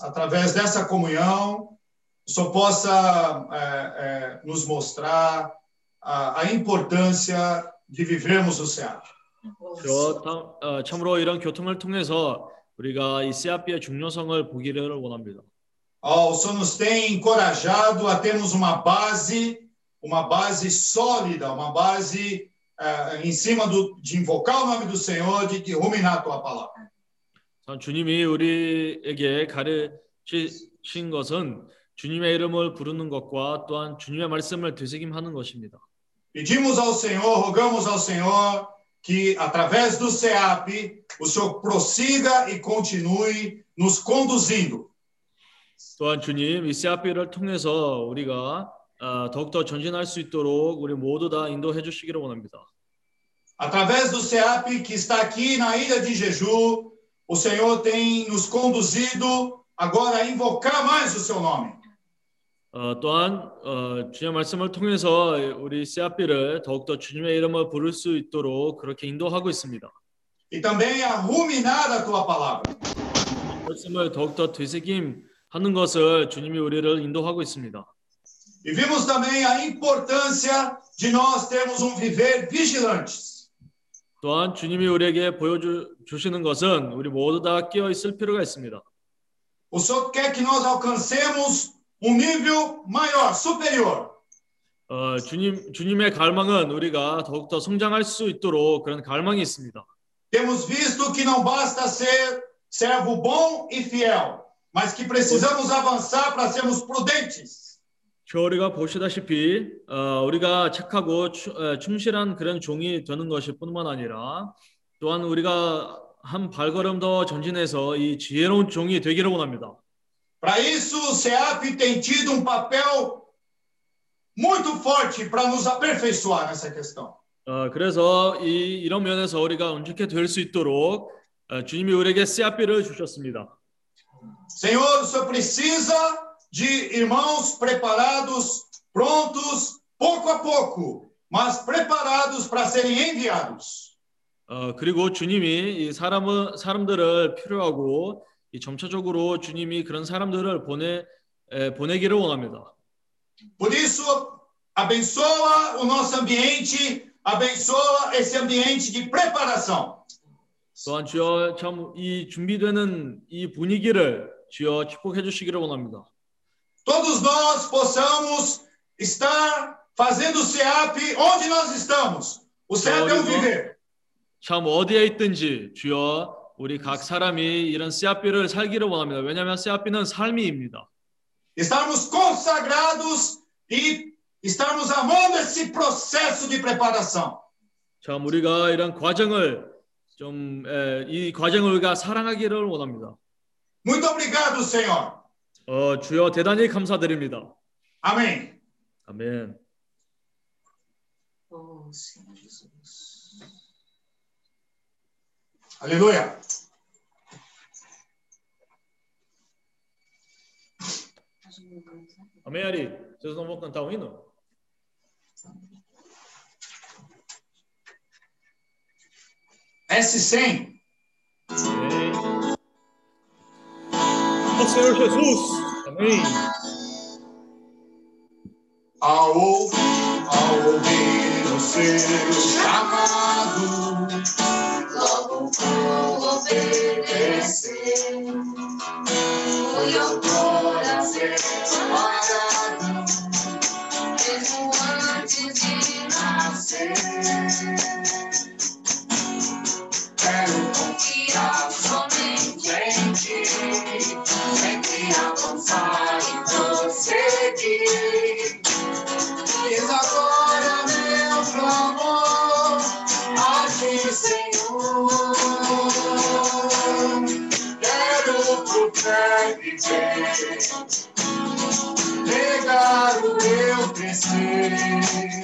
através dessa comunhão, o Senhor possa é, é, nos mostrar a, a importância de vivermos o Senhor. 저 다- 어, 참으로 이런 교통을 통해서 우리가 이 CRP의 중요성을 보기를 원합니다. Ó, o Senhor nos tem encorajado a termos uma base, uma base sólida, uma base eh, em cima do, de invocar o nome do Senhor, de, de ruminar a tua palavra. 참, 주님이 우리에게 가르치신 것은 주님의 이름을 부르는 것과 또한 주님의 말씀을 되새김하는 것입니다. Pedimos ao Senhor, rogamos ao Senhor que, através do CEAP, o Senhor prossiga e continue nos conduzindo. 또한 주님 이 CRP를 통해서 우리가 어, 더욱더 전진할 수 있도록 우리 모두 다 인도해 주시기를 원합니다. Através do CEAP que está aqui na ilha de Jeju, o Senhor tem nos conduzido agora a invocar mais o seu nome. 어, 또한 어, 주님의 말씀을 통해서 우리 CRP를 더욱더 주님의 이름을 부를 수 있도록 그렇게 인도하고 있습니다. E também a ruminar a tua palavra. 말씀을 더욱더 되새김하는 것을 주님이 우리를 인도하고 있습니다. E vimos também a importância de nós termos um viver vigilantes. 또한 주님이 우리에게 보여주시는 것은 우리 모두 다 깨어 있을 필요가 있습니다. O Senhor quer que nós alcancemos um nível maior, superior. 어, 주님 주님의 갈망은 우리가 더욱더 성장할 수 있도록 그런 갈망이 있습니다. Temos visto que não basta ser servo bom e fiel, mas que precisamos avançar para sermos prudentes. 저 우리가 보시다시피 어, 우리가 착하고 추- 에, 충실한 그런 종이 되는 것일 뿐만 아니라 또한 우리가 한 발걸음 더 전진해서 이 지혜로운 종이 되기를 원합니다. Para isso, o CEAP tem tido um papel muito forte para nos aperfeiçoar nessa questão. 어, 그래서 이 이런 면에서 우리가 온전케 될수 있도록 어, 주님이 우리에게 씨앗비를 주셨습니다. Senhor, o Senhor precisa de irmãos preparados, prontos, pouco a pouco, mas preparados para serem enviados. 어, 그리고 주님이 이 사람을 사람들을 필요하고 이 점차적으로 주님이 그런 사람들을 보내 에, 보내기를 원합니다. Por isso, abençoa o nosso ambiente, abençoa esse ambiente de preparação. 또한 주여 참 이 준비되는 이 분위기를 주여 축복해 주시기를 원합니다. Todos nós possamos estar fazendo o CEAP onde nós estamos. O CEAP é um viver. 참 어디에 있든지 주여 우리 각 사람이 이런 씨앗비를 살기를 원합니다. 왜냐하면 씨앗비는 삶이입니다. Estarmos consagrados e estarmos amando esse processo de preparação. 참 우리가 이런 과정을 좀이 과정을 우리가 사랑하기를 원합니다. Muito obrigado, Senhor. 어, 주여 대단히 감사드립니다. Amém. 아멘. Oh, né? Amém, Ari? Vocês não vão cantar o hino? S100. Amém. Ó Senhor Jesus. Amém. Ao, ao ouvir o seu chamado, Logo vou obedecer. Fui ao coração guardado, mesmo antes de nascer. E prosseguir. Eis agora meu clamor a ti, Senhor. Quero por fé viver, negar o eu crescer.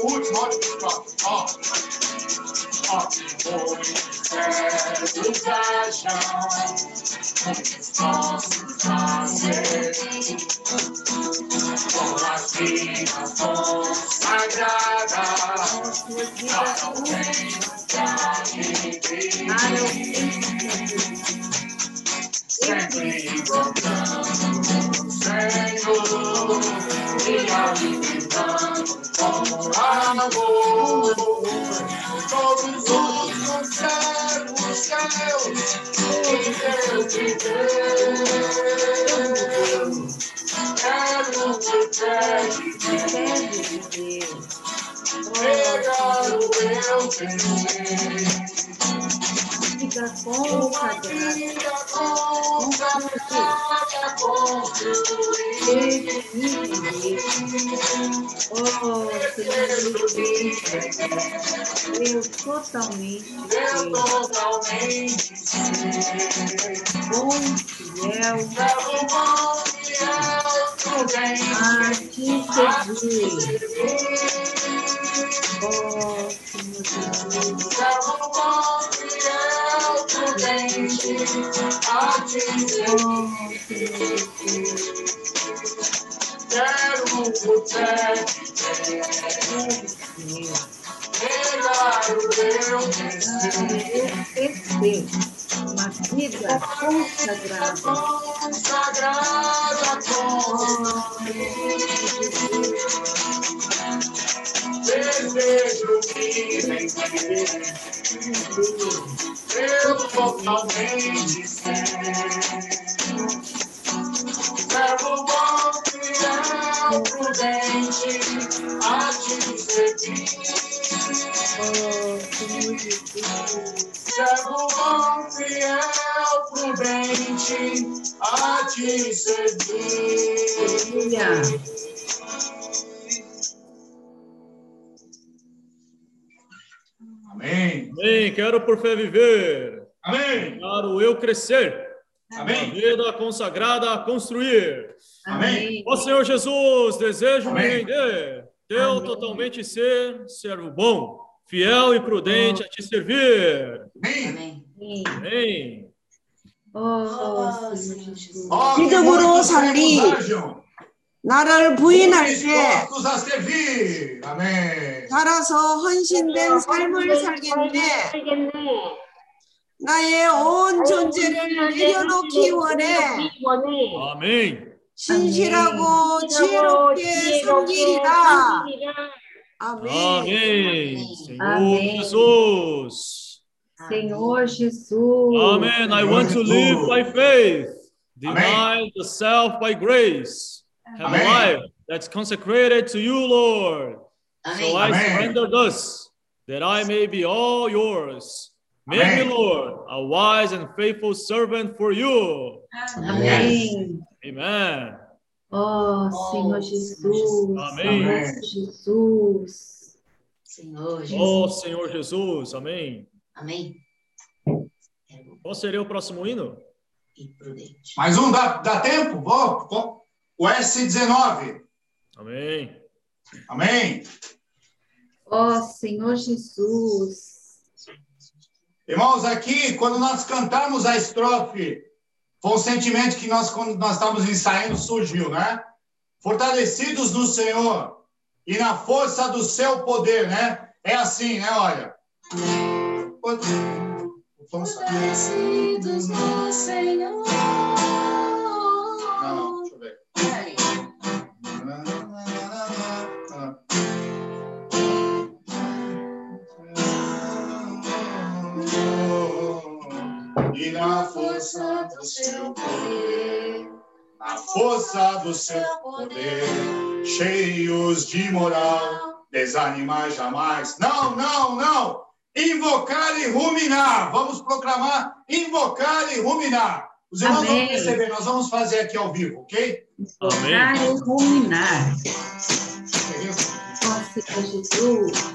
Gut, Mann, mach ab. Ab, wo ich werde verschauen. Por mango. We are leaving down on our road. Golden rose on sky, on sky. Keep every day. Carol to daddy. Take will to Vida Uma consagrada. consagrada construir. Oh, Senhor, eu totalmente Eu totalmente bom, fiel, bom, fiel, a te servir. Oh, Senhor a te Quero Senhor, pegar o meu uma vida consagrada. Consagrada com desejo me render. Eu totalmente ser. Servo bom, fiel, prudente, a te servir. Servo bom, fiel, prudente, a te servir. Amém. Amém. Quero por fé viver. Amém. Quero eu crescer. Amém. A vida consagrada a construir. Amém. Ó Senhor Jesus, desejo Amém. me render. Teu Amém. totalmente ser, servo bom, fiel e prudente a te servir. Amém. Amém. Amém. Oh, oh, Senhor Jesus. Oh, que, que. 나를 부인할 때. Amém. 살아서 헌신된 삶을 살겠네. 나의 온 존재를 내려놓기 원해. Amém. 신실하고 지혜롭게 섬기리라. 아멘. Amém. Senhor Amém. Jesus. Senhor Jesus. Amen. I want to live by faith, deny Amém. the self by grace, have a Amém. life that's consecrated to you, Lord. So Amém. I Amém. surrender thus, that I may be all yours. Make me, Lord, a wise and faithful servant for you. Amém. Amen. Ó, Senhor Jesus. Amém. Jesus. Senhor Oh, Jesus. Senhor Jesus. Amém. Amém. Qual seria o próximo hino? Mais um, dá, dá tempo? Vou, vou. O S19. Amém. Amém. Ó, Senhor Jesus. Irmãos, aqui, quando nós cantamos a estrofe, foi um sentimento que nós, quando nós estávamos ensaiando, surgiu, né? Fortalecidos no Senhor e na força do seu poder, né? É assim, né? Olha. Fortalecidos no Senhor. Não, do seu poder, na força do seu poder, cheios de moral, desanimar jamais. Não, não, não! Invocar e ruminar. Vamos proclamar invocar e ruminar. Os irmãos vão Amém. perceber, nós vamos fazer aqui ao vivo, ok? Invocar e ruminar. Ó, Senhor Jesus.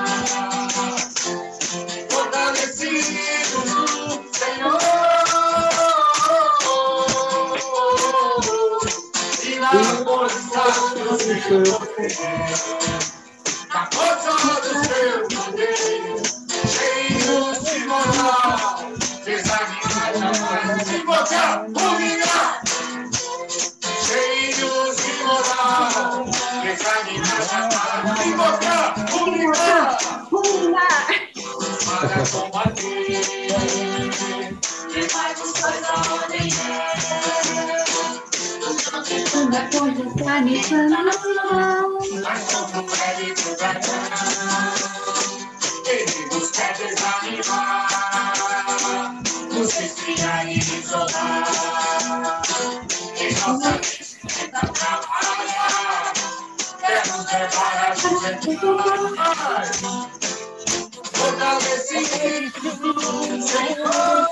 força do seu poder. Força do seu poder. Cheios de moral. Jamais. Invocar, humilhar. Cheios de moral. Desanimar jamais. Invocar, humilhar. Ruminar. Para combater, os dois aonde Na conjunção e planação. mas como breve do dragão, ele nos quer desanimar, nos esfriar e isolar. Em nossa mente tenta trabalhar, quer nos levar a juventude. Fortalecidos no Senhor.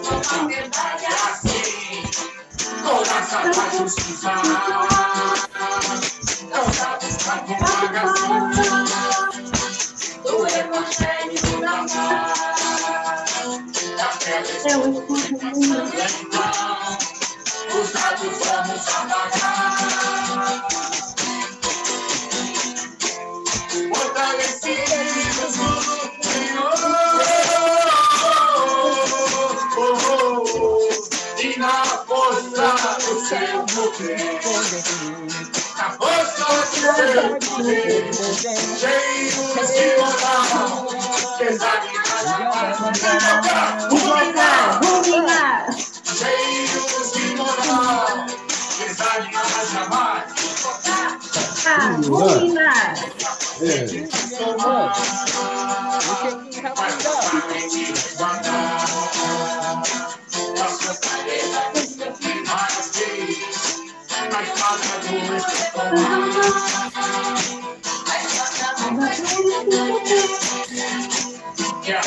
de verdade assim. Toda essa justiça não dá descargo do evangelho da paz. Da fé, eu escuto muito. Os dados vamos apagar. Na força do seu poder. Cheios de moral. Desanimados. Invocar, ruminar. Cheios de moral. Desanimados jamais. Ah, ruminar. É. Yeah.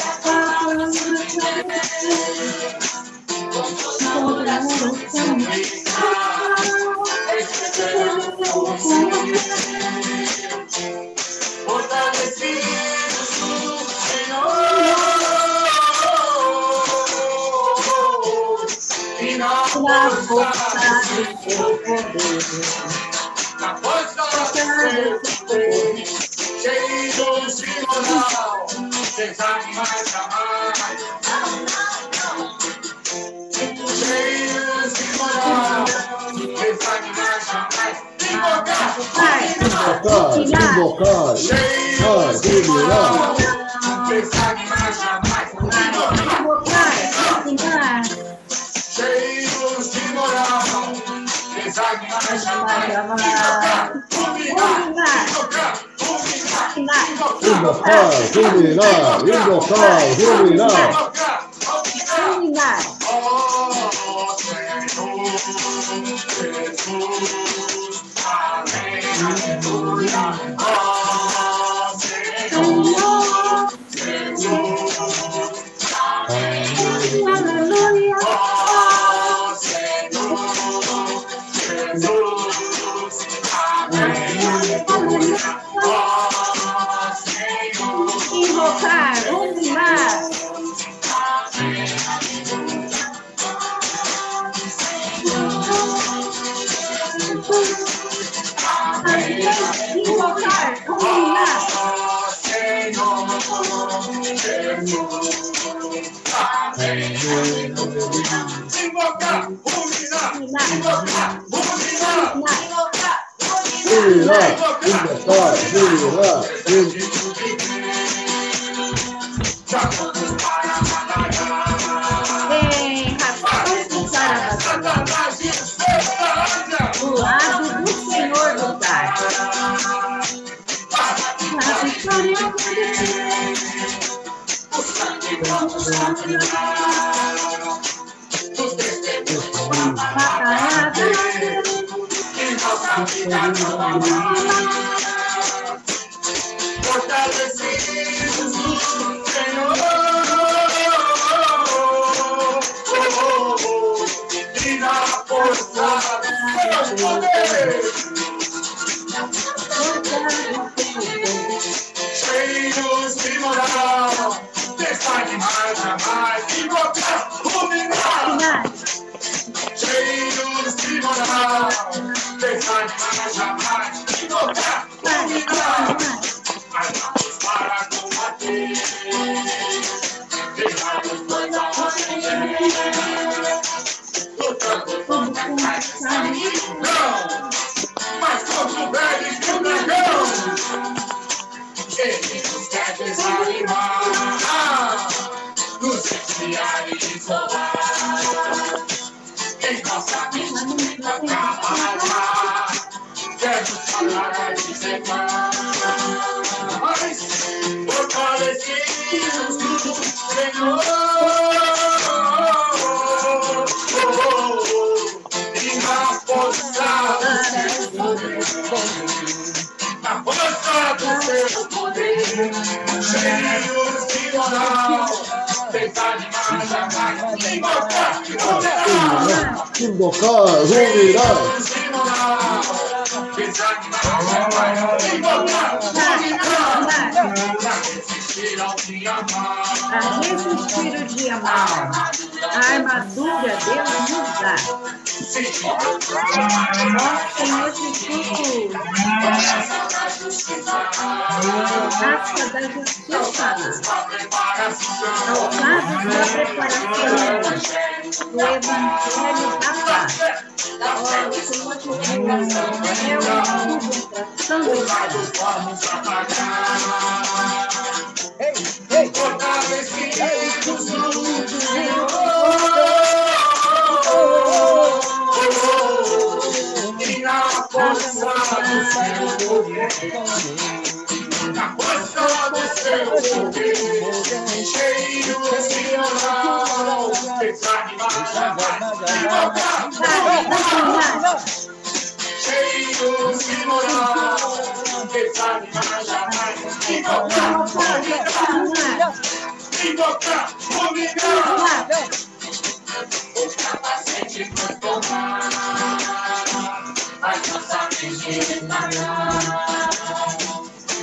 Na força do seu poder. na força do seu poder, de moral, desanimar jamais. Cheios de moral, desanimar jamais. Invocar, Invocar, invocar, cheios de Hurricane, Hurricane, Hurricane, Hurricane. Hallelujah. Aleluia. Oh, Senhor Invocar, Senhor Jesus, Invocar, ruminar, invocar, invocar, Ruminar, invocar, ruminar. In- Vem, rapaz, e esperança. do lado do Senhor do dar. Na vitória O sangue vamos sacrificar. Thank you. Invocar, jamais, invocar, invocar, resistir mal. o dia mau. A armadura Deus nos dá. Ó Senhor Jesus, graça da justiça, calçados da preparação do Evangelho da paz. Ó Senhor Jesus, é o escudo traçando o caminho. Vamos apagar. Fortalecidos no Senhor. E na força do seu poder. Na força do seu poder. Cheios de moral. Desanimados. Cheios de moral. Desanimados jamais. Invocar, invocar, dominar. O capacete foi like a sausage in my mouth.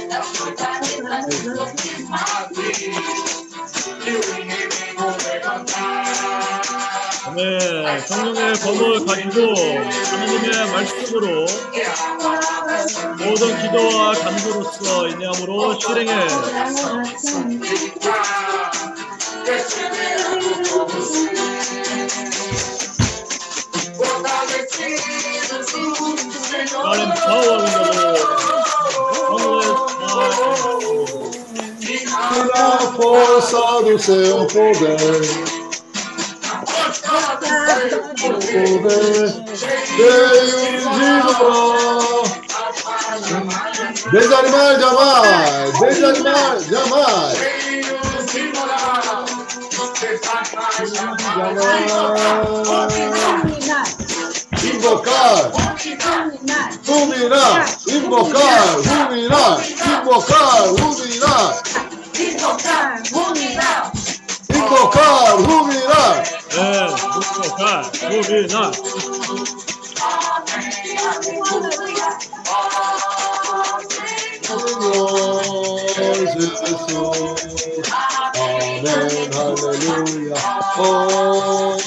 That's what I did when you looked in my face. You made me go back on time. 네, 성령의 검을 가지고 하나님의 말씀으로 모든 기도와 간구로서 인내함으로 실행해. Not empowering seu poder. O poder veio de Dobró. Desanimar jamais, desanimar jamais. Jamais invocar, iluminar, invocar, iluminar, invocar, iluminar, invocar, iluminar, invocar, iluminar, é, invocar, iluminar. Amen, hallelujah. Oh,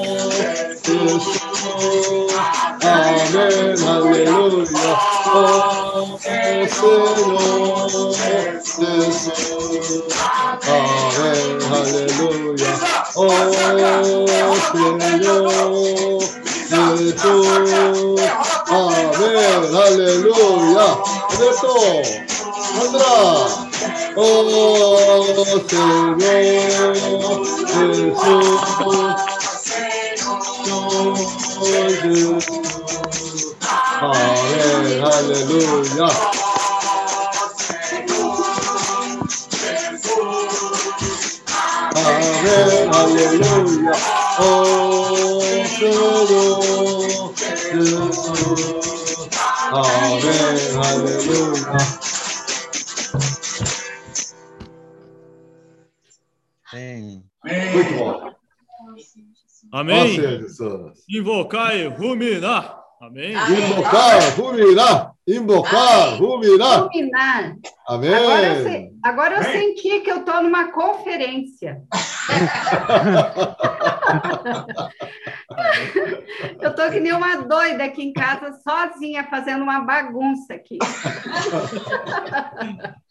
Lord. Jesús. Amén, aleluya. Oh, Señor Jesús. Amén, aleluya. Oh, Señor Jesús. Amén, aleluya. Esto, Andra. Oh, Señor Jesús. Jesús. Amén, aleluya. Amén, aleluya. Oh. Amén, aleluya. Amém. Muito bom. Amém? Invocar e ruminar. Amém? Invocar, ruminar. Invocar, ruminar. Dominar. Agora eu, Amém. se- agora eu senti que eu estou numa conferência. eu estou que nem uma doida aqui em casa, sozinha, fazendo uma bagunça aqui.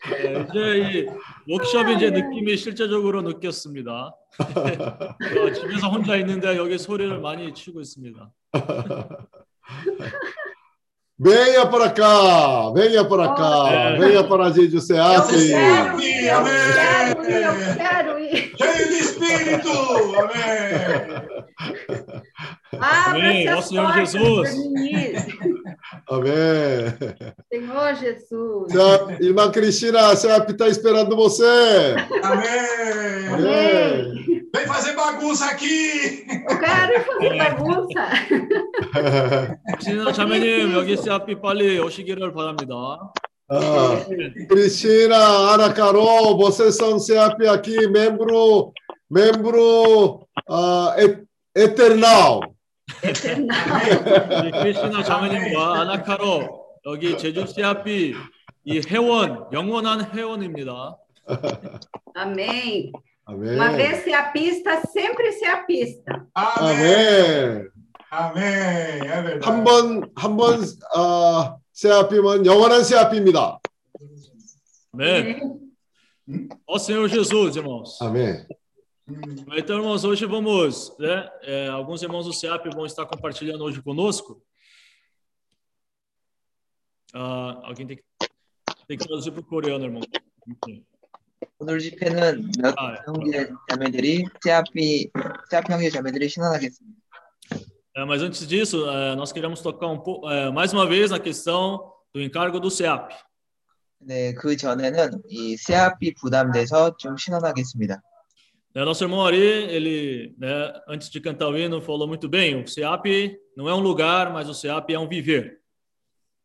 네, 이제 이 워크숍이 이제 느낌이 실제적으로 느꼈습니다. 어, 집에서 혼자 있는데 여기 소리를 많이 치고 있습니다. Venha para cá, venha para cá, É. venha para a gente, você Eu acha? quero ir, eu Amém. eu quero ir. Cheio de espírito. Amém. Abra Amém. Ó essas Senhor portas Jesus. para mim ir. Amém. Senhor Jesus. A irmã Cristina, a CEP está esperando você. Amém. Amém. Vem fazer bagunça aqui. Eu quero ir fazer bagunça. 신나 자매님 여기 CRP 빨리 오시기를 바랍니다. Ah, Cristina, Ana Carol, vocês são CEP aqui, membro, membro ah, et- eternal. 우리 크리스나 자매님과 아나카로 여기 제주 CRP 이 회원, 영원한 회원입니다. Amém. 아멘. Uma vez seapista, sempre seapista. Amém. 아멘. Amém. É verdade. 한 번, 한 번, 어, 세아피면 영원한 세아피입니다. Amém. Ó Senhor Jesus, irmãos. 아멘. Então, irmãos, hoje vamos, né? é, alguns irmãos do CEAP vão estar compartilhando hoje conosco. Ah, alguém tem que, tem que traduzir para o coreano, irmão. Enfim. 오늘 집회는 몇 아, 예. 형제 자매들이 세아피 세아피 형제 자매들이 신원하겠습니다. É, mas antes disso, é, nós queremos tocar um pouco, é, mais uma vez na questão do encargo do CEAP. 네, 그 전에는 이 세아피 부담돼서 좀 신원하겠습니다. É, nosso irmão Ari, ele, né, antes de cantar o hino, falou muito bem: o CEAP não é um lugar, mas o CEAP é um viver.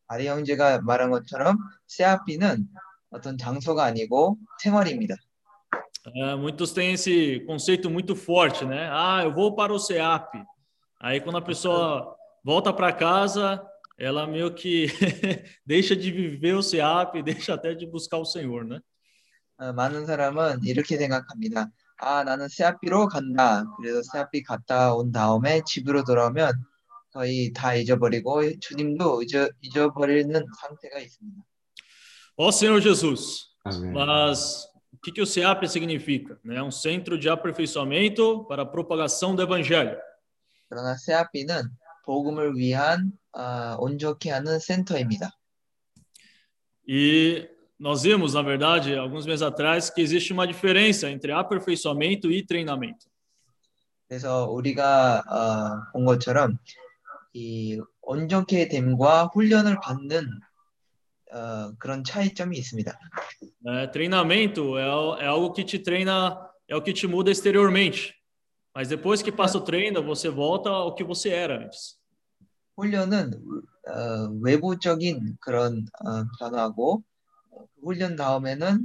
아리 형제가 말한 것처럼 세아피는 어떤 장소가 아니고 생활입니다. É, muitos têm esse conceito muito forte, né? Ah, eu vou para o CEAP. Aí, quando a pessoa volta para casa, ela meio que deixa de viver o CEAP, deixa até de buscar o Senhor, né? 어, 많은 사람은 이렇게 생각합니다. 아, 나는 세아피로 간다. 그래서 세아피 갔다 온 다음에 집으로 돌아오면 거의 다 잊어버리고 주님도 잊어, 잊어버리는 상태가 있습니다. Ó Senhor Jesus, 아멘. mas o que, que o CEAP significa? É um centro de aperfeiçoamento para a propagação do Evangelho. 그러나 세아피는 복음을 위한 아, 온전케 하는 센터입니다. E nós vimos, na verdade, alguns meses atrás, que existe uma diferença entre aperfeiçoamento e treinamento. 그래서 우리가 어, 본 것처럼 이 온전케 됨과 훈련을 받는 어, 그런 차이점이 있습니다. É, treinamento é, al- é algo que te treina, é o que te muda exteriormente. Mas depois que passa o treino, você volta ao que você era antes. 훈련은 어, 외부적인 그런 어, 변화고 훈련 다음에는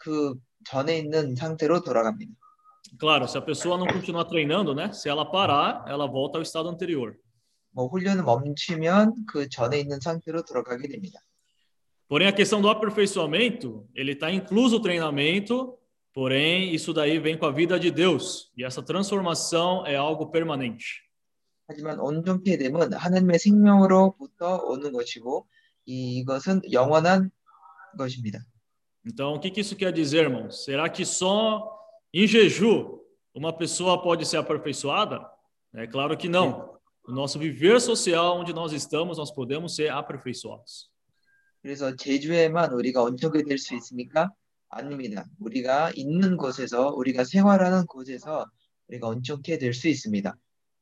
그 전에 있는 상태로 돌아갑니다. Claro, se a pessoa não continuar treinando, né? Se ela parar, ela volta ao estado anterior. 뭐 훈련을 멈추면 그 전에 있는 상태로 돌아가게 됩니다. Porém, a questão do aperfeiçoamento, ele está incluso o treinamento, porém, isso daí vem com a vida de Deus. E essa transformação é algo permanente. 하지만 온전케 됨은 하나님의 생명으로부터 오는 것이고 이- 이것은 영원한 것입니다. Então, o que, que isso quer dizer, irmãos? Será que só em jejum uma pessoa pode ser aperfeiçoada? É claro que não. No nosso viver social, onde nós estamos, nós podemos ser aperfeiçoados. 그래서 제주에만 우리가 온전케 될 수 있습니까? 아닙니다. 우리가 있는 곳에서 우리가 생활하는 곳에서 우리가 온전케 될 수 있습니다.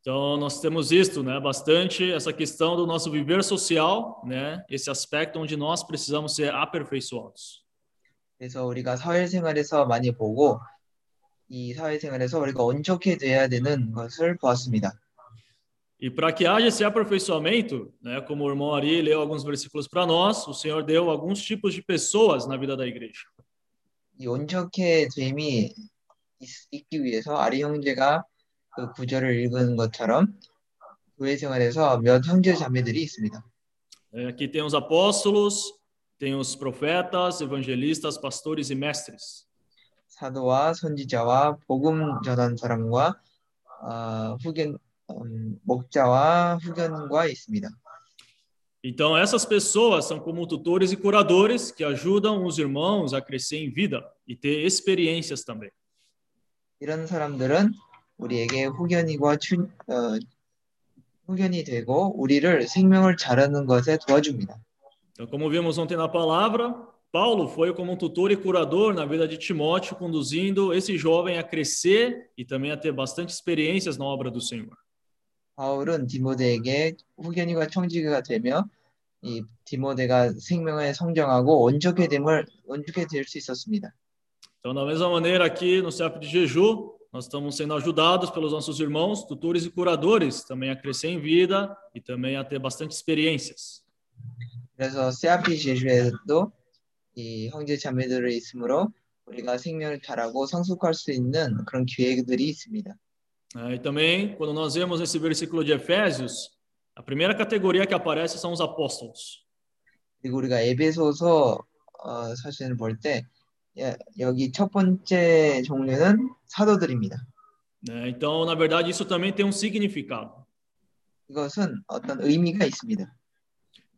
Então, nós temos visto né, bastante essa questão do nosso viver social, né, esse aspecto onde nós precisamos ser aperfeiçoados. 그래서 우리가 사회생활에서 많이 보고 이 사회생활에서 우리가 온전케 돼야 되는 것을 보았습니다. E para que haja esse aperfeiçoamento, né, como o irmão Ari leu alguns versículos para nós, o Senhor deu alguns tipos de pessoas na vida da igreja. 이 온전케 됨이 있- 있기 위해서 아리 형제가 그 구절을 읽은 것처럼 교회 생활에서 몇 형제 자매들이 있습니다. É, aqui tem os apóstolos, tem os profetas, evangelistas, pastores e mestres. 사도와 선지자와 복음 전한 사람과 아, 후견 음, 목자와 후견과 있습니다. Então, essas pessoas são como tutores e curadores que ajudam os irmãos a crescer em vida e ter experiências também. 이런 사람들은 우리에게 후견이고 춘, 어, 후견이 되고 우리를 생명을 자라는 것에 도와줍니다. Então, como vimos ontem na palavra, Paulo foi como um tutor e curador na vida de Timóteo, conduzindo esse jovem a crescer e também a ter bastante experiências na obra do Senhor. 바울은 디모데에게 후견이가 청지기가 되며 이 디모데가 생명을 성장하고 온전케 됨을 온전케 될 수 있었습니다. Então, da mesma maneira, aqui no CEP de Jeju, nós estamos sendo ajudados pelos nossos irmãos, tutores e curadores, também a crescer em vida e também a ter bastante experiências. 그래서 세아피 제주에도 이 형제 자매들이 있으므로 우리가 생명을 자라고 성숙할 수 있는 그런 기회들이 있습니다. É, e também, quando nós vemos esse versículo de Efésios, a primeira categoria que aparece são os apóstolos. 그리고 우리가 에베소서 어, 사진을 볼 때 여기 첫 번째 종류는 사도들입니다. né? Então, na verdade, isso também tem um significado. 이것은 어떤 의미가 있습니다.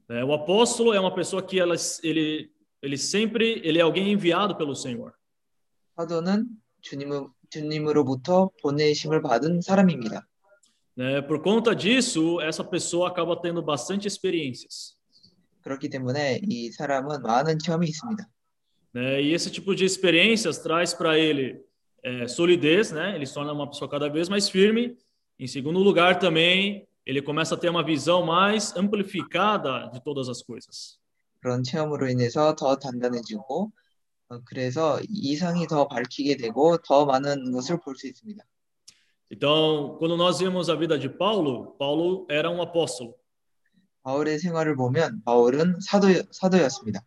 né? O apóstolo é uma pessoa que ela, ele, ele sempre ele é alguém enviado pelo Senhor. 사도는 주님, 주님으로부터 보내심을 받은 사람입니다. né? Por conta disso, essa pessoa acaba tendo bastante experiências. 그렇기 때문에 이 사람은 많은 체험이 있습니다. né? E esse tipo de experiências traz para ele é, solidez, né? Ele se torna uma pessoa cada vez mais firme. Em segundo lugar, também ele começa a ter uma visão mais amplificada de todas as coisas. 그런 체험으로 인해서 더 단단해지고 어, 그래서 이상이 더 밝히게 되고 더 많은 것을 볼 수 있습니다. Então, quando nós vemos a vida de Paulo, Paulo era um apóstolo. 바울의 생활을 보면 바울은 사도 사도였습니다.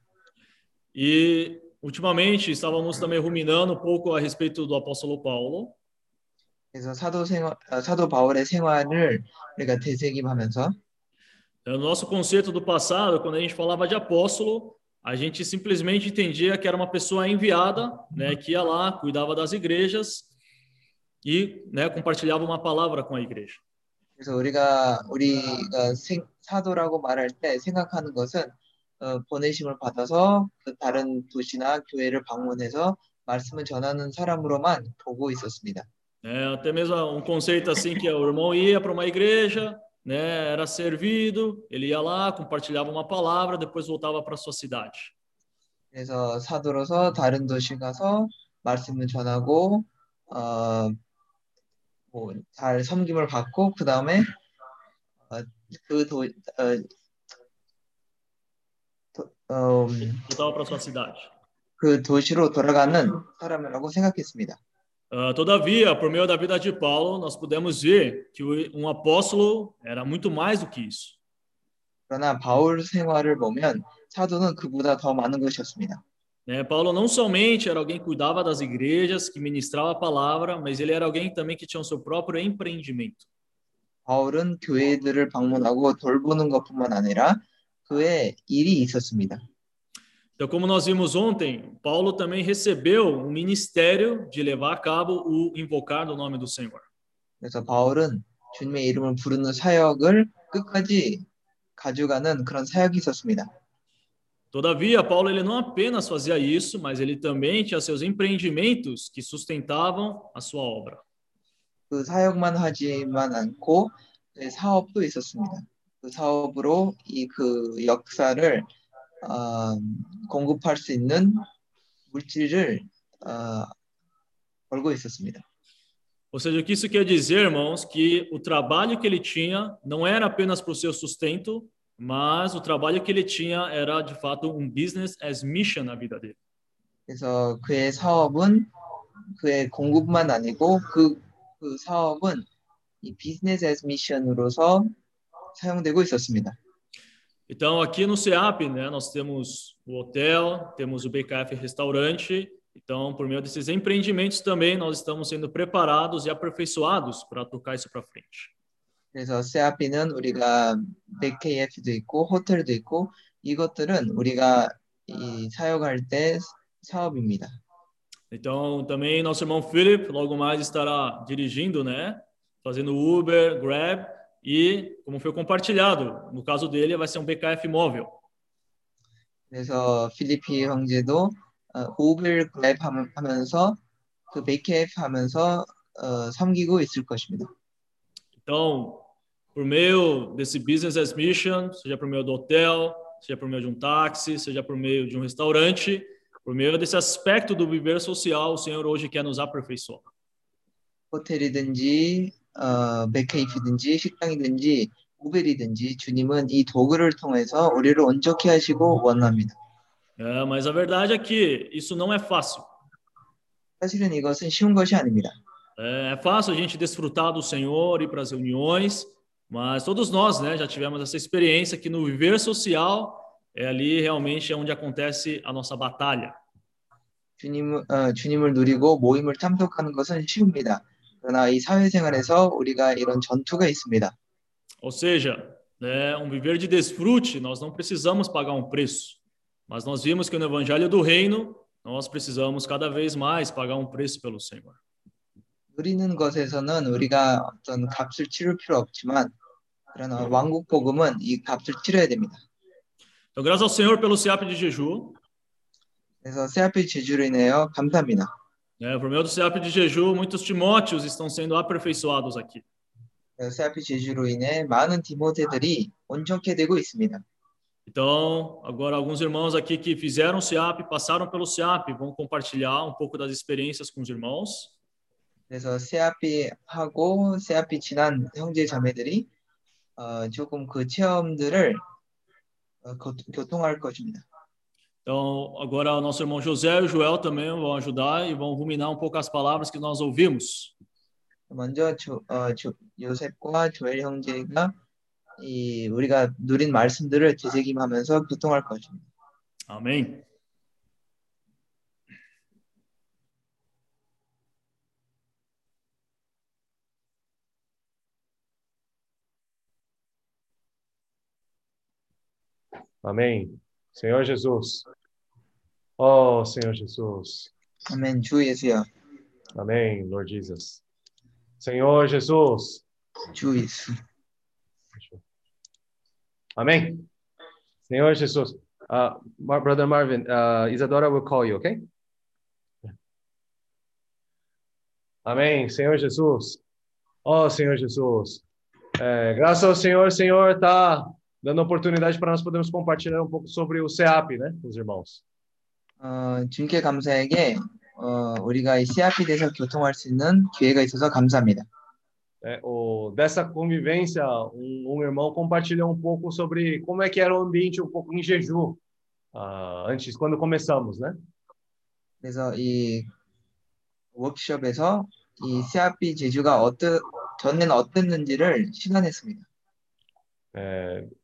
E ultimamente estávamos também ruminando um pouco a respeito do apóstolo Paulo. 그래서 사도 생활 어, 사도 바울의 생활을 우리가 되새김하면서 No nosso conceito do passado, quando a gente falava de apóstolo, a gente simplesmente entendia que era uma pessoa enviada, né, que ia lá, cuidava das igrejas e, né, compartilhava uma palavra com a igreja. 그래서 우리가 우리가 생, 사도라고 말할 때 생각하는 것은 어, 보내심을 받아서 그 다른 도시나 교회를 방문해서 말씀을 전하는 사람으로만 보고 있었습니다. É, até mesmo um conceito assim que o irmão ia para uma igreja, né, era servido, ele ia lá, compartilhava uma palavra, depois voltava para sua cidade. 그래서 사도로서 다른 도시 가서 말씀을 전하고 어, 뭐잘 섬김을 받고 그 다음에 어, 그 도, 어, 도, 어, Voltava para sua cidade. 그 도시로 돌아가는 사람이라고 생각했습니다. Uh, todavia, por meio da vida de Paulo, nós podemos ver que o- um apóstolo era muito mais do que isso. 그러나 바울 생활을 보면 사도는 그보다 더 많은 것이었습니다. Né? Paulo não somente era alguém que cuidava das igrejas, que ministrava a palavra, mas ele era alguém também que tinha o seu próprio empreendimento. 바울은 교회들을 방문하고 돌보는 것뿐만 아니라 그의 일이 있었습니다. Então, como nós vimos ontem, Paulo também recebeu um ministério de levar a cabo o invocar do nome do Senhor. 그래서 바울은 주님의 이름을 부르는 사역을 끝까지 가져가는 그런 사역이 있었습니다. Todavia, Paulo ele não apenas fazia isso, mas ele também tinha seus empreendimentos que sustentavam a sua obra. 그 사역만 하지만 않고 그 사업도 있었습니다. 그 사업으로 이 그 역사를 어, 공급할 수 있는 물질을 어, 벌고 있었습니다. Ou seja, o que isso quer dizer, irmãos, que o trabalho que ele tinha não era apenas para o seu sustento, mas o trabalho que ele tinha era de fato um business as mission na vida dele. 그래서 그의 사업은 그의 공급만 아니고 그, 그 사업은 이 비즈니스 애스 미션으로서 사용되고 있었습니다. Então, aqui no CEAP, né, nós temos o hotel, temos o BKF Restaurante. Então, por meio desses empreendimentos também, nós estamos sendo preparados e aperfeiçoados para tocar isso para frente. 그래서 CRP는 우리가 BKF도 있고 호텔도 있고 이것들은 우리가 이 사역할 때 사업입니다. Então, também nosso irmão Philip logo mais estará dirigindo, né, fazendo Uber, Grab e, como foi compartilhado, no caso dele vai ser um BKF móvel. 그래서 필리피 형제도 어, 우ber 그랩 하면- 하면서 그 BKF 하면서 어, 섬기고 있을 것입니다. Então, por meio desse business as mission, seja por meio do hotel, seja por meio de um táxi, seja por meio de um restaurante, por meio desse aspecto do viver social, o Senhor hoje quer nos aperfeiçoar. 호텔이든지 어, BKF든지 식당이든지 우벨이든지 주님은 이 도구를 통해서 우리를 온전케 하시고 원합니다. É, mas a verdade é que isso não é fácil. 사실은 이것은 쉬운 것이 아닙니다. É, é fácil a gente desfrutar do Senhor, ir para as reuniões, mas todos nós, né, já tivemos essa experiência que no viver social é ali realmente onde acontece a nossa batalha. 주님, 어, 주님을 누리고 모임을 참석하는 것은 쉬웁니다. 그러나 이 사회생활에서 우리가 이런 전투가 있습니다. Ou seja, né, um viver de desfrute, nós não precisamos pagar um preço. Mas nós vimos que no evangelho do reino, nós precisamos cada vez mais pagar um preço pelo Senhor. 누리는 것에서는 우리가 어떤 값을 치를 필요 없지만 그러나 왕국 복음은 이 값을 치러야 됩니다. Então, graças ao Senhor pelo SEAP de Jeju. 그래서 세아피 제주로 인하여 감사합니다. Né, por meio do SEAP de Jeju, muitos Timóteos estão sendo aperfeiçoados aqui. 그래서 세아피 제주로 인해 많은 디모데들이 온전케 되고 있습니다. Então, agora alguns irmãos aqui que fizeram o SEAP, passaram pelo SEAP, vão compartilhar um pouco das experiências com os irmãos. 그래서 세아피 하고 세아피 지난 형제 자매들이 어, 조금 그 체험들을 어, 교- 교통할 것입니다. Então, agora o nosso irmão José e o Joel também vão ajudar e vão ruminar um pouco as palavras que nós ouvimos. 먼저 조, 어, 조, 요셉과 조엘 형제가 이 우리가 누린 말씀들을 되새김하면서 교통할 것입니다. Amém. Amém. Senhor Jesus. Oh, Senhor Jesus. Amém, Jesus. Amém, Lord Jesus. Senhor Jesus. Jesus. Amém. Senhor Jesus. Uh, Brother Marvin, uh, Isadora will call you, okay? Amém, Senhor Jesus. Oh, Senhor Jesus. É, graças ao Senhor, Senhor, tá dando oportunidade para nós podermos compartilhar um pouco sobre o CEAP, né, com os irmãos. 어, 주님께 감사에게 어, 우리가 이 CRP 대해서 교통할 수 있는 기회가 있어서 감사합니다. É, o, dessa convivência, um, um irmão compartilhou um pouco sobre como é que era o ambiente um pouco em Jeju, ah, antes, quando começamos, né? 그래서 이 워크숍에서 이 CRP 제주가 어떠, 전에는 어땠는지를 시간했습니다. É, a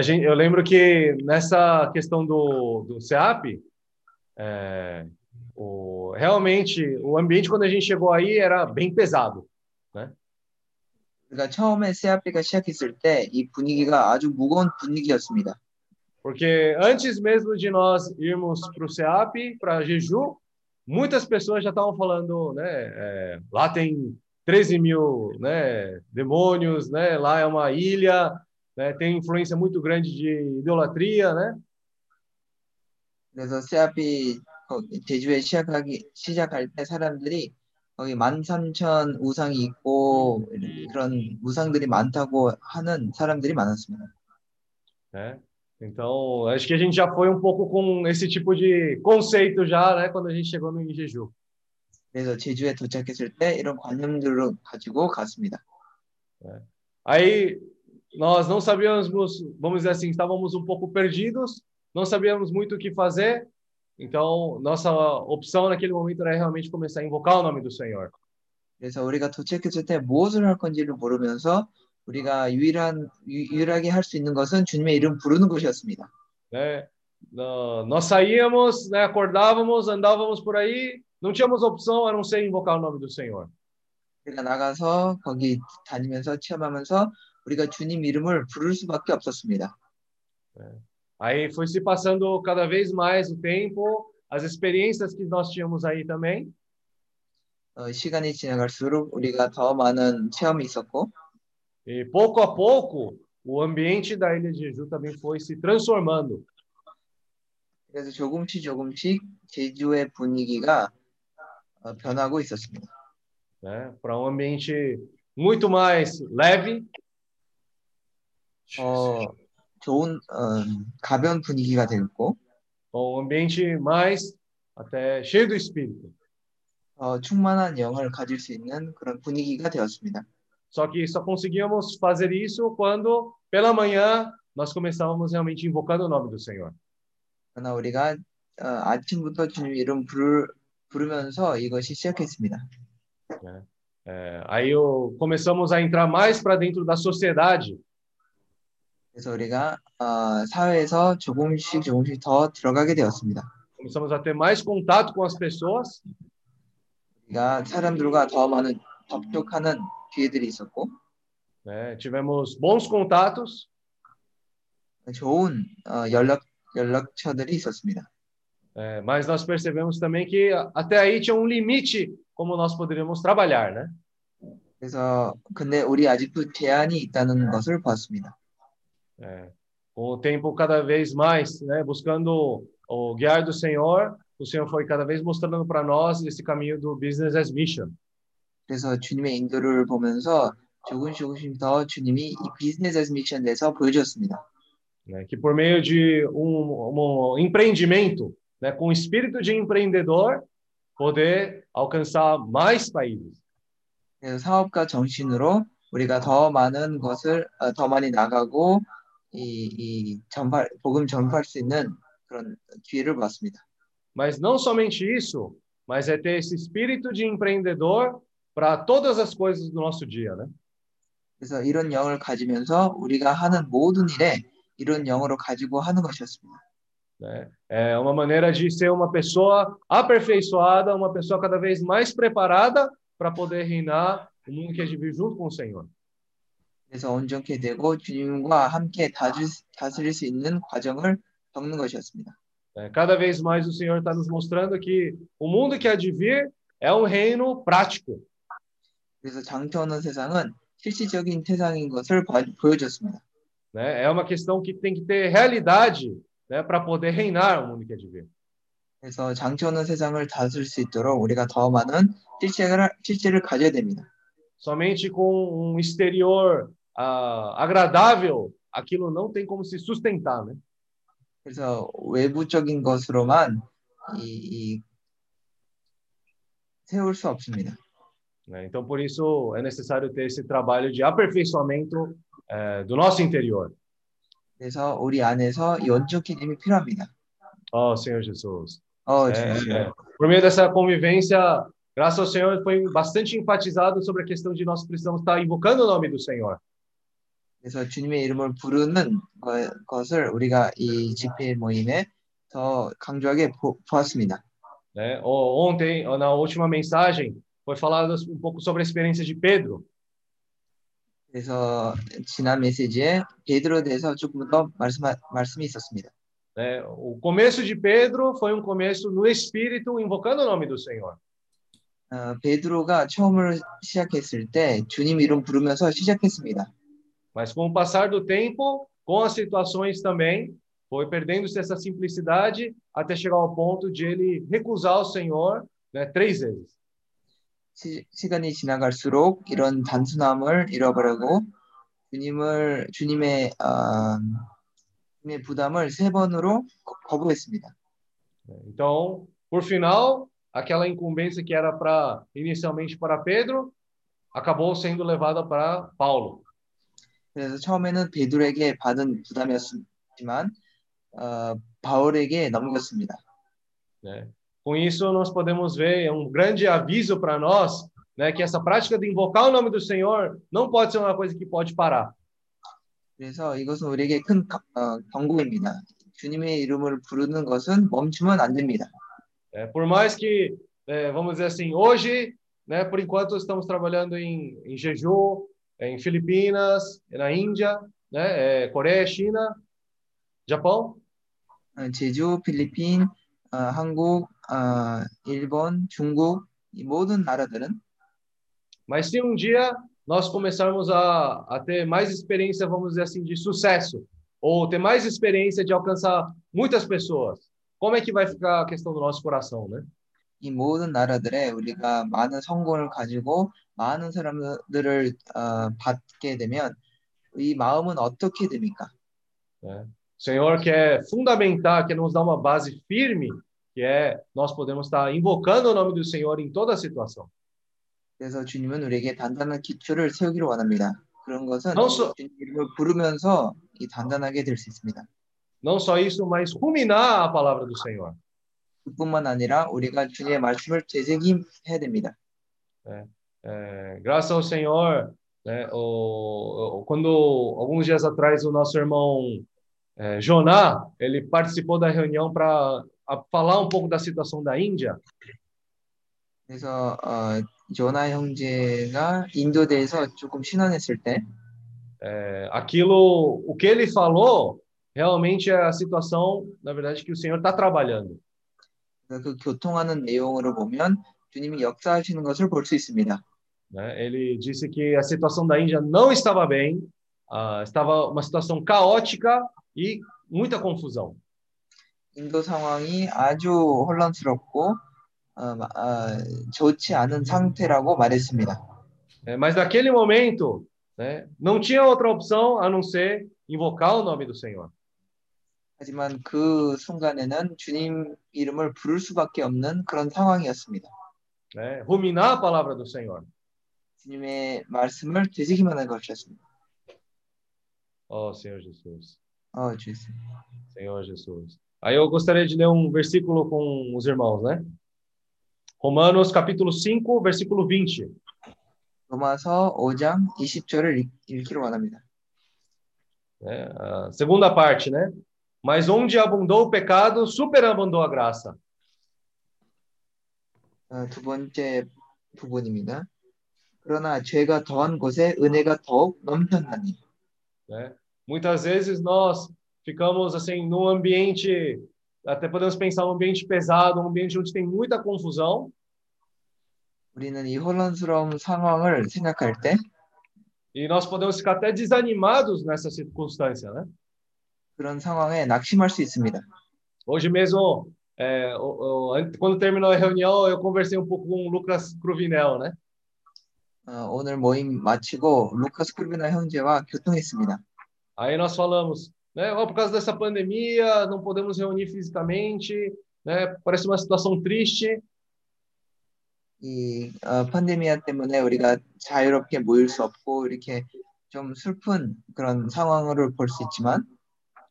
gente, eu lembro que nessa questão do, do CEAP, é, o, realmente o ambiente quando a gente chegou aí era bem pesado. 우리가 처음에 CRP가 시작했을 때 이 분위기가 아주 무거운 분위기였습니다. Porque antes mesmo de nós irmos para o CEAP, para Jeju, muitas pessoas já estavam falando, né? é, lá tem 13 mil né, demônios, né? Lá é uma ilha, né, tem influência muito grande de idolatria, né? 그래서 CRP 거- 제주에 시작하기 시작할 때 사람들이 거기 13,000 우상이 있고 그런 우상들이 많다고 하는 사람들이 많았습니다. né? Então, acho que a gente já foi um pouco com esse tipo de conceito já, né? Quando a gente chegou no Jeju. 그래서 제주에 도착했을 때 이런 관념들을 가지고 갔습니다. Aí nós não sabíamos, vamos dizer assim, estávamos um pouco perdidos, não sabíamos muito o que fazer. Então, nossa opção naquele momento era realmente começar a invocar o nome do Senhor. 그래서 우리가 도착했을 때 무엇을 할 건지를 모르면서 우리가 유일한 유- 유일하게 할 수 있는 것은 주님의 이름 부르는 것이었습니다. Né? Nó- Nós saíamos, né, acordávamos, andávamos por aí, não tínhamos opção a não ser invocar o nome do Senhor. 우리가 나가서 거기 다니면서 체험하면서 우리가 주님 이름을 부를 수밖에 없었습니다. Aí foi se passando cada vez mais o tempo, as experiências que nós tínhamos aí também. 어, 시간이 지나갈수록 우리가 더 많은 체험이 있었고 E pouco a pouco, o ambiente da Ilha de Jeju também foi se transformando. 그래서 조금씩 조금씩 제주의 분위기가 어, 변하고 있었습니다. né, para um ambiente muito mais leve, 어, 좋은 어, 가벼운 분위기가 됐고 um ambiente mais até cheio do Espírito. 어, 충만한 영을 가질 수 있는 그런 분위기가 되었습니다. Só que só conseguíamos fazer isso quando, pela manhã, nós começávamos realmente invocando o nome do Senhor. 그러나 우리가 어, 아침부터 주님 이름 부르, 부르면서 이것이 시작했습니다. É, aí eu, começamos a entrar mais para dentro da sociedade, 그래서 우리가 어, 사회에서 조금씩 조금씩 더 들어가게 되었습니다. começamos a ter mais contato com as pessoas, 우리가 사람들과 더 많은 접촉하는 기회들이 있었고 né, tivemos bons contatos, 좋은 어, 연락 연락처들이 있었습니다. É, mas nós percebemos também que até aí tinha um limite como nós poderíamos trabalhar, né? 그래서 근데 우리 아직도 제한이 있다는 것을 보았습니다. É, com o tempo cada vez mais, né, buscando o guiar do Senhor, o Senhor foi cada vez mostrando para nós esse caminho do business as mission. 그래서 주님의 인도를 보면서 조금씩 조금씩 더 주님이 이 비즈니스 애스 미션에서 보여주었습니다. né, que por meio de um, um empreendimento, né, com espírito de empreendedor, poder alcançar mais países. 그래서 사업가 정신으로 우리가 더 많은 것을 어, 더 많이 나가고 이, 이 전파 복음 전파할 수 있는 그런 기회를 봤습니다. Mas não somente isso, mas é ter esse espírito de empreendedor para todas as coisas do nosso dia, né? 그래서 이런 영을 가지면서 우리가 하는 모든 일에 이런 영으로 가지고 하는 것이었습니다. né? É uma maneira de ser uma pessoa aperfeiçoada, uma pessoa cada vez mais preparada para poder reinar o mundo que é de vir junto com o Senhor. 그래서 온전케 되고 주님과 함께 다스릴 수 있는 과정을 겪는 것이었습니다. Cada vez mais o Senhor está nos mostrando que o mundo que há de vir é um reino prático. 그래서 장터오는 세상은 실질적인 세상인 것을 봐- 보여줬습니다. né? É uma questão que tem que ter realidade né, para poder reinar o mundo que há de vir. 그래서 장터오는 세상을 다스릴 수 있도록 우리가 더 많은 실체를, 실체를 가져야 됩니다. Somente com um exterior ah, agradável, aquilo não tem como se sustentar, né? 그래서 외부적인 것으로만 이, 이 세울 수 없습니다. né? Então, por isso, é necessário ter esse trabalho de aperfeiçoamento eh, do nosso interior. 그래서 우리 안에서 연적해짐이 필요합니다. Oh, Senhor Jesus. 어, É, 주님. é. Por meio dessa convivência, graças ao Senhor, foi bastante enfatizado sobre a questão de nós precisamos estar invocando o nome do Senhor. 그래서 주님의 이름을 부르는 거- 것을 우리가 이 집회 모임에 더 강조하게 보, 보았습니다. né? Ontem, na última mensagem, foi falado um pouco sobre a experiência de Pedro. 그래서 지난 메시지에 베드로에 대해서 조금 더 말씀 말씀이 있었습니다. né? O começo de Pedro foi um começo no Espírito, invocando o nome do Senhor. 어, 베드로가 처음으로 시작했을 때 주님 이름 부르면서 시작했습니다. Mas com o passar do tempo, com as situações também, foi perdendo-se essa simplicidade até chegar ao ponto de ele recusar o Senhor né, três vezes. 시, 시간이 지나갈수록 이런 단순함을 잃어버리고 주님을 주님의 어, 주님의 부담을 세 번으로 거- 거부했습니다. Então, por final, aquela incumbência que era para inicialmente para Pedro, acabou sendo levada para Paulo. 그래서 처음에는 베드로에게 받은 부담이었지만 어, 바울에게 넘겼습니다. né? Com isso, nós podemos ver é um grande aviso para nós, né, que essa prática de invocar o nome do Senhor não pode ser uma coisa que pode parar. 그래서 이것은 우리에게 큰 가- 어, 경고입니다. 주님의 이름을 부르는 것은 멈추면 안 됩니다. É, por mais que, é, vamos dizer assim, hoje, né, por enquanto estamos trabalhando em, em Jeju, é, em Filipinas, na Índia, né, é, Coreia, China, Japão, 어, 제주, 필리핀, 어, 한국, 어, 일본, 중국 이 모든 나라들은 mas se um dia nós começarmos a, a ter mais experiência, vamos dizer assim, de sucesso, ou ter mais experiência de alcançar muitas pessoas, como é que vai ficar a questão do nosso coração, né? 이 모든 나라들에 우리가 많은 성공을 가지고 많은 사람들을 어, 받게 되면 이 마음은 어떻게 됩니까? O Senhor quer fundamentar, quer nos dar uma base firme, que é nós podemos estar invocando o nome do Senhor em toda situação. 그래서 주님은 우리에게 단단한 기초를 세우기를 원합니다. 그런 것은 Não só, 주님 이름을 부르면서 이 단단하게 될 수 있습니다. não só isso, mas ruminar a palavra do Senhor. 그뿐만 아니라 우리가 주님의 말씀을 되새김해야 됩니다. É, graças ao Senhor, né, o, o- quando alguns dias atrás o nosso irmão é, Joná, ele participou da reunião para falar um pouco da situação da Índia. 그래서 어, 조나 형제가 인도대에서 조금 신원했을 때 É, aquilo, o que ele falou, realmente é a situação, na verdade, que o Senhor está trabalhando. 그래서 그 교통하는 내용으로 보면 주님이 역사하시는 것을 볼 수 있습니다. né? Ele disse que a situação da Índia não estava bem, ah, estava uma situação caótica e muita confusão. 인도 상황이 아주 혼란스럽고 어, 마- 아, 좋지 않은 상태라고 말했습니다. né? Mas naquele momento, né, não tinha outra opção a não ser invocar o nome do Senhor. 하지만 그 순간에는 주님 이름을 부를 수밖에 없는 그런 상황이었습니다. Né? Ruminar a palavra do Senhor. 주님의 말씀을 되새기만 한 것이었습니다. Oh, Senhor Jesus. 어, 주님. Senhor Jesus. Aí eu gostaria de ler um versículo com os irmãos, né? Romanos capítulo 5, versículo 20. 로마서 5장 20절을 읽, 읽기로 원합니다. né? A segunda parte, né? Mas onde abundou o pecado, superabundou a graça. 어, 두 번째 부분입니다. 그러나 죄가 더한 곳에 은혜가 더욱 넘쳤나니 né? Muitas vezes nós ficamos assim num ambiente, até podemos pensar num ambiente pesado, um ambiente onde tem muita confusão, 우리는 이 혼란스러운 상황을 생각할 때 e nós podemos ficar até desanimados nessa circunstância, né? 그런 상황에 낙심할 수 있습니다. Hoje mesmo, é, o- o- an- quando terminou a reunião, eu conversei um pouco com o Lucas Cruvinel, né? 어, 오늘 moim 마치고 루카스 크루비나 형제와 교통했습니다. Aí nós falamos, né? "Ó, por causa dessa pandemia, não podemos reunir fisicamente, né? Parece uma situação triste. 이 어, 팬데미아 때문에 우리가 자유롭게 모일 수 없고 이렇게 좀 슬픈 그런 상황을 볼 수 있지만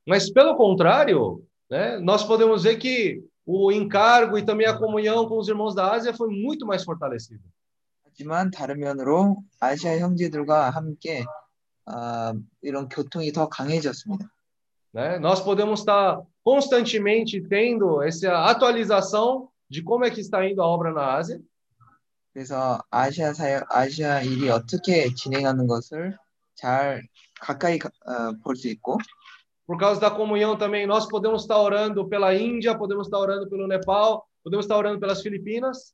Mas pelo contrário, né? Nós podemos ver que o encargo e também a comunhão com os irmãos da Ásia foi muito mais fortalecido. 하지만 다른 면으로 아시아 형제들과 함께 아, 이런 교통이 더 강해졌습니다. Né? Nós podemos estar constantemente tendo essa atualização de como é que está indo a obra na Ásia, 그래서 아시아 사역, 아시아 일이 어떻게 진행하는 것을 잘 가까이 볼 수 있고 por causa da comunhão também nós podemos estar orando pela Índia, podemos estar orando pelo Nepal, podemos estar orando pelas Filipinas,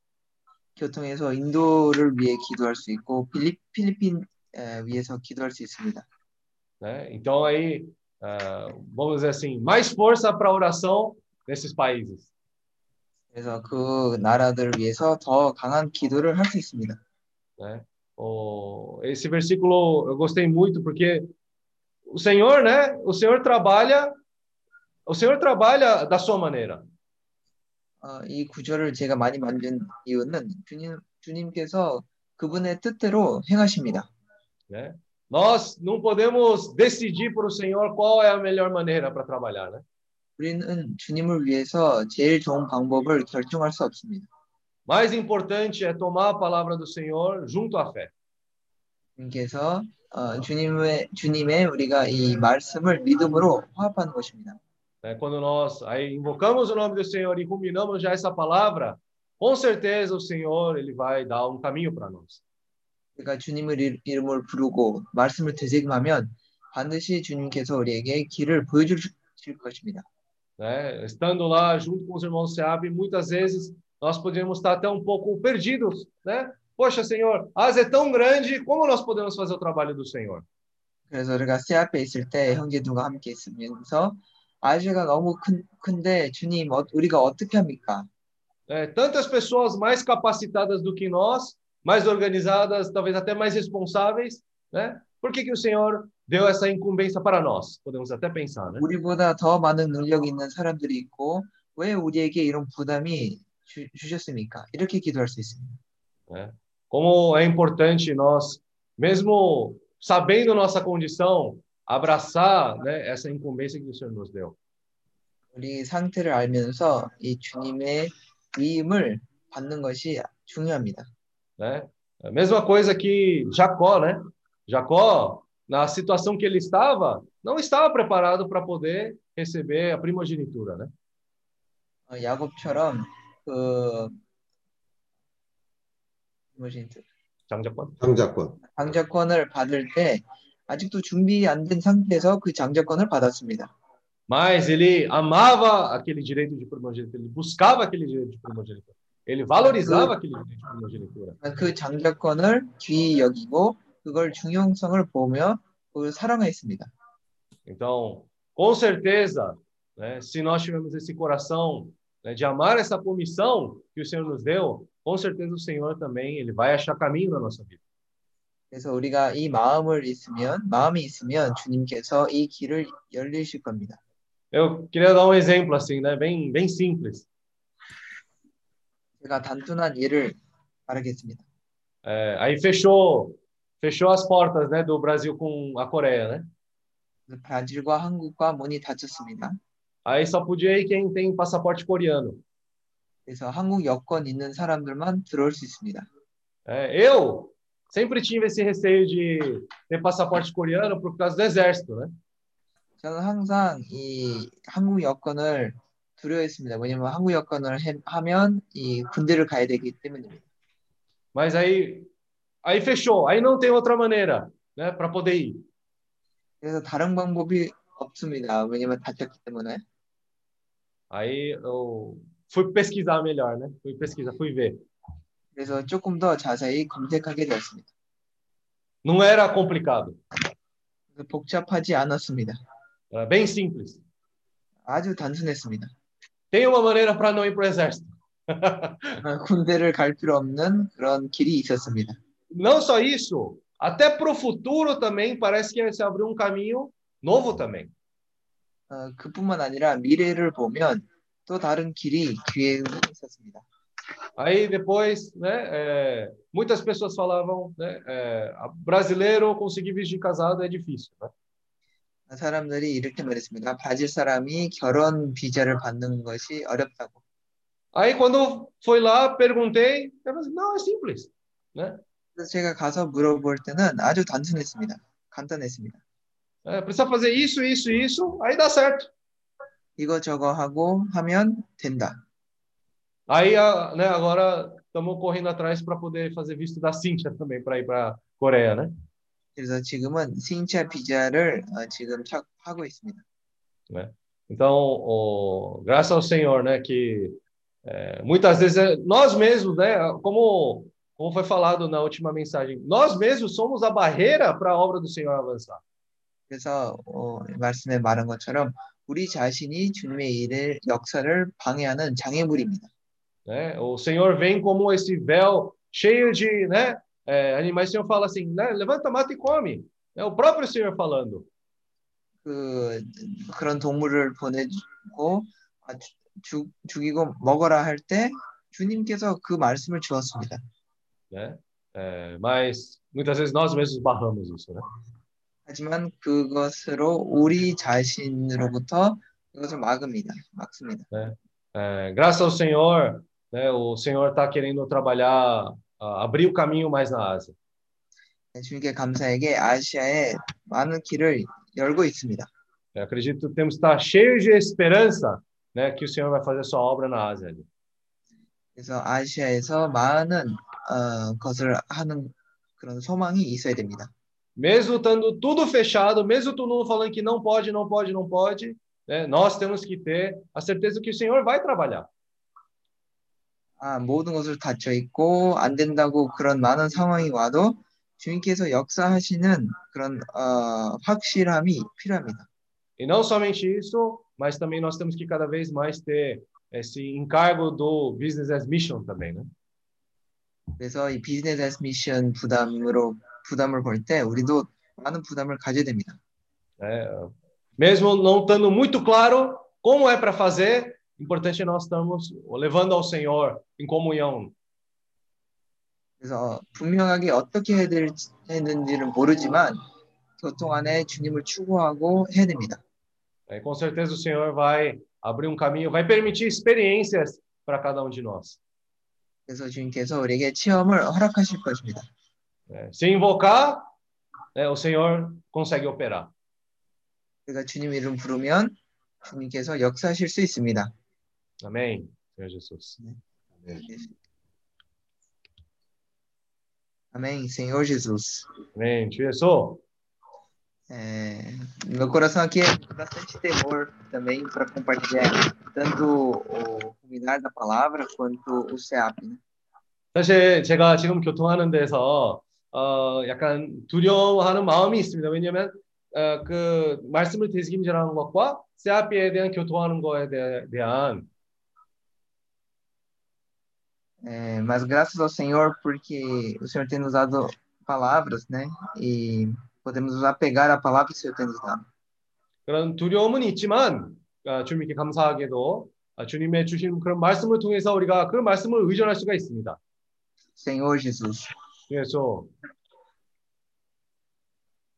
교통에서 인도를 위해 기도할 수 있고 필리, 필리핀 에, 위해서 기도할 수 있습니다. né? Então aí, ah, vamos dizer assim, mais força para a oração nesses países. 그래서 그 나라들을 위해서 더 강한 기도를 할 수 있습니다. né? O, esse versículo eu gostei muito porque o Senhor, né? O Senhor trabalha, o Senhor trabalha da sua maneira. 어, 이 구절을 제가 많이 만든 이유는 주님 주님께서 그분의 뜻대로 행하십니다. Né? Nós não podemos decidir para o Senhor qual é a melhor maneira para trabalhar, né? 우리는 주님을 위해서 제일 좋은 방법을 결정할 수 없습니다. Mais importante é tomar a palavra do Senhor junto à fé. 주님께서 어, 주님의 주님의 우리가 이 말씀을 믿음으로 화합하는 것입니다. Né? Quando nós aí invocamos o nome do Senhor e combinamos já essa palavra, com certeza o Senhor ele vai dar um caminho para nós. 우리가 주님을 이- 이름을 부르고 말씀을 되새김하면 반드시 주님께서 우리에게 길을 보여주실 것입니다. né? Estando lá junto com os irmãos Seab, muitas vezes nós podemos estar até um pouco perdidos, né? Poxa, Senhor, a Ásia é tão grande, como nós podemos fazer o trabalho do Senhor? 그래서 우리가 새 앞에 있을 때 형제들과 함께 있으면서 아시아가 너무 큰, 큰데 주님 어, 우리가 어떻게 합니까? É, tantas pessoas mais capacitadas do que nós, mais organizadas, talvez até mais responsáveis, né? Por que que o Senhor deu essa incumbência para nós? Podemos até pensar, né? 우리보다 더 많은 능력 있는 사람들이 있고 왜 우리에게 이런 부담이 주, 주셨습니까? 이렇게 기도할 수 있습니다. né? Como é importante nós, mesmo sabendo nossa condição, abraçar, né, essa incumbência que o Senhor nos deu. 우리 상태를 알면서 이 주님의 위임을 받는 것이 중요합니다. né? A mesma coisa que Jacó, né? Jacó, na situação que ele estava, não estava preparado para poder receber a primogenitura, né? 어, 야곱처럼 그 뭐지 장자권. 장자권. 장자권을 받을 때 아직도 준비 안 된 상태에서 그 장자권을 받았습니다. Mas ele amava aquele direito de primogenitura, ele buscava aquele direito de primogenitura. Ele valorizava aquele direito de primogenitura. 그 장자권을 귀히 여기고 그걸 중요성을 보며 그걸 사랑했습니다. Então, com certeza, né, se nós tivermos esse coração né, de amar essa comissão que o Senhor nos deu, com certeza o Senhor também ele vai achar caminho na nossa vida. 그래서 우리가 이 마음을 있으면 마음이 있으면 주님께서 이 길을 열리실 겁니다. Eu queria dar um exemplo assim, né, bem bem simples. 제가 단순한 예를 말하겠습니다. É, aí fechou fechou as portas, né, do Brasil com a Coreia, né? 브라질과 한국과 문이 닫혔습니다. Aí só podia ir quem tem passaporte coreano. 그래서 한국 여권 있는 사람들만 들어올 수 있습니다. É, eu sempre tive esse receio de ter passaporte coreano por causa do exército, né? 저는 항상 이 한국 여권을 두려워했습니다. 왜냐면 한국 여권을 해- 하면 이 군대를 가야 되기 때문입니다. Mas aí aí fechou, aí não tem outra maneira, né, para poder ir. 그래서 다른 방법이 없습니다. 왜냐면 닫혔기 때문에. Aí eu fui pesquisar melhor, né? Fui pesquisar, fui ver. 그래서 조금 더 자세히 검색하게 되었습니다. Não era complicado, 복잡하지 않았습니다. era bem simples. 아주 단순했습니다. Tem uma maneira para não ir para o exército. 군대를 갈 필요 없는 그런 길이 있었습니다. Não só isso, até para o futuro também parece que se abriu um caminho novo também. 어, 그뿐만 아니라 미래를 보면 또 다른 길이 기회가 있었습니다. Aí depois, né, é, muitas pessoas falavam, né, é, brasileiro conseguir visto de casado é difícil, né? 사람들이 이렇게 말했습니다. 브라질 사람이 결혼 비자를 받는 것이 어렵다고. Aí quando foi lá, perguntei, eu falei, assim, não, é simples, né? 그래서 제가 가서 물어볼 때는 아주 단순했습니다. 간단했습니다. É, precisa fazer isso, isso, isso, aí dá certo. 이거 저거 하고 하면 된다. Aí, a- né, agora estamos correndo atrás para poder fazer visto da Cíntia também para ir para Coreia, né? 그래서 지금은 승차 비자를 어, 지금 착 하고 있습니다. Então, o- graças ao Senhor, né, que é, muitas vezes é, nós mesmos, né, como como foi falado na última mensagem, nós mesmos somos a barreira para a obra do Senhor avançar. 그래서 어, 말씀에 말한 것처럼 우리 자신이 주님의 일을 역사를 방해하는 장애물입니다. né? O Senhor vem como esse véu cheio de, né, é, animais. O Senhor fala assim, né, levanta, mata e come. É o próprio Senhor falando. 그 그런 동물을 보내고 아, 주- 죽, 죽이고 먹어라 할 때 주님께서 그 말씀을 주었습니다. né? É, mas muitas vezes nós mesmos barramos isso, né? 하지만 그것으로 우리 자신으로부터 그것을 막습니다. 막습니다. É, graças ao Senhor, né, o Senhor está querendo trabalhar, ah, abrir o caminho mais na Ásia. 네, 주님께 감사하게 아시아에 많은 길을 열고 있습니다. Eu acredito que temos que estar cheios de esperança, né, que o Senhor vai fazer sua obra na Ásia. 그래서 아시아에서 많은 어, 것을 하는 그런 소망이 있어야 됩니다. Mesmo estando tudo fechado, mesmo todo mundo falando que não pode, não pode, não pode, né, nós temos que ter a certeza que o Senhor vai trabalhar. 아, 모든 것을 닫혀 있고 안 된다고 그런 많은 상황이 와도 주님께서 역사하시는 그런 어, 확실함이 필요합니다. E não somente isso, mas também nós temos que cada vez mais ter esse encargo do business as mission também, né? 그래서 이 비즈니스 애스 미션 부담으로 부담을 볼 때 우리도 많은 부담을 가져야 됩니다. É, mesmo não estando muito claro como é para fazer, importante nós estamos levando ao Senhor em comunhão. 그래서 분명하게 어떻게 해야 될지 했는지를 모르지만 교통 안에 주님을 추구하고 해야 됩니다. É, com certeza o Senhor vai abrir um caminho, vai permitir experiências para cada um de nós. 그래서 주님께서 우리에게 체험을 허락하실 것입니다. É, se invocar, né, o Senhor consegue operar. 우리가 주님 이름 부르면 주님께서 역사하실 수 있습니다. Amém, Senhor Jesus. 아멘, Senhor Jesus. Amém. Tio Esso, É, meu coração aqui é bastante temor também para compartilhar tanto o ruminar da palavra quanto o SEAP. Né? 사실 제가 지금 교통하는 데서 어, 약간 두려워하는 마음이 있습니다. 왜냐하면 어, 그 말씀을 되새김질하는 것과 세아피에 대한 교통하는 대, 대한 É, mas graças ao Senhor, porque o Senhor tem nos dado palavras, né? E podemos nos apegar à palavra que o Senhor tem nos dado. 그런 두려움은 있지만 아, 주님께 감사하게도 아, 주님의 주신 그런 말씀을 통해서 우리가 그 말씀을 의존할 수가 있습니다. Senhor Jesus. 그래서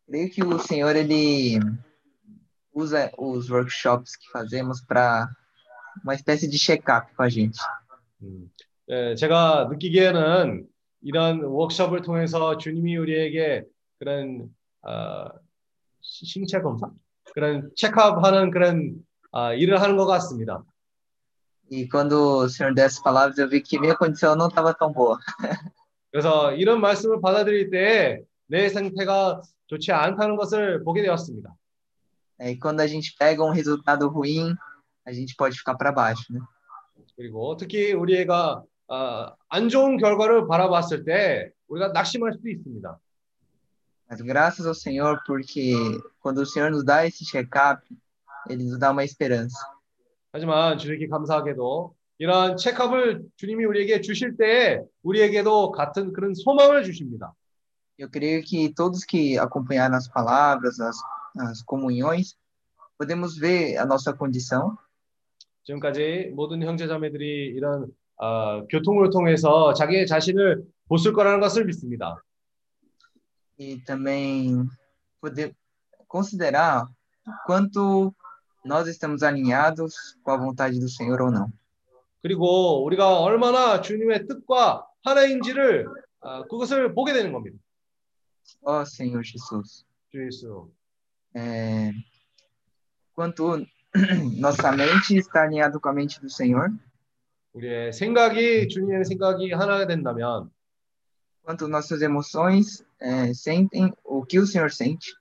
Creio que o Senhor ele usa os workshops que fazemos para uma espécie de check-up com a gente. 음, 예, 제가 느끼기에는 이런 워크숍을 통해서 주님이 우리에게 그런 어, 시- 신체 검사 그런 체크업하는 그런 아, 일을 하는 것 같습니다. E quando o Senhor deu essas palavras, eu vi que minha condição não estava tão boa. 그래서 이런 말씀을 받아들일 때 내 상태가 좋지 않다는 것을 보게 되었습니다. É, E quando a gente pega um resultado ruim, a gente pode ficar para baixo, né? 그리고 특히 우리 애가 아, 안 좋은 결과를 바라봤을 때 우리가 낙심할 수도 있습니다. Mas graças ao Senhor, porque quando o Senhor nos dá esse check-up, ele nos dá uma esperança. 하지만 주님께 감사하게도 이러한 체크업을 주님이 우리에게 주실 때 우리에게도 같은 그런 소망을 주십니다. Eu creio que todos que acompanharam as palavras, as, as comunhões, podemos ver a nossa condição 지금까지 모든 형제자매들이 이런 아, 교통을 통해서 자기의 자신을 보실 거라는 것을 믿습니다. e também poder considerar quanto nós estamos alinhados com a vontade do Senhor ou não. 그리고 우리가 얼마나 주님의 뜻과 하나인지를 아, 그것을 보게 되는 겁니다. Ó Senhor Jesus, 주 예수. é, quanto nossa mente está alinhada com a mente do Senhor, 우리의 생각이 주님의 생각이 하나가 된다면 quanto nossas emoções é, sentem o que o Senhor sente,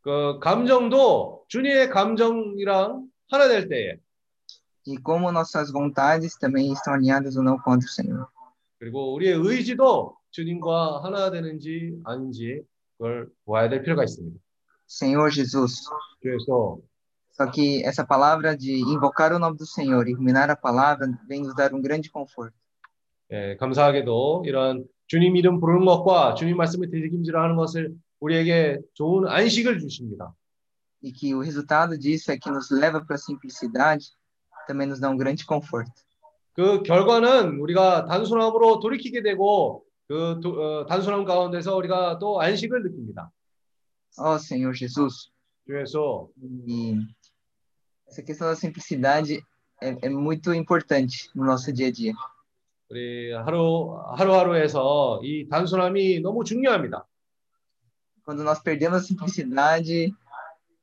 그 감정도 주님의 감정이랑 하나 될 때에 e como nossas vontades também estão alinhadas ou não com a do Senhor. 그리고 우리의 의지도 주님과 하나 되는지 아닌지 그걸 보아야 될 필요가 있습니다. Senhor Jesus, 그래서 só que essa palavra de invocar o nome do Senhor e ruminar a palavra vem nos dar um grande conforto. 예, 감사하게도 이런 주님 이름 부르는 것과 주님 말씀을 되새김질하는 것을 우리에게 좋은 안식을 주십니다. E que o resultado disso é que nos leva para a simplicidade, também nos dá um grande conforto. 그 결과는 우리가 단순함으로 돌이키게 되고 그 도- 어, 단순함 가운데서 우리가 또 안식을 느낍니다. Ó Senhor Jesus, 그래서 e essa questão da simplicidade é, é muito importante no nosso dia a dia. 우리 하루 하루하루에서 이 단순함이 너무 중요합니다. Quando nós perdemos a simplicidade,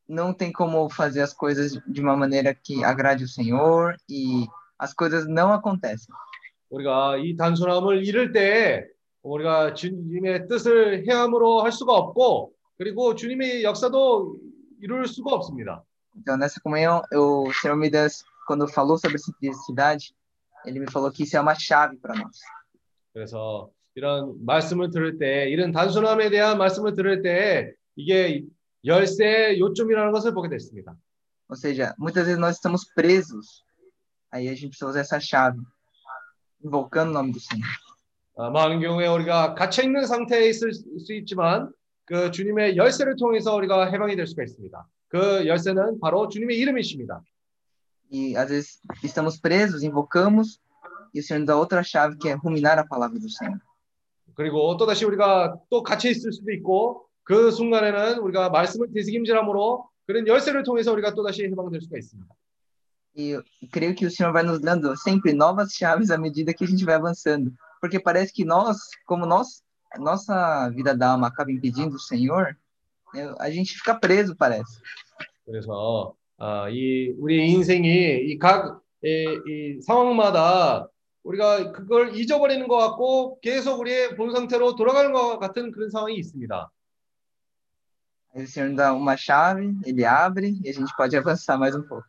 não tem como fazer as coisas de uma maneira que agrade o Senhor e as coisas não acontecem. 우리가 이 단순함을 잃을 때 우리가 주님의 뜻을 헤함으로 할 수가 없고 그리고 주님의 역사도 이룰 수가 없습니다. Então, nessa comunhão, eu- o Senhor me deu, quando falou sobre a simplicidade, ele me falou que isso é uma chave para nós. 그래서 이런 말씀을 들을 때 이런 단순함에 대한 말씀을 들을 때 이게 열쇠 요점이라는 것을 보게 됐습니다. Ou seja, muitas vezes nós estamos presos, aí a gente precisa usar essa chave, invocando o nome do Senhor. 아, 많은 경우에 우리가 갇혀 있는 상태에 있을 수 있지만 그 주님의 열쇠를 통해서 우리가 해방이 될 수가 있습니다. 그 열쇠는 바로 주님의 이름이십니다. E às vezes estamos presos, invocamos, e o Senhor nos dá outra chave que é ruminar a palavra do Senhor. 그리고 또 다시 우리가 또 갇혀 있을 수도 있고 그 순간에는 우리가 말씀을 되새김질함으로 그런 열쇠를 통해서 우리가 또 다시 해방될 수가 있습니다. E creio que o Senhor vai nos dando sempre novas chaves à medida que a gente vai avançando. Porque parece que nós, como nós, nossa vida da alma acaba impedindo o Senhor, a gente fica preso, parece. 그래서 아, 이 우리 인생이 이각 이 상황마다 우리가 그걸 잊어버리는 것 같고 계속 우리의 본 상태로 돌아가는 것 같은 그런 상황이 있습니다. Aí o Senhor dá uma chave, ele abre e a gente pode avançar mais um pouco.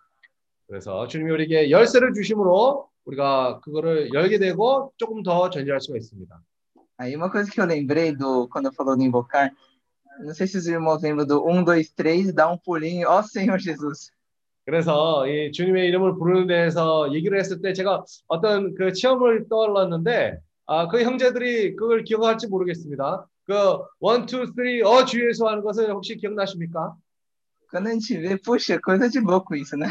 그래서 주님이 우리에게 열쇠를 주심으로 우리가 그거를 열게 되고 조금 더 전진할 수가 있습니다. Aí uma coisa que eu lembrei do quando falou do invocar, não sei se os irmãos lembram do 1, 2, 3, dá um pulinho, ó Senhor Jesus. 그래서 이 주님의 이름을 부르는 데에서 얘기를 했을 때 제가 어떤 그 체험을 떠올랐는데 아, 그 형제들이 그걸 기억할지 모르겠습니다. 그 원, 투, 쓰리 어 주예수 하는 것을 혹시 기억나십니까? Quando a gente vê, puxa, coisa de louco isso, né?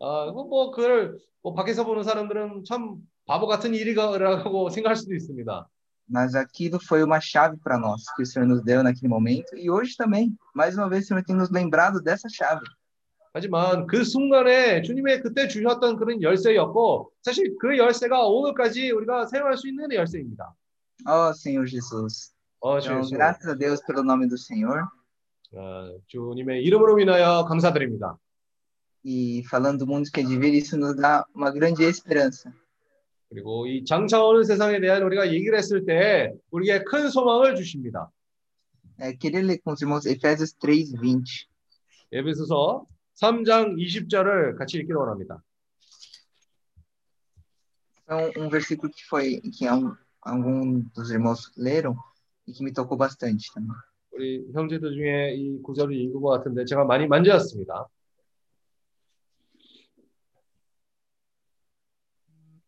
아, 뭐, 뭐 그걸 뭐 밖에서 보는 사람들은 참 바보 같은 일이라고 생각할 수도 있습니다. Mas aquilo foi uma chave para nós que o Senhor nos deu naquele momento e hoje também. Mais uma vez o Senhor tem nos lembrado dessa chave. 하지만 그 순간에 주님의 그때 주셨던 그런 열쇠였고 사실 그 열쇠가 오늘까지 우리가 사용할 수 있는 열쇠입니다. Ó Senhor Jesus. 어, Então, 주예수. graças a Deus pelo nome do Senhor. 어, 주님의 이름으로 인하여 감사드립니다. E falando do mundo que é de vir, isso nos dá uma grande esperança. 그리고 이 장차오는 세상에 대한 우리가 얘기를 했을 때 우리에게 큰 소망을 주십니다. É, queria ler com os irmãos Efésios 3, 20. 에베소서 3장 20절을 같이 읽기를 원합니다. Então, um versículo que foi que algum, algum dos irmãos leram E que me tocou bastante também. 우리 형제들 중에 이 구절을 읽은 것 같은데 제가 많이 만졌습니다.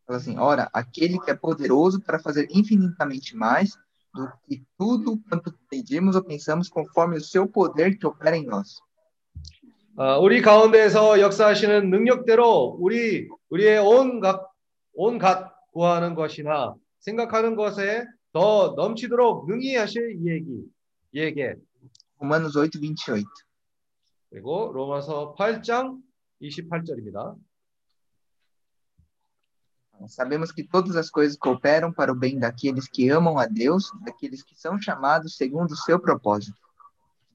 Fala assim: Ora, aquele que é poderoso para fazer infinitamente mais do que tudo quanto pedimos ou pensamos, conforme o seu poder que opera em nós. 아, 우리 가운데에서 역사하시는 능력대로 우리 우리의 온갖 온갖 구하는 것이나 생각하는 것에 더 넘치도록 능히 하실 이에게 이에게 Romanos 8, 28. 그리고 로마서 8장 28절입니다. Sabemos que todas as coisas cooperam para o bem daqueles que amam a Deus, daqueles que são chamados segundo o seu propósito.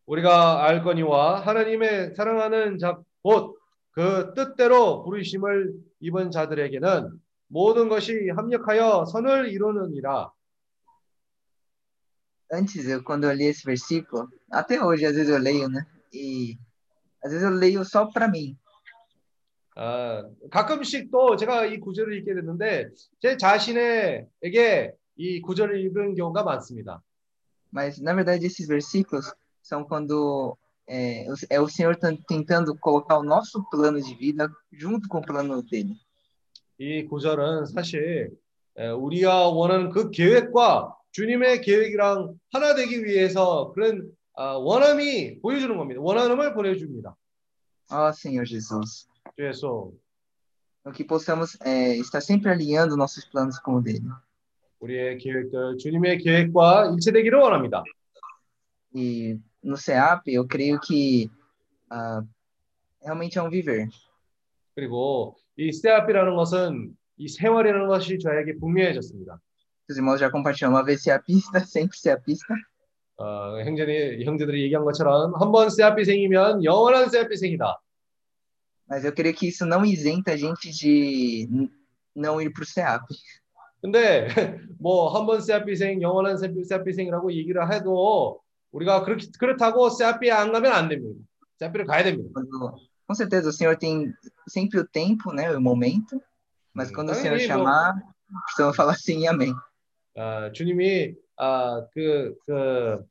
우리가 알거니와 하나님의 사랑하는 자곧그 뜻대로 부르심을 입은 자들에게는 모든 것이 합력하여 선을 이루느니라. Antes, eu, quando eu li esse versículo, até hoje, às vezes eu leio, né? E às vezes eu leio só para mim. 아, 가끔씩 또 제가 이 구절을 읽게 됐는데 제 자신에게 이 구절을 읽은 경우가 많습니다. Mas, na verdade, esses versículos são quando é, o- é o Senhor tan- tentando colocar o nosso plano de vida junto com o plano dele. 이 구절은 사실 에, 우리가 원하는 그 계획과 주님의 계획이랑 하나 되기 위해서 그런 아, 원함이 보여주는 겁니다. 원함을 보내줍니다. Ó Senhor Jesus. Então, que possamos é, estar sempre alinhando nossos planos com o dele. 우리의 계획들 주님의 계획과 일치되기를 원합니다. E no CEAP, eu creio que ah, realmente é um viver. 그리고 이 스테아피라는 것은 이 생활이라는 것이 저에게 분명해졌습니다. Os irmãos já compartilham uma vez CEAPista, sempre CEAPista. 어, 형제들이, 형제들이 얘기한 것처럼 한 번 세아피생이면 영원한 세아피생이다. Mas eu creio que isso não isenta a gente de n- não ir para o CEAP. 근데 뭐 한 번 세아피생, 영원한 세아피- 세아피생이라고 얘기를 해도 우리가 그렇게, 그렇다고 세아피에 안 가면 안 됩니다. 세아피를 가야 됩니다. Quando- com certeza o Senhor tem sempre o tempo, né, o momento. Mas Hum, quando o tá Senhor aí, chamar, precisamos falar sim e amém. 아, 주님이 아, 그, 그,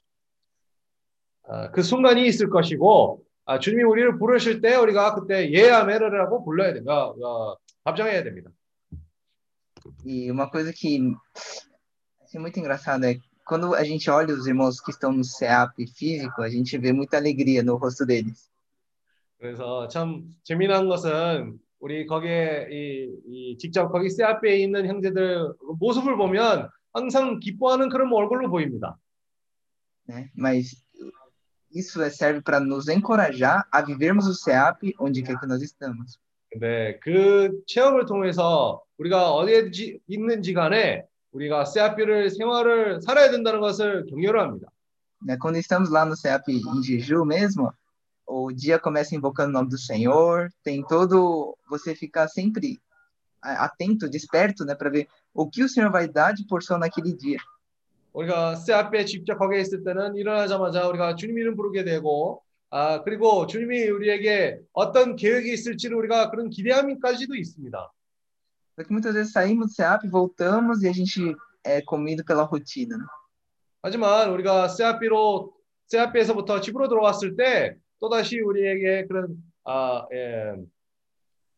아, 그 순간이 있을 것이고 아, 주님이 우리를 부르실 때 우리가 그때 예아메르라고 불러야 됩니다. 어, 답장해야 됩니다. E uma coisa que é muito engraçada é quando a gente olha os irmãos que estão no CEAP físico, a gente vê muita alegria no rosto deles. 그래서 참 재미난 것은 우리 거기에 이, 이 직접 거기 세 앞에 있는 형제들 모습을 보면 항상 기뻐하는 그런 얼굴로 보입니다. né? Mas isso é- serve para nos encorajar a vivermos o CEAP onde quer que nós estamos. 근데 그 체험을 통해서 우리가 어디에 지- 있는지 간에 우리가 세아피를 생활을 살아야 된다는 것을 격려를 합니다. Né? Quando estamos lá no CEAP em Jeju mesmo, o dia começa invocando o nome do Senhor, tem todo você ficar sempre a- atento, desperto, né, para ver o que o Senhor vai dar de porção naquele dia. 우리가 새 앞에 직접 거기에 있을 때는 일어나자마자 우리가 주님 이름 부르게 되고 아 그리고 주님이 우리에게 어떤 계획이 있을지를 우리가 그런 기대함까지도 있습니다. Só que muitas vezes saímos do CEAP, voltamos e a gente é comido pela rotina. 하지만 우리가 새 앞에서부터 집으로 들어왔을 때 또다시 우리에게 그런 아, 예,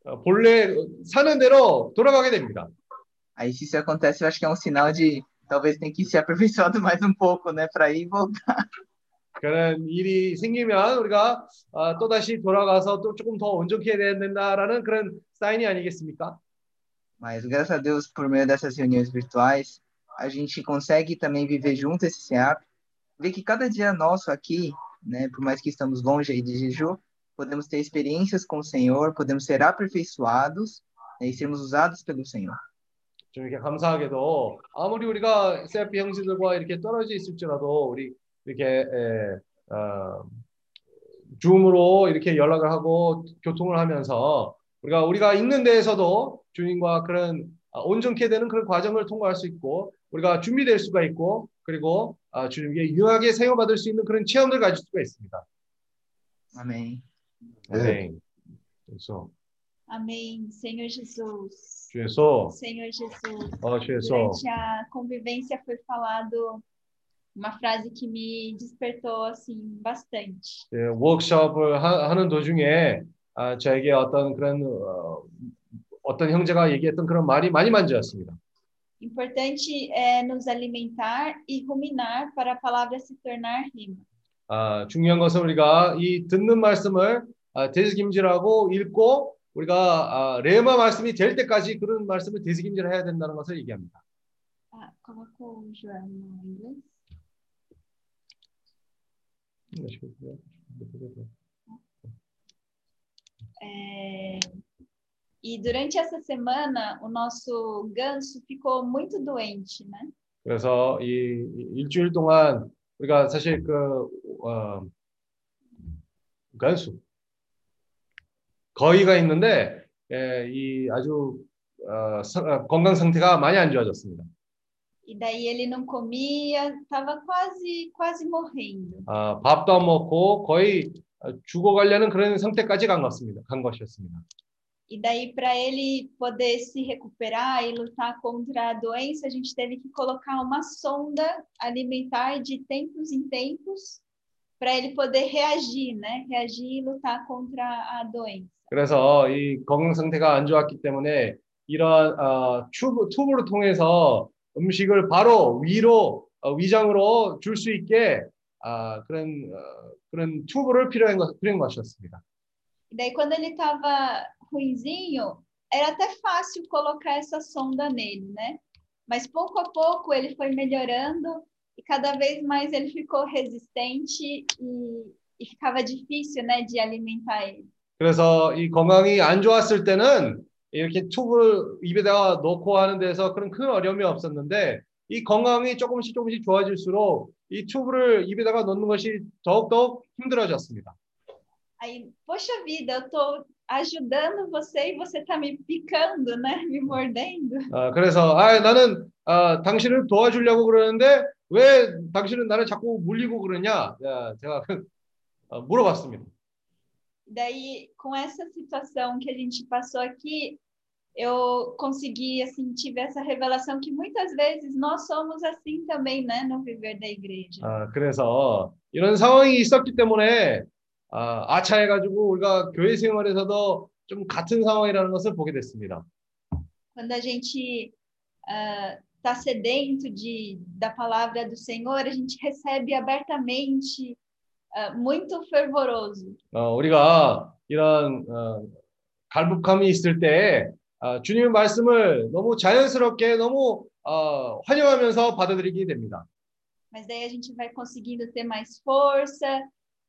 어, 본래 사는 대로 돌아가게 됩니다. Aí, se isso acontece, eu acho que é um sinal de talvez tem que ser aperfeiçoado mais um pouco, né? Para ir e voltar. 그런 일이 생기면 우리가 아, 또다시 돌아가서 또 조금 더 온전히 해야 된다라는 그런 사인이 아니겠습니까? Mas graças a Deus, por meio dessas reuniões virtuais, a gente consegue também viver junto esse CEAP, ver que cada dia nosso aqui, né, por mais que estamos longe aí de Jeju, podemos ter experiências com o Senhor, podemos ser aperfeiçoados né, e sermos usados pelo Senhor. 좀 이렇게 감사하게도 아무리 우리가 세피 형제들과 이렇게 떨어져 있을지라도 우리 이렇게 에, 어, 줌으로 이렇게 연락을 하고 교통을 하면서 우리가 우리가 있는 데에서도 주님과 그런 아, 온전케 되는 그런 과정을 통과할 수 있고 우리가 준비될 수가 있고 그리고 아, 주님께 유하게 사용받을 수 있는 그런 체험을 가질 수가 있습니다. Amém. 네. 그래서 Amém. Senhor Jesus. 주에서 Senhor Jesus. 어 주에서 Durante a convivência foi falado uma frase que me despertou assim bastante. 예, 워크숍을 하, 하는 도중에 아, 저에게 어떤 그런 어, 어떤 형제가 얘기했던 그런 말이 많이 만져졌습니다. Importante é nos alimentar e ruminar para a palavra se tornar rima. 아, 중요한 것은 우리가 이 듣는 말씀을 아, 되새김질하고 읽고 우리가 아, 레마 말씀이 될 때까지 그런 말씀을 되새김질 해야 된다는 것을 얘기합니다. Ah. É, E durante essa semana, o nosso ganso ficou muito doente, né? 그래서 이, 이 일주일 동안 우리가 사실 그 어, 간수 거의가 있는데 예, 이 아주 어, 사- 어, 건강 상태가 많이 안 좋아졌습니다. E daí ele não comia, estava quase, quase morrendo. 아, 밥도 안 먹고 거의 어, 죽어가려는 그런 상태까지 간 것입니다. 간 것이었습니다. E daí, para ele poder se recuperar e lutar contra a doença, a gente teve que colocar uma sonda alimentar de tempos em tempos para ele poder reagir, né? Reagir e lutar contra a doença. 그래서 이 건강 상태가 안 좋았기 때문에 이러한 어, 튜브, 튜브 를 통해서 음식을 바로 위로 어, 위장으로 줄 수 있게 아, 그런 어, 그런 튜브를 필요한 것 필요한 것이었습니다. E daí, quando ele estava ruinzinho, era até fácil colocar essa sonda nele, né? Mas pouco a pouco ele foi melhorando e cada vez mais ele ficou resistente e, e ficava difícil, né, de alimentar ele. 그래서 이 건강이 안 좋았을 때는 이렇게 튜브를 입에다가 넣고 하는 데서 그런 큰 어려움이 없었는데 이 건강이 조금씩 조금씩 좋아질수록 이 튜브를 입에다가 넣는 것이 더욱더욱 힘들어졌습니다. Aí, poxa vida, eu tô ajudando você e você tá me picando, né? Me mordendo. 아, 그래서 아, 나는 아, 당신을 도와주려고 그러는데 왜 당신은 나를 자꾸 물리고 그러냐? 야, 제가 어, 물어봤습니다. Daí, com essa situação que a gente passou aqui, eu consegui, assim, tive essa revelação que muitas vezes nós somos assim também, né? No viver da igreja. 아, 그래서 이런 상황이 있었기 때문에 아, 아차해가지고 우리가 교회 생활에서도 좀 같은 상황이라는 것을 보게 됐습니다. Quando a gente está sedento de, da palavra do Senhor, a gente recebe abertamente, ah, muito fervoroso. 어, 우리가 이런 어, 갈급함이 있을 때 아, 주님의 말씀을 너무 자연스럽게 너무 어, 환영하면서 받아들이게 됩니다. Mas daí a gente vai conseguindo ter mais força,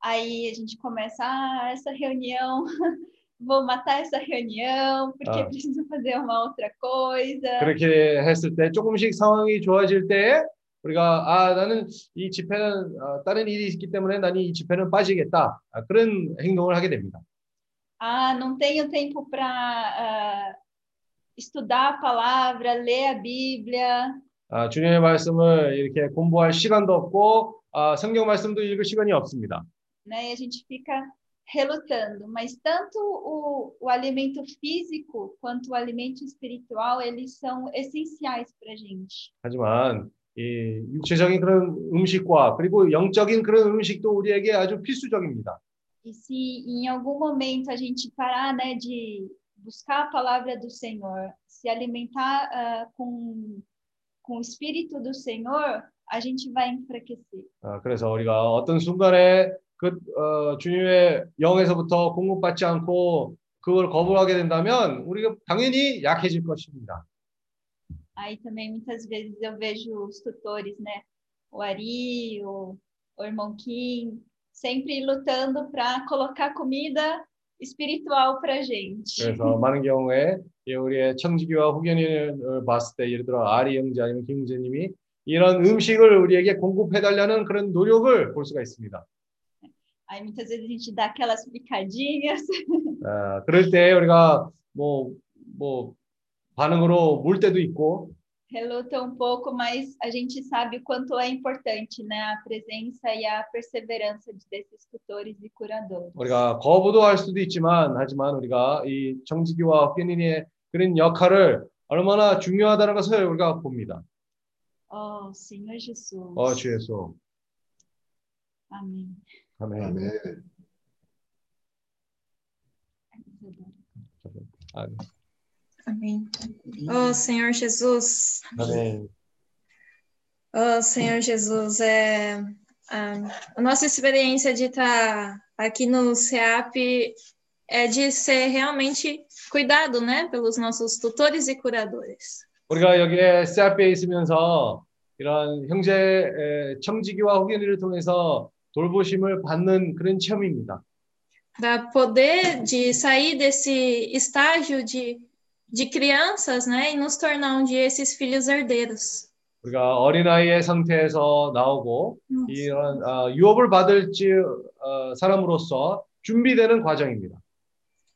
aí a gente começa, ah, essa reunião, vou matar essa reunião, porque Ah. preciso fazer uma outra coisa. 그렇게 했을 때 조금씩 상황이 좋아질 때 우리가 아 나는 이 집회는 어, 다른 일이 있기 때문에 나는 이 집회는 빠지겠다 아, 그런 행동을 하게 됩니다. Ah, não tenho tempo para estudar a palavra, ler a Bíblia. 아, 주님의 말씀을 이렇게 공부할 시간도 없고 아, 성경 말씀도 읽을 시간이 없습니다. né? E a gente fica relutando, mas tanto o, o alimento físico quanto o alimento espiritual, eles são essenciais para a gente. 하지만 이 육체적인 그런 음식과 그리고 영적인 그런 음식도 우리에게 아주 필수적입니다. E se em algum momento a gente parar, né, de buscar a palavra do Senhor, se alimentar ah, com, com o Espírito do Senhor, a gente vai enfraquecer. 아, 그래서 우리가 어떤 순간에 그 어, 주님의 영에서부터 공급받지 않고 그걸 거부하게 된다면 우리가 당연히 약해질 것입니다. Aí também muitas vezes eu vejo os tutores, né, o Ari, o, o irmão Kim, sempre lutando para colocar comida espiritual para gente. 그래서 많은 경우에 이 우리의 청지기와 후견인을 봤을 때 예를 들어 아리 형제 아니면 김 형제님이 이런 음식을 우리에게 공급해 달라는 그런 노력을 볼 수가 있습니다. Aí muitas vezes a gente dá aquelas picadinhas, 아, 그럴 때 우리가 뭐 뭐 반응으로 물 때도 있고 reluta um pouco, mas a gente sabe o quanto é importante, né, a presença e a perseverança de- desses tutores e curadores. 우리가 거부도 할 수도 있지만 하지만 우리가 이 청지기와 후견인의 그런 역할을 얼마나 중요하다는 것을 우리가 봅니다. Oh, Senhor Jesus. 어, 주 예수. Amém. 아멘. 아멘. 아멘. Amém. Oh, Senhor Jesus. 아멘. Oh, Senhor Jesus, é, a, a nossa experiência de estar aqui no CEAP é de ser realmente cuidado, né, pelos nossos tutores e curadores. 우리가 여기에 CRP에 있으면서 이런 형제 에, 청지기와 후견인을 통해서 돌보심을 받는 그런 체험입니다. Para poder de sair desse estágio de, de crianças, né, e nos tornar um dia esses filhos herdeiros. 우리가 어린아이의 상태에서 나오고 이런 어, 유업을 받을 지 어, 사람으로서 준비되는 과정입니다.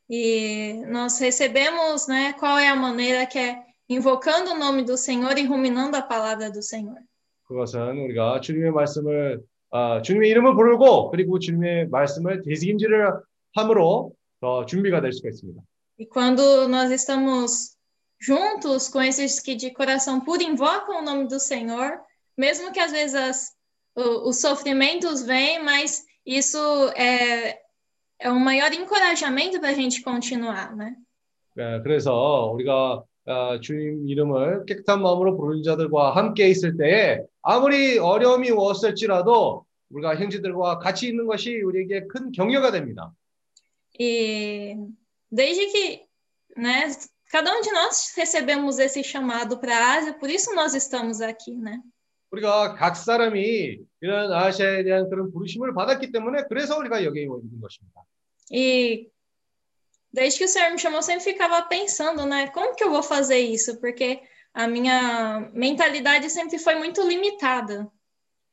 E nós recebemos, né, qual é a maneira que é invocando o nome do Senhor e ruminando a palavra do Senhor. 그것은 우리가 주님의 말씀을 아, 주님의 이름을 부르고 그리고 주님의 말씀을 되새김질을 함으로 더 준비가 될 수가 있습니다. E quando nós estamos juntos com esses que de coração puro invocam o nome do Senhor, mesmo que às vezes as- o- os sofrimentos vêm, mas isso é, é um maior encorajamento para a gente continuar, né? 예, 그래서 우리가 아, 주님 이름을 깨끗한 마음으로 부르는 자들과 함께 있을 때에 아무리 어려움이 왔을지라도 우리가 형제들과 같이 있는 것이 우리에게 큰 격려가 됩니다. E desde que, né, cada um de nós recebemos esse chamado para a Ásia, por isso nós estamos aqui, né? 우리가 각 사람이 이런 아시아에 대한 그런 부르심을 받았기 때문에 그래서 우리가 여기에 있는 것입니다. E desde que o Senhor me chamou, eu sempre ficava pensando, né, como que eu vou fazer isso? Porque a minha mentalidade sempre foi muito limitada.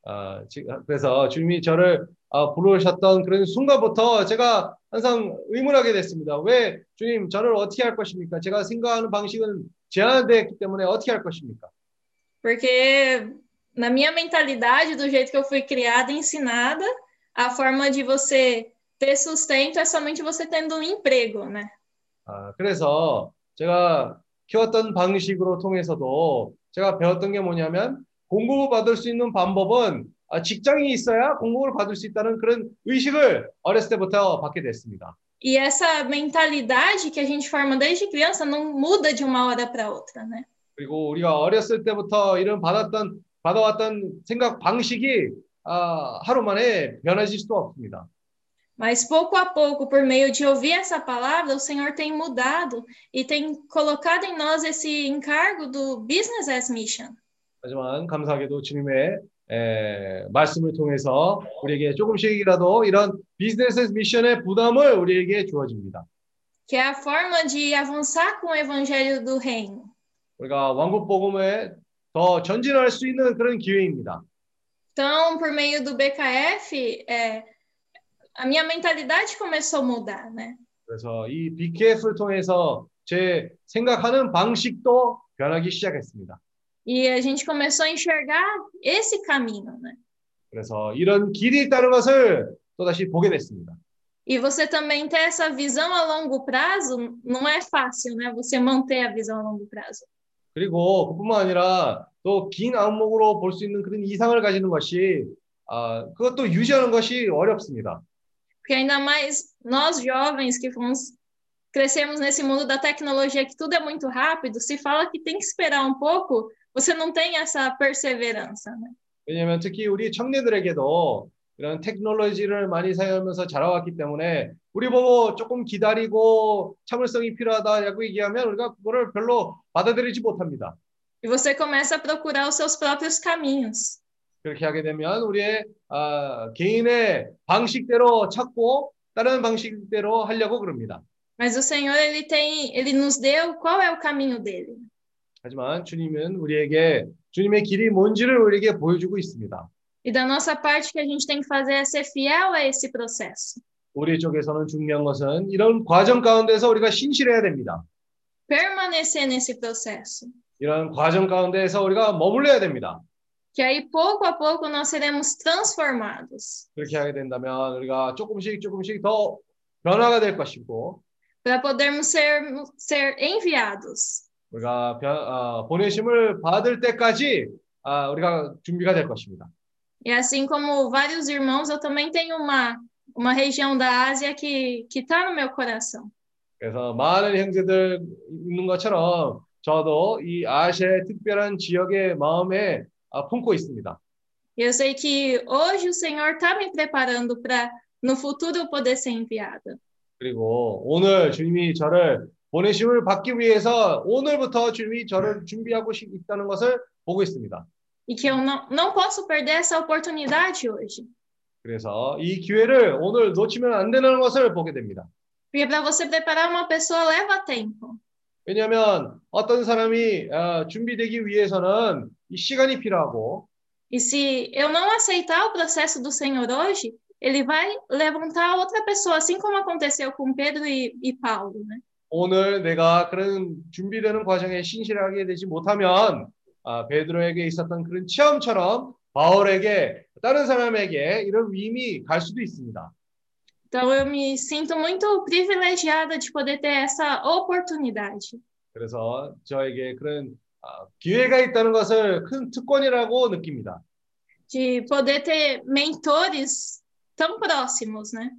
아, 지- 그래서 주님이 저를 아, 부르셨던 그런 순간부터 제가 항상 의문하게 됐습니다. 왜 주님 저를 어떻게 할 것입니까? 제가 생각하는 방식은 제한되어 있기 때문에 어떻게 할 것입니까? Porque na minha mentalidade, do jeito que eu fui criada e ensinada, a forma de você ter sustento é somente você tendo um emprego, né? 아, 그래서 제가 키웠던 방식으로 통해서도 제가 배웠던 게 뭐냐면 공급을 받을 수 있는 방법은 아, 직장이 있어야 공급을 받을 수 있다는 그런 의식을 어렸을 때부터 받게 됐습니다. E essa mentalidade que a gente forma desde criança não muda de uma hora para outra, né? 그리고 우리가 어렸을 때부터 이런 받았던 받아왔던 생각 방식이 아, 하루 만에 변해질 수도 없습니다. Mas pouco a pouco, por meio de ouvir essa palavra, o Senhor tem mudado e tem colocado em nós esse encargo do business as mission. 하지만 감사하게도 주님의 에, 말씀을 통해서 우리에게 조금씩이라도 이런 비즈니스 미션의 부담을 우리에게 주어집니다. que é a forma de avançar com o evangelho do reino. 우리가 왕국 복음에 더 전진할 수 있는 그런 기회입니다. Então, por meio do BKF, é, a minha mentalidade começou a mudar, né? 그래서 이 BKF를 통해서 제 생각하는 방식도 변하기 시작했습니다. E a gente começou a enxergar esse caminho, né? 그래서 이런 길이 있다는 것을 또다시 보게 됐습니다. E você também ter essa visão a longo prazo não é fácil, né? Você manter a visão a longo prazo. 그리고 그뿐만 아니라 또 긴 안목으로 볼 수 있는 그런 이상을 가지는 것이 아, 그것도 유지하는 것이 어렵습니다. Porque ainda mais nós jovens que fomos crescemos nesse mundo da tecnologia que tudo é muito rápido, se fala que tem que esperar um pouco, você não tem essa perseverança, né? 왜냐하면 특히 우리 청년들에게도 이런 테크놀로지를 많이 사용하면서 자라왔기 때문에 우리 보고 조금 기다리고 참을성이 필요하다고 얘기하면 우리가 그거를 별로 받아들이지 못합니다. E você começa a procurar os seus próprios caminhos. 그렇게 하게 되면 우리의 아, 개인의 방식대로 찾고 다른 방식대로 하려고 그럽니다. Mas o Senhor, ele tem, ele nos deu qual é o caminho dele. 하지만 주님은 우리에게 주님의 길이 뭔지를 우리에게 보여주고 있습니다. E da nossa parte, que a gente tem que fazer é ser fiel a esse processo. 우리 쪽에서는 중요한 것은 이런 과정 가운데서 우리가 신실해야 됩니다. Permanecer nesse processo. 이런 과정 가운데에서 우리가 머물러야 됩니다. Que aí, pouco a pouco, nós seremos transformados. 그렇게 하게 된다면 우리가 조금씩 조금씩 더 변화가 될 것이고 Para podermos ser, ser enviados. 우리가 변- 어, 보내심을 받을 때까지 아, 우리가 준비가 될 것입니다. E assim como vários irmãos, eu também tenho uma, uma região da Ásia que que está no meu coração. 그래서 많은 형제들 있는 것처럼 저도 이 아시아의 특별한 지역의 마음에 아, 품고 있습니다. E eu sei que hoje o Senhor está me preparando para no futuro eu poder ser enviada. 그리고 오늘 주님이 저를 보내심을 받기 위해서 오늘부터 주님이 저를 준비하고 시- 있다는 것을 보고 있습니다. E que eu não, não posso perder essa oportunidade hoje. 그래서 이 기회를 오늘 놓치면 안 되는 것을 보게 됩니다. Porque para você preparar uma pessoa leva tempo. 왜냐하면 어떤 사람이 어, 준비되기 위해서는 이 시간이 필요하고 E se eu não aceitar o processo do Senhor hoje, ele vai levantar outra pessoa, assim como aconteceu com Pedro e, e Paulo, né? 오늘 내가 그런 준비되는 과정에 신실하게 되지 못하면 아, 베드로에게 있었던 그런 체험처럼 바울에게 다른 사람에게 이런 위임이 갈 수도 있습니다. Então eu me sinto muito privilegiada de poder ter essa oportunidade. 그래서 저에게 그런 아, 기회가 있다는 것을 큰 특권이라고 느낍니다. de poder ter mentores tão próximos, né?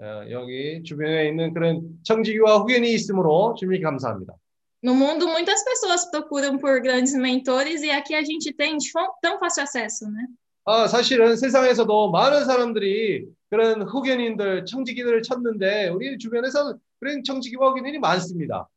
어, 여기 주변에 있는 그런 청지기와 후견이 있으므로 주님이 감사합니다. No mundo, muitas pessoas procuram por grandes mentores e aqui a gente tem tão fácil acesso, né? 아, 사실은 세상에서도 많은 사람들이 그런 후견인들, 청지기들을 찾는데 우리 주변에서 그런 청지기와 후견인이 많습니다.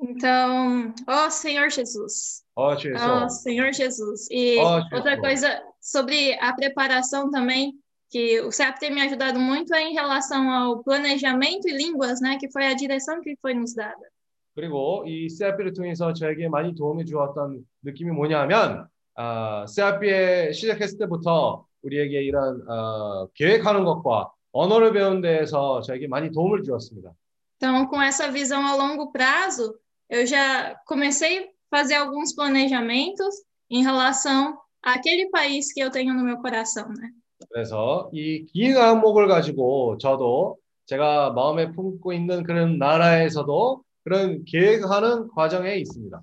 Então, ó Senhor Jesus, 어, 주에서 ó Senhor Jesus. E Ó, Jesus. outra coisa sobre a preparação também, que o CEP tem me ajudado muito é em relação ao planejamento e línguas, né? Que foi a direção que foi nos dada. 그리고 이 세아피를 통해서 저에게 많이 도움이 주었던 느낌이 뭐냐면 아, 세아피에 시작했을 때부터 우리에게 이런 어, 계획하는 것과 언어를 배우는 데에서 저에게 많이 도움을 주었습니다. Então, com essa visão a longo prazo, eu já comecei a fazer alguns planejamentos em relação àquele país que eu tenho no meu coração, né? 그래서 이긴 안목을 가지고 저도 제가 마음에 품고 있는 그런 나라에서도 그런 계획하는 과정에 있습니다.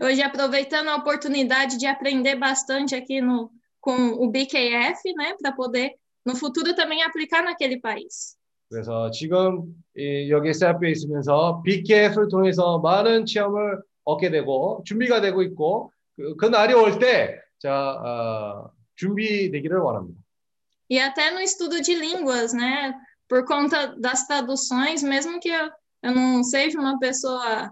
Hoje, aproveitando a oportunidade de aprender bastante aqui no, com o BKF, né? Para poder, no futuro, também aplicar naquele país. 그래서 지금 이 여기 세아프에 있으면서 BKF를 통해서 많은 체험을 얻게 되고 준비가 되고 있고 그, 그 날이 올 때 자, 어, 준비되기를 원합니다. E até no estudo de línguas, né? Por conta das traduções, mesmo que eu, eu não seja uma pessoa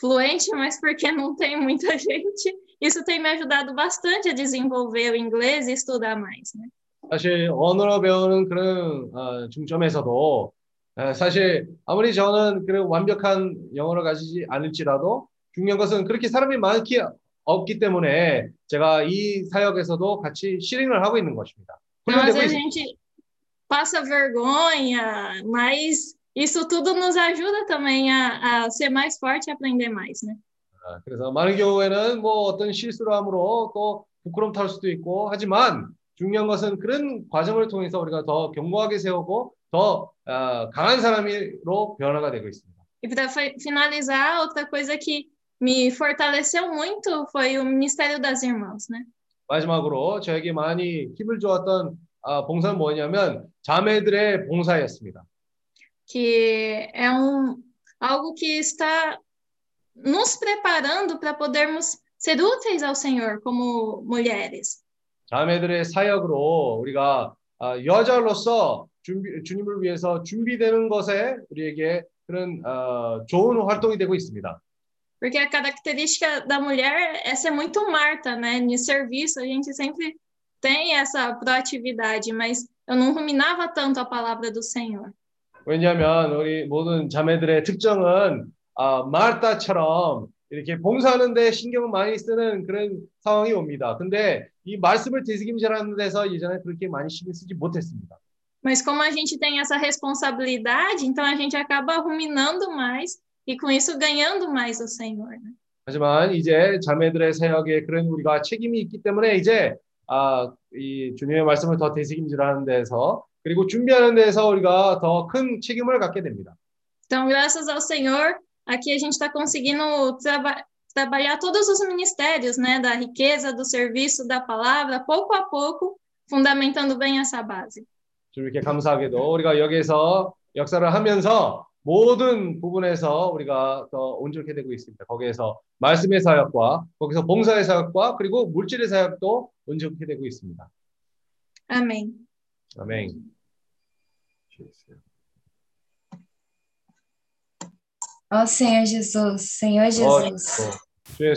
fluente, mas porque não tem muita gente, isso tem me ajudado bastante a desenvolver o inglês e estudar mais, né? 사실 언어로 배우는 그런 어, 중점에서도 어, 사실 아무리 저는 그런 완벽한 영어를 가지지 않을지라도 중요한 것은 그렇게 사람이 많기 없기 때문에 제가 이 사역에서도 같이 실행을 하고 있는 것입니다. Então, às 훈련되고 vezes a 있습니다. gente passa vergonha, mas isso tudo nos ajuda também a, a ser mais forte e aprender mais, né? 아, 그래서 많은 경우에는 뭐 어떤 실수를 함으로 또 부끄럼 탈 수도 있고 하지만 중요한 것은 그런 과정을 통해서 우리가 더 견고하게 세우고 더 어, 강한 사람으로 변화가 되고 있습니다. E para finalizar, outra coisa que me fortaleceu muito foi o Ministério das Irmãs, né? 마지막으로 저에게 많이 힘을 주었던 아, 봉사는 뭐냐면 자매들의 봉사였습니다. que é um algo que está nos preparando para podermos ser úteis ao Senhor como mulheres. 자매들의 사역으로 우리가 아, 여자로서 준비, 주님을 위해서 준비되는 것에 우리에게 그런 어, 좋은 활동이 되고 있습니다. Porque a característica da mulher é ser muito Marta, né? No serviço a gente sempre tem essa proatividade, mas eu não ruminava tanto a palavra do Senhor. 왜냐하면 우리 모든 자매들의 특징은 아, 마르타처럼 이렇게 봉사하는데 신경을 많이 쓰는 그런 상황이 옵니다. 근데 이 말씀을 되새김질하는 데서 예전에 그렇게 많이 신경 쓰지 못했습니다. Mas como a gente tem essa responsabilidade, então a gente acaba ruminando mais e com isso ganhando mais o Senhor. Né? 하지만 이제 자매들의 사역에 그런 우리가 책임이 있기 때문에 이제 아, 이 주님의 말씀을 더 되새김질하는 데서 그리고 준비하는 데서 우리가 더 큰 책임을 갖게 됩니다. Então, graças ao Senhor, aqui a gente está conseguindo traba trabalhar todos os ministérios, né, da riqueza, do serviço, da palavra, pouco a pouco, fundamentando bem essa base. 좀 이렇게 감사하게도 우리가 여기에서 역사를 하면서 모든 부분에서 우리가 더 온전하게 되고 있습니다. 거기에서 말씀의 사역과 거기서 봉사의 사역과 그리고 물질의 사역도 온전하게 되고 있습니다. Amém. 아멘. Ó Senhor Jesus, Senhor 어, Jesus, 주예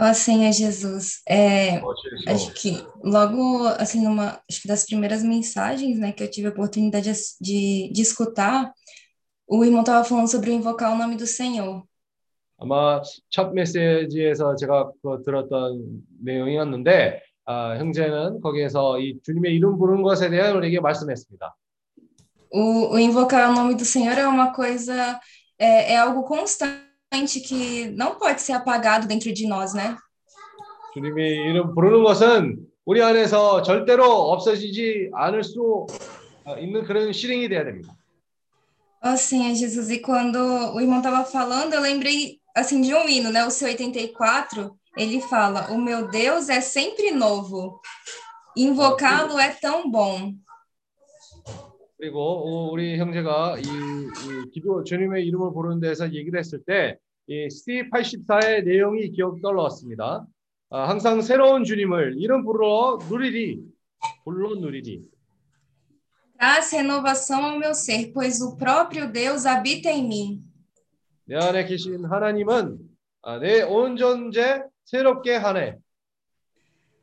수, ó Senhor Jesus, é, 어, 주 예수. acho que logo, assim, numa, acho que das primeiras mensagens, né, que eu tive a oportunidade de, de escutar, o irmão estava falando sobre invocar o nome do Senhor. 아마 첫 메시지에서 제가 그 들었던 내용이었는데 아, 형제는 거기에서 이 주님의 이름 부르는 것에 대한 우리에게 말씀했습니다. O, o invocar o nome do Senhor é uma coisa, é, é algo constante que não pode ser apagado dentro de nós, né? 주님의 이름 부르는 것은 우리 안에서 절대로 없어지지 않을 수 있는 그런 실행이 돼야 됩니다. Ó Senhor Jesus, e quando o irmão estava falando, eu lembrei, assim, de um hino, né, o seu 84, ele fala, o meu Deus é sempre novo, invocá-lo é tão bom. 그리고 우리 형제가 이, 이 기도 주님의 이름을 부르는 데서 얘기를 했을 때, 이 C84의 내용이 기억 떠올랐습니다. 아, 항상 새로운 주님을 이름 부르러 누리리, 불러 누리리. Traz renovação ao meu ser, pois o próprio Deus habita em mim. 내 안에 계신 하나님은 아, 내온 존재 새롭게 하네.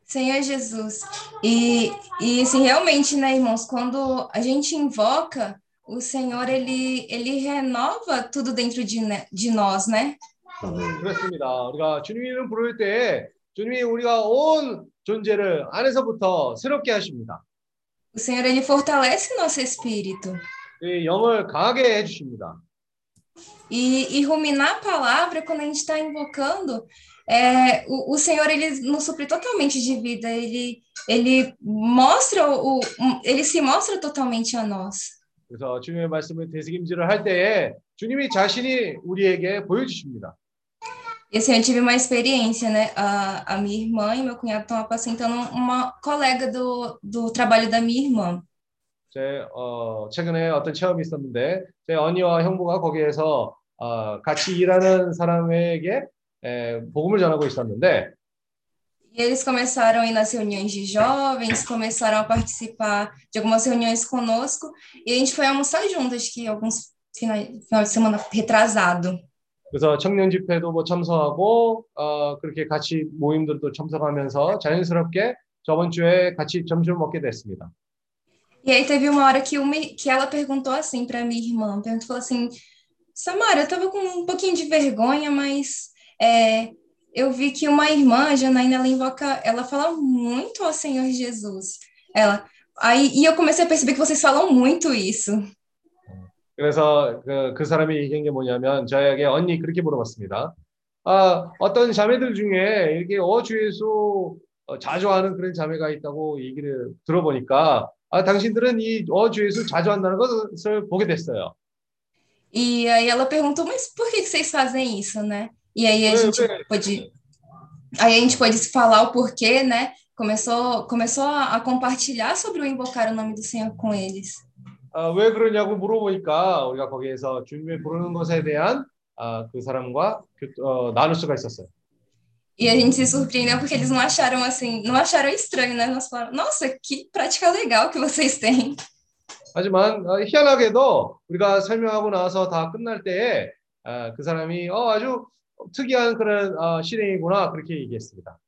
Senhor Jesus. E, e assim, realmente, né, irmãos, quando a gente invoca, o Senhor, ele, ele renova tudo dentro de, né, de nós, né? 그렇습니다. 우리가 주님 이름 부를 때 주님이 우리가 온 존재를 안에서부터 새롭게 하십니다. O Senhor, ele fortalece nosso espírito. 이 영을 강하게 해주십니다. E, e ruminar a palavra, quando a gente está invocando, é, o, o Senhor, ele nos supre totalmente de vida. Ele, ele mostra, o, um, ele se mostra totalmente a nós. 그래서 주님의 말씀을 되새김질을 할 때에 주님이 자신이 우리에게 보여주십니다. E assim, eu tive uma experiência, né? A, a minha irmã e meu cunhado estão apacentando uma colega do, do trabalho da minha irmã. 제 어, 최근에 어떤 체험이 있었는데 제 언니와 형부가 거기에서 어, 같이 일하는 사람에게 에, 복음을 전하고 있었는데 E eles começaram a ir nas reuniões de jovens, começaram a participar de algumas reuniões conosco, e a gente foi almoçar junto, acho que alguns final, final de semana retrasado. 그래서 청년 집회도 뭐 참석하고 어, 그렇게 같이 모임들도 참석하면서 자연스럽게 저번 주에 같이 점심을 먹게 됐습니다. E aí teve uma hora que, uma, que ela perguntou assim para minha irmã, perguntou falou assim, Samara, eu tava com um pouquinho de vergonha, mas é, eu vi que uma irmã, a Janaína, ela invoca, ela fala muito ao Senhor Jesus. Ela, aí, e eu comecei a perceber que vocês falam muito isso. 그래서 그, 그 사람이 얘기한 게 뭐냐면 저에게 언니 그렇게 물어봤습니다. 아, 어떤 자매들 중에 이렇게 어주 예수 어, 자주 하는 그런 자매가 있다고 얘기를 들어보니까 아, 당신들은 이 어주 예수 자주 한다는 것을 보게 됐어요. E aí ela perguntou, mas por que que vocês fazem isso, né? E aí a gente pode, aí a gente pode se falar o porquê, né? Começou, começou a, a compartilhar sobre o invocar o nome do Senhor com eles. 아, 왜 그러냐고 물어보니까 우리가 거기에서 주님을 부르는 것에 대한 아, 그 사람과 교- 어, 나눌 수가 있었어요. E a gente se surpreendeu porque eles não acharam assim, não acharam estranho, né? Nós falaram, nossa, que prática legal que vocês têm. 하지만 어, 희한하게도 우리가 설명하고 나서 다 끝날 때에 아, 그 사람이 어, 아주 특이한 그런 어, 실행이구나 그렇게 얘기했습니다.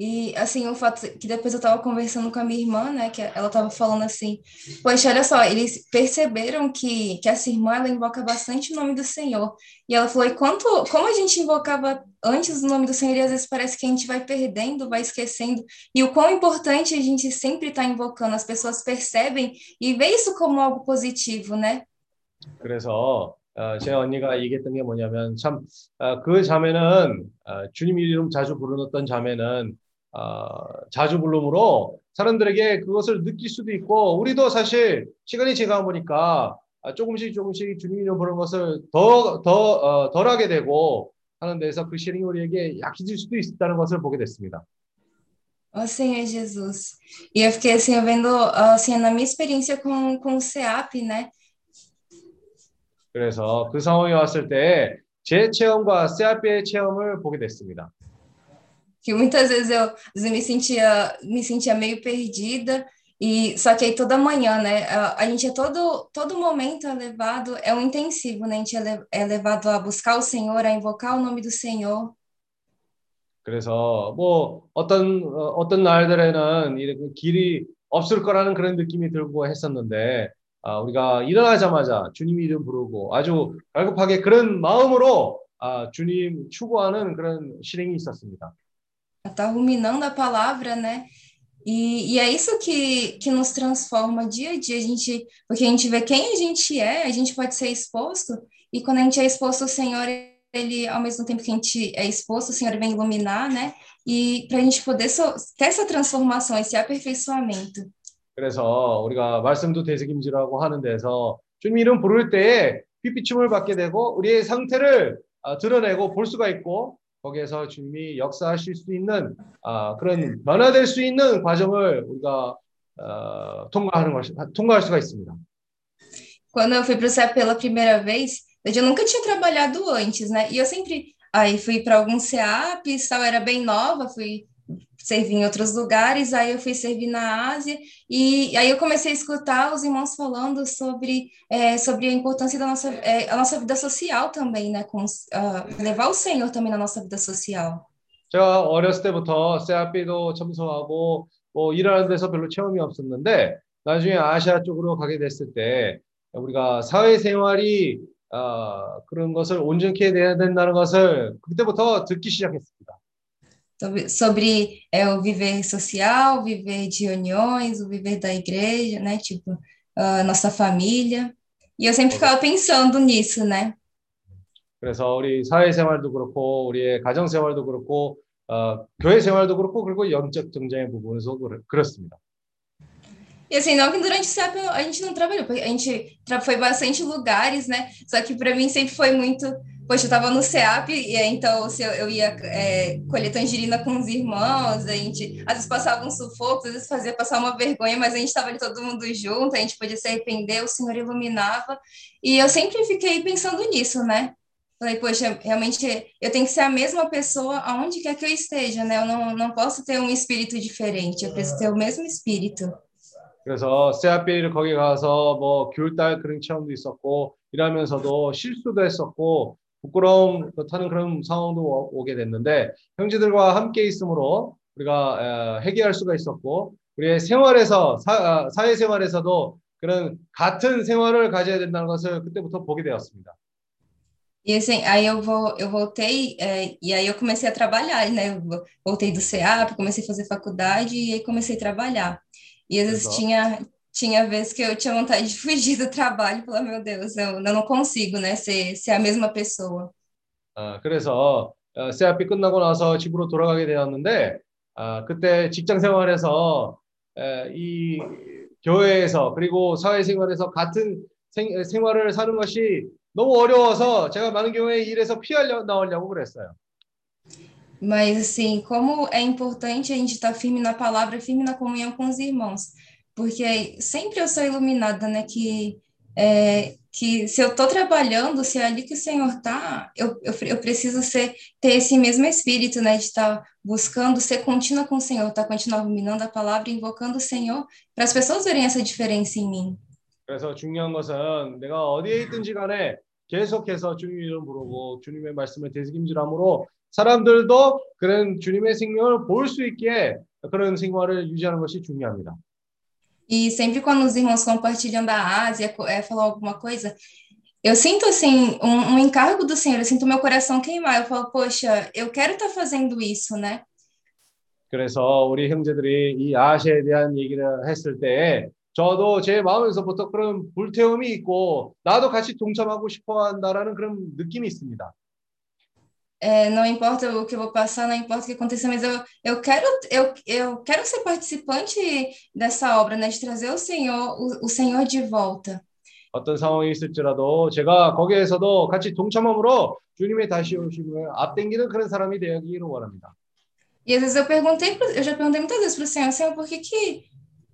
E assim, o fato que depois eu tava conversando com a minha irmã, né, que ela tava falando assim, poxa, olha só, eles perceberam que, que essa irmã, ela invoca bastante o nome do Senhor. E ela falou, e quanto, como a gente invocava antes o nome do Senhor, e às vezes parece que a gente vai perdendo, vai esquecendo, e o quão importante a gente sempre tá invocando, as pessoas percebem e vê isso como algo positivo, né? 그래서 어, 제 언니가 얘기했던 게 뭐냐면 참그 자매는 어, 주님 이름 자주 부르는 자매는 어, 자주 부름으로 사람들에게 그것을 느낄 수도 있고 우리도 사실 시간이 지나 보니까 아, 조금씩 조금씩 주님 이름 부르는 것을 더, 더, 어, 덜 하게 되고 하는 데서 그 실행이 우리에게 약해질 수도 있다는 것을 보게 됐습니다. Ó Senhor Jesus. E eu fiquei assim, vendo, assim, na minha experiência com, com o CEAP, né? 그래서 그 상황이 왔을 때 제 체험과 세아피의 체험을 보게 됐습니다. Que muitas vezes eu, às vezes eu me sentia, me sentia meio perdida, e só que aí toda manhã, né? A, a gente é todo, todo momento é levado, é um intensivo, né? A gente é, le- é levado a buscar o Senhor, a invocar o nome do Senhor. 그래서 뭐 어떤 어, 어떤 날들에는 이렇게 길이 없을 거라는 그런 느낌이 들고 했었는데 아, 우리가 일어나자마자 주님 이름 부르고 아주 갈급하게 그런 마음으로 아, 주님 추구하는 그런 실행이 있었습니다. Tá ruminando a palavra, né? E, e é isso que, que nos transforma dia a dia, a gente, porque a gente vê quem a gente é, a gente pode ser exposto, e quando a gente é exposto ao Senhor, ele, ao mesmo tempo que a gente é exposto, o Senhor vem iluminar, né? E para a gente poder so- ter essa transformação, esse aperfeiçoamento. 그래서 우리가 말씀도 되새김질하고 하는 데서 주님 이름 부를 때에 빛비춤을 받게 되고 우리의 상태를 아, 드러내고 볼 수가 있고 거기에서 주님이 역사하실 수 있는 아, 그런 변화될 수 있는 과정을 우리가 어, 통과하는 것, 통과할 수가 있습니다. Quando eu fui para o CEP pela primeira vez, eu nunca tinha trabalhado antes, né? E eu sempre aí fui para alguns CEAPs, tal, era bem nova, fui servir em outros lugares, aí eu fui servir na Ásia, e aí eu comecei a escutar os irmãos falando sobre, é, sobre a importância da nossa, é, a nossa vida social também, né? Com, ah, levar o Senhor também na nossa vida social. 제가 어렸을 때부터 세아피도 참석하고 뭐 일하는 데서 별로 체험이 없었는데 나중에 아시아 쪽으로 가게 됐을 때 우리가 사회생활이 아, 그런 것을 온전히 해야 된다는 것을 그때부터 듣기 시작했습니다. Sobre, sobre é, o viver social, o viver de reuniões, o viver da igreja, né? Tipo, a nossa família. E eu sempre ficava pensando nisso, né? 그래서 우리 사회생활도 그렇고 우리의 가정생활도 그렇고 어, 교회생활도 그렇고 그리고 영적 정장의 부분에서 그렇- 그렇습니다. E assim, não que durante o CEP a gente não trabalhou, porque a gente tra- foi bastante lugares, né? Só que para mim sempre foi muito. Poxa, eu tava no CEAP, e aí, então se eu, eu ia é, colher tangerina com os irmãos, a gente às vezes passava um sufoco, às vezes fazia passar uma vergonha, mas a gente estava ali todo mundo junto, a gente podia se arrepender, o Senhor iluminava. E eu sempre fiquei pensando nisso, né? Falei, poxa, realmente eu tenho que ser a mesma pessoa aonde quer que eu esteja, né? Eu não, não posso ter um espírito diferente, eu preciso ter o mesmo espírito. 그래서 세아피를 거기 가서 뭐 귤달 그런 체험도 있었고 일하면서도 실수도 했었고 부끄러움 타는 그런 상황도 오- 오게 됐는데 형제들과 함께 있으므로 우리가 에, 해결할 수가 있었고 우리의 생활에서 사, 아, 사회생활에서도 그런 같은 생활을 가져야 된다는 것을 그때부터 보게 되었습니다. E assim, aí eu vou, eu voltei, é, e aí eu comecei a trabalhar, né? Eu vo- voltei do CEAP, comecei a fazer faculdade e aí comecei a trabalhar. E às vezes Exato. tinha, tinha vezes que eu tinha vontade de fugir do trabalho, falar, meu Deus, eu, eu não consigo, né? Ser, ser a mesma pessoa. 아, 그래서 어, 세아피 끝나고 나서 집으로 돌아가게 되었는데 아, 그때 직장 생활에서 에, 이 교회에서 그리고 사회생활에서 같은 생, 생활을 사는 것이 너무 어려워서 제가 많은 경우에 일에서 피하려 나오려고 그랬어요. Mas, assim, como é importante a gente estar firme na palavra, firme na comunhão com os irmãos. Porque sempre eu sou iluminada, né? Que, é, que se eu estou trabalhando, se é ali que o Senhor está, eu, eu, eu preciso ser, ter esse mesmo espírito, né? De estar buscando ser contínua com o Senhor, estar continuar ruminando a palavra, invocando o Senhor, para as pessoas verem essa diferença em mim. 그래서 중요한 것은 내가 어디에 있든지 간에 계속해서 주님 이름 부르고 주님의 말씀을 되새김질함으로 사람들도 그런 주님의 생명을 볼 수 있게 그런 생활을 유지하는 것이 중요합니다. E sempre quando os irmãos compartilham da Ásia, é, falam alguma coisa, eu sinto assim um, um encargo do Senhor, eu sinto meu coração queimar. Eu falo, poxa, eu quero estar fazendo isso, né? 그래서 우리 형제들이 이 아시아에 대한 얘기를 했을 때 저도 제 마음에서부터 그런 불태움이 있고 나도 같이 동참하고 싶어 한다라는 그런 느낌이 있습니다. É, não importa o que eu vou passar, não importa o que aconteça, mas eu, eu, quero, eu, eu quero ser participante dessa obra, né? De trazer o Senhor, o, o Senhor de volta. 어떤 상황이 있을지라도 제가 거기에서도 같이 동참함으로 주님의 다시 오심을 앞당기는 그런 사람이 되기를 원합니다. E às vezes eu perguntei, pro- eu já perguntei muitas vezes para o Senhor, Senhor, por que que,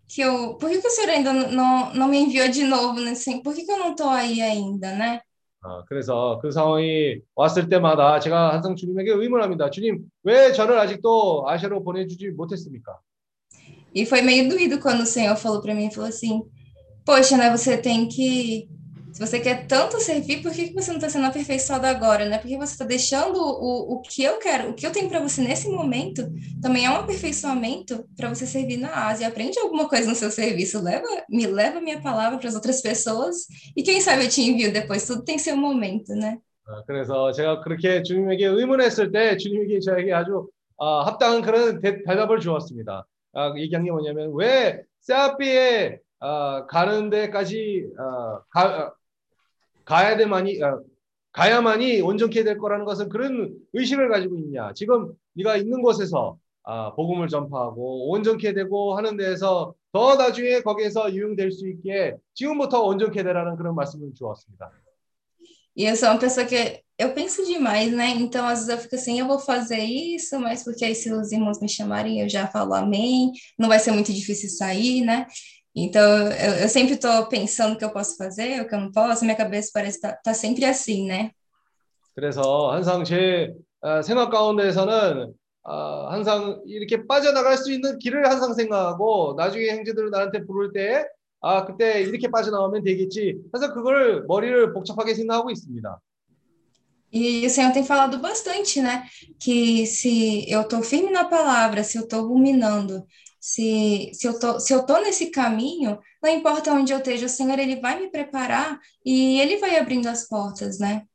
que eu, por que que o Senhor ainda não, não me enviou de novo, né? Assim, por que que eu não estou aí ainda, né? 어, 그래서 그 상황이 왔을 때마다 제가 항상 주님에게 의문합니다. 주님, 왜 저를 아직도 아시아로 보내주지 못했습니까? E foi meio doído quando o Senhor falou para mim, falou assim, poxa, né, você tem que, se você quer tanto servir, por que que você não está sendo aperfeiçoado agora, né? Porque você está deixando o, o que eu quero, o que eu tenho para você nesse momento, também é um aperfeiçoamento para você servir na Ásia. Aprende alguma coisa no seu serviço, leva, me leva minha palavra para as outras pessoas, e quem sabe eu te envio depois, tudo tem seu momento, né? 어, 그래서 제가 그렇게 주님에게 의문했을 때 주님에게 저에게 아주 어, 합당한 그런 대, 답을 주었습니다. 아, 얘기한 게 뭐냐면 왜 세아피에 어, 가는 데까지 어, 가, 어, 가야 되만이 어, 가야만이 온전케 될 거라는 것은 그런 의식을 가지고 있냐? 지금 네가 있는 곳에서 아, 복음을 전파하고 온전케 되고 하는 데에서 더 나중에 거기에서 유용될 수 있게 지금부터 온전케 되라는 그런 말씀을 주었습니다. E eu sou uma pessoa que eu penso demais, né? Então, às vezes eu fico assim, eu vou fazer isso, mas porque aí se os irmãos me chamarem, eu já falo amém, não vai ser muito difícil sair, né? Então, eu, eu sempre estou pensando o que eu posso fazer, o que eu não posso, minha cabeça parece estar tá, tá sempre assim, né? 그래서 항상 제 어, 생각 가운데에서는 어, 항상 이렇게 빠져나갈 수 있는 길을 항상 생각하고 나중에 형제들을 나한테 부를 때 아, 그때 이렇게 빠져나오면 되겠지. 그래서 그걸 머리를 복잡하게 생각하고 있습니다. E o Senhor tem falado bastante, né? Que se eu estou firme na palavra, se eu estou ruminando, se, se eu tô, se eu tô nesse caminho, não importa onde eu esteja, o Senhor ele vai me preparar e ele vai abrindo as portas, né?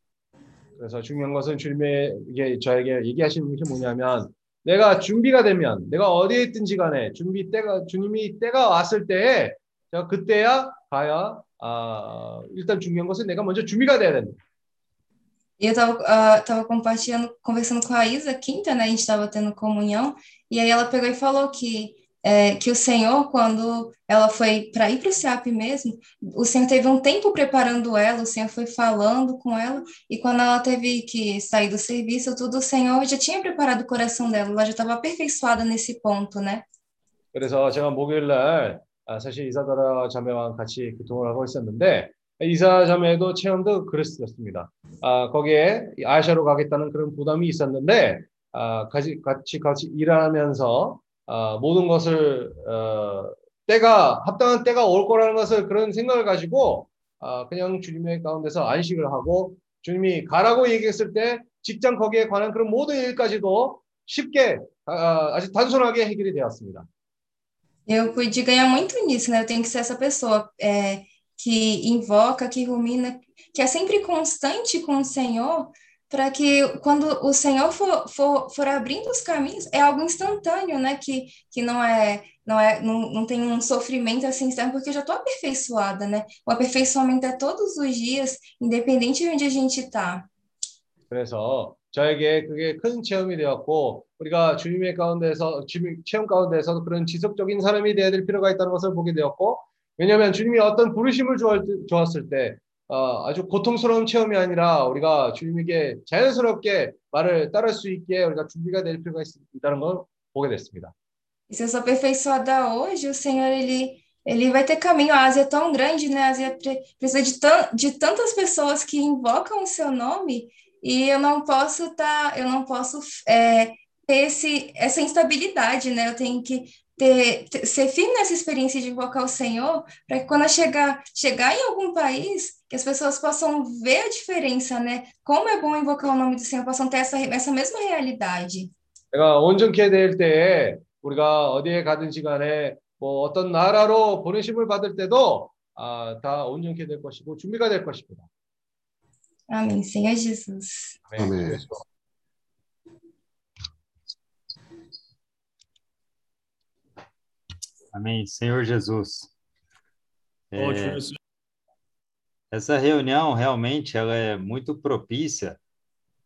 그래서 중요한 것은 주님에게 저에게 얘기하시는 게 뭐냐면 내가 준비가 되면 내가 어디에 있든지 간에 준비 때가 주님이 때가 왔을 때에 제가 그때야 가야 아, 일단 중요한 것은 내가 먼저 준비가 돼야 된다. E eu estava uh, tava compartilhando, conversando com a Isa quinta, né? A gente estava tendo comunhão, e aí ela pegou e falou que, é, que o Senhor, quando ela foi para ir para o SEAP mesmo, o Senhor teve um tempo preparando ela, o Senhor foi falando com ela, e quando ela teve que sair do serviço, tudo, o Senhor já tinha preparado o coração dela, ela já estava aperfeiçoada nesse ponto, né? 그래서 제가 목요일 날 아, 사실 이사다라 자매와 같이 교통을 하고 있었는데 이사 자매도 체험도 그랬었습니다. 아, 거기에 아시아로 가겠다는 그런 부담이 있었는데 아, 같이 같이 같이 일하면서 아, 모든 것을 어, 때가 합당한 때가 올 거라는 것을 그런 생각을 가지고 아, 그냥 주님의 가운데서 안식을 하고 주님이 ga라고 얘기했을 때 직장 거기에 관한 그런 모든 일까지도 쉽게 아, 아주 단순하게 해결이 되었습니다. Eu pude ganhar muito nisso, né? Eu tenho que ser essa pessoa é, que invoca, que rumina, que é sempre constante com o Senhor, para que quando o Senhor for, for, for abrindo os caminhos, é algo instantâneo, né? Que, que não é, não é, não, não tem um sofrimento assim externo, porque eu já estou aperfeiçoada, né? O aperfeiçoamento é todos os dias, independente de onde a gente está. 그래서 저에게 그게 큰 체험이 되었고 우리가 주님의 가운데서 주님 체험 가운데서도 그런 지속적인 사람이 되어야 될 필요가 있다는 것을 보게 되었고 왜냐하면 주님이 어떤 부르심을 주었- 주었을 때 어, 아주 고통스러운 체험이 아니라 우리가 주님에게 자연스럽게 말을 따를 수 있게 우리가 준비가 될 필요가 있, 있다는 걸 보게 됐습니다. E se eu sou aperfeiçoada hoje, o Senhor, ele, ele vai ter caminho. A Ásia é tão grande, né? A Ásia pre- precisa de, tan de tantas pessoas que invocam o seu nome e eu não posso tá, eu não posso é, ter esse, essa instabilidade, né? Eu tenho que ter, ter- ser firme nessa experiência de invocar o Senhor para que quando eu chegar, chegar em algum país, que as pessoas possam ver a diferença, né? Como é bom invocar o nome do Senhor, possam ter essa, essa mesma realidade. 내가 온전케 될 때에 우리가 어디에 가든지 간에 뭐 어떤 나라로 보내심을 받을 때도 아, 다 온전케 될 것이고 준비가 될 것입니다. Amém. Senhor Jesus. 아멘. 그래 Amém. Senhor Jesus. 어, É, 주님 예수- essa reunião realmente ela é muito propícia,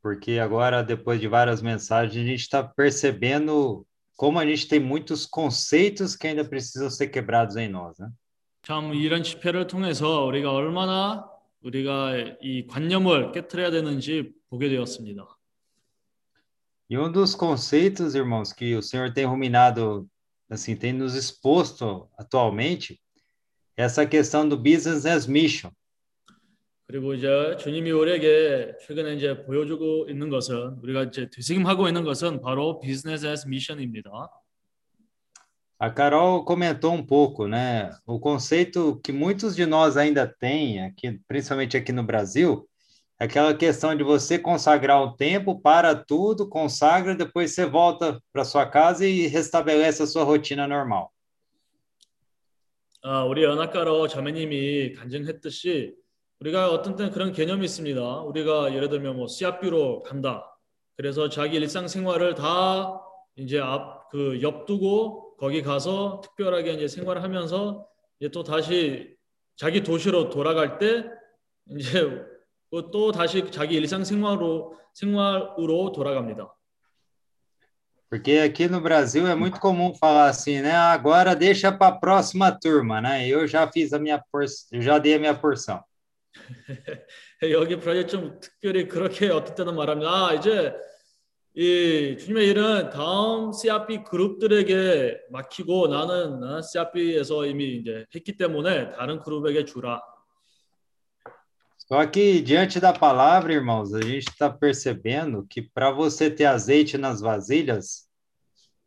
porque agora, depois de várias mensagens, a gente está percebendo como a gente tem muitos conceitos que ainda precisam ser quebrados em nós, né? 참 이런 집회를 통해서 우리가 얼마나 우리가 이 관념을 깨트려야 되는지 보게 되었습니다. E um dos conceitos, irmãos, que o Senhor tem ruminado, assim, tem nos exposto atualmente, é essa questão do business as mission. 그리고 이제 주님이 우리에게 최근에 이제 보여주고 있는 것은 우리가 이제 되새김하고 있는 것은 바로 비즈니스 as 미션입니다. A Carol comentou um pouco, né? O conceito que muitos de nós ainda têm, aqui, principalmente aqui no Brasil, é aquela questão de você consagrar o tempo para tudo, consagra, depois você volta para sua casa e restabelece a sua rotina normal. 아, 우리 연합가로 자매님이 간증했듯이 우리가 어떤 때는 그런 개념이 있습니다. 우리가 예를 들면 뭐 씨앗뷰로 간다. 그래서 자기 일상생활을 다 이제 앞 그 옆두고 거기 가서 특별하게 이제 생활을 하면서 이제 또 다시 자기 도시로 돌아갈 때 이제 그 또 다시 자기 일상 생활로 생활으로 돌아갑니다. Porque aqui no Brasil é muito comum falar assim, né? "Ah, Agora deixa para a próxima turma, né? Eu já fiz a minha por... eu já dei a minha porção. 여기 브라질 좀 특별히 그렇게 어떤 때는 말합니다. 아, 이제 이 주님의 일은 다음 CRP 그룹들에게 맡기고 나는 어, CRP에서 이미 이제 했기 때문에 다른 그룹에게 주라. Só que diante da palavra, irmãos, a gente está percebendo que para você ter azeite nas vasilhas,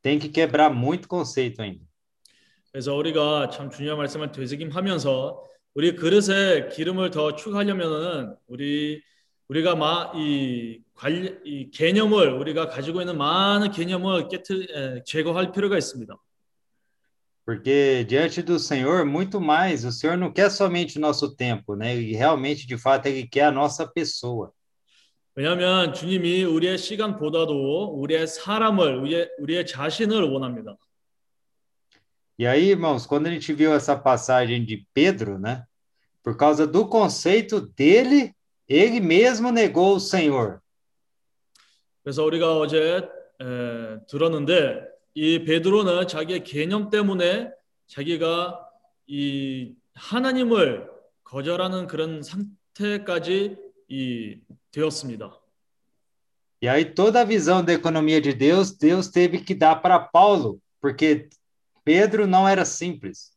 tem que quebrar muito conceito ainda. 그래서 우리가 참 중요한 말씀을 되새김하면서 우리 그릇에 기름을 더 추가하려면은 우리 우리가 마, 이, 관리, 이 개념을 우리가 가지고 있는 많은 개념을 깨트, 에, 제거할 필요가 있습니다. Porque diante do Senhor, muito mais, o Senhor não quer somente o nosso tempo, né? Ele realmente, de fato, ele quer a nossa pessoa. 왜냐하면 주님이 우리의 시간보다도 우리의 사람을, 우리의, 우리의 자신을 원합니다. E aí, irmãos, quando a gente viu essa passagem de Pedro, né? Por causa do conceito dele, ele mesmo negou o Senhor. 그래서 우리가 어제 에, 들었는데 이 베드로는 자기의 개념 때문에 자기가 이 하나님을 거절하는 그런 상태까지 이 되었습니다. E aí toda a visão da economia de Deus, Deus teve que dar para Paulo, porque Pedro não era simples.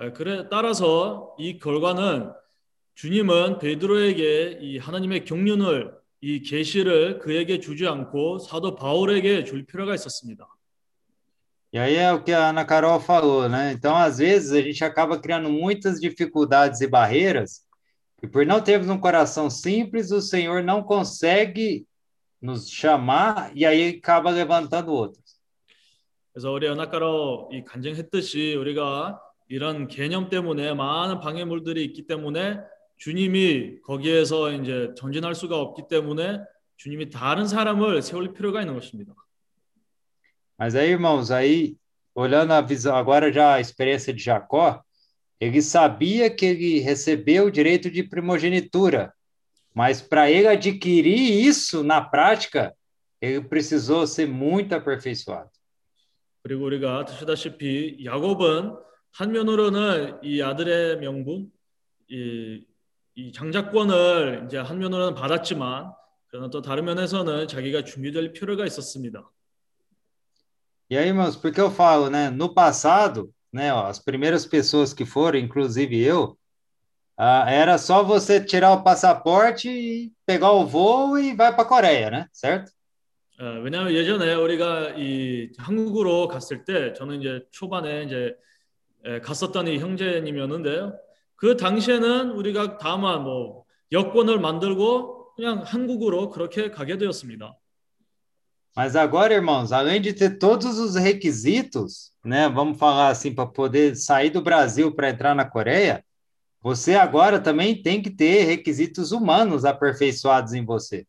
에, 그래 따라서 이 결과는 주님은 베드로에게 이 하나님의 경륜을 이 계시를 그에게 주지 않고 사도 바울에게 줄 필요가 있었습니다. E aí é o que a Ana Carol falou, né? Então, às vezes, a gente acaba criando muitas dificuldades e barreiras, e por não termos um coração simples, o Senhor não consegue nos chamar, e aí acaba levantando outros. 그래서 우리 연합가로 이 간증했듯이 우리가 이런 개념 때문에 많은 방해물들이 있기 때문에 주님이 거기에서 이제 전진할 수가 없기 때문에 주님이 다른 사람을 세울 필요가 있는 것입니다. Mas aí, irmãos, aí, olhando a visão, agora já a experiência de Jacó, ele sabia que ele recebeu o direito de primogenitura, Mas para ele adquirir isso na prática, ele precisou ser muito aperfeiçoado. 그리고 우리가 드시다시피 야곱은 한면으로는 이 아들의 명분, 이, 이 장자권을 이제 한 면으로는 받았지만 그러나 또 다른 면에서는 자기가 준비될 필요가 있었습니다. E aí, irmãos, por que eu falo, né? No passado, né, ó, as primeiras pessoas que foram, inclusive eu, ah, era só você tirar o passaporte e pegar o voo e vai para a Coreia, né? Certo? 어, 왜냐하면 예전에 우리가 이 한국으로 갔을 때 저는 이제 초반에 이제 에, 갔었던 이 형제님이었는데요. 그 당시에는 우리가 다만 뭐 여권을 만들고 그냥 한국으로 그렇게 가게 되었습니다. Mas agora, irmãos, além de ter todos os requisitos, né, vamos falar assim, para poder sair do Brasil para entrar na Coreia, você agora também tem que ter requisitos humanos aperfeiçoados em você.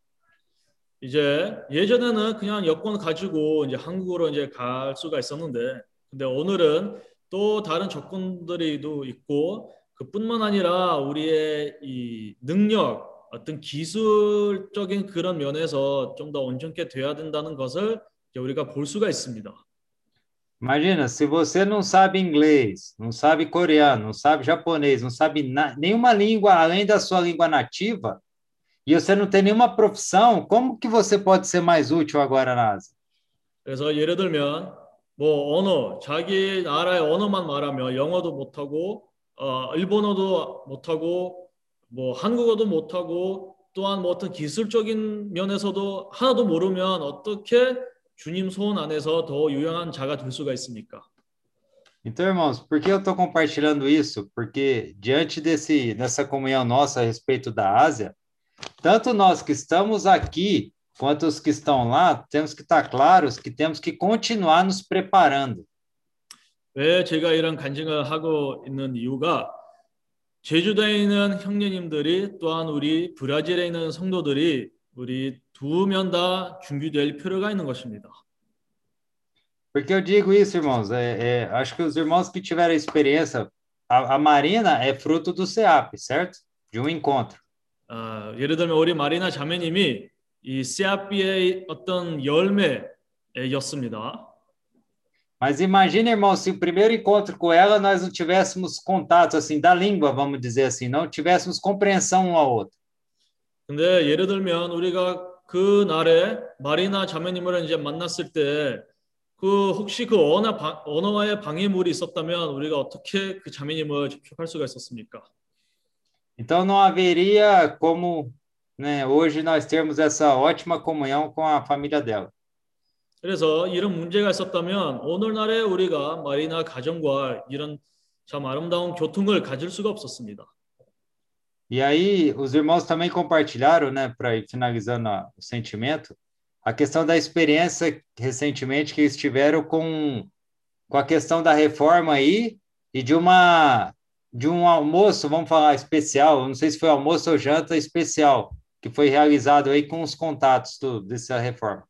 이제 예전에는 그냥 여권 가지고 이제 한국으로 이제 갈 수가 있었는데, 근데 오늘은 또 다른 조건들이도 있고, 그뿐만 아니라 우리의 이 능력, 어떤 기술적인 그런 면에서 좀 더 온전케 돼야 된다는 것을 우리가 볼 수가 있습니다. Imagina, se você não sabe inglês, não sabe coreano, não sabe japonês, não sabe na- nenhuma língua além da sua língua nativa, e você não tem nenhuma profissão, como que você pode ser mais útil agora na Ásia? 그래서 예를 들면 뭐 언어, 자기 나라의 언어만 말하며 영어도 못하고 어, 일본어도 못하고 뭐 한국어도 못하고 또한 뭐 어떤 기술적인 면에서도 하나도 모르면 어떻게 주님 소원 안에서 더 유용한 자가 될 수가 있습니까? Então, irmãos, por que eu estou compartilhando isso? Porque diante desse, dessa comunhão nossa a respeito da Ásia, tanto nós que estamos aqui, quanto os que estão lá, temos que estar claros que temos que continuar nos preparando. 왜 제가 이런 간증을 하고 있는 이유가 제주도에 있는 형제님들이 또한 우리 브라질에 있는 성도들이 우리 두 면 다 준비될 필요가 있는 것입니다. Porque eu digo isso, irmãos, é, é, acho que os irmãos que tiveram experiência, a, a Marina é fruto do CEAP, certo? De um encontro. 아, 예를 들면 우리 마리나 자매님이 이 CRP의 어떤 열매였습니다. Mas imagina, irmão, se o primeiro encontro com ela nós não tivéssemos contato assim da língua, vamos dizer assim, não tivéssemos compreensão um ao outro. 근데 예를 들면 우리가 그 날에 마리나 자매님을 이제 만났을 때 그 혹시 그 언어 방- 언어와의 방해물이 있었다면 우리가 어떻게 그 자매님을 접촉할 수가 있었습니까? Então não haveria como, né, hoje nós termos essa ótima comunhão com a família dela. 그래서 이런 문제가 있었다면 오늘날에 우리가 마리나 가정과 이런 참 아름다운 교통을 가질 수가 없었습니다. E aí os irmãos também compartilharam, né, para ir finalizando a- o sentimento, a questão da experiência recentemente que eles tiveram com, com a questão da reforma aí e de uma de um almoço, vamos falar especial, não sei se foi almoço ou janta especial, que foi realizado aí com os contatos do, dessa reforma.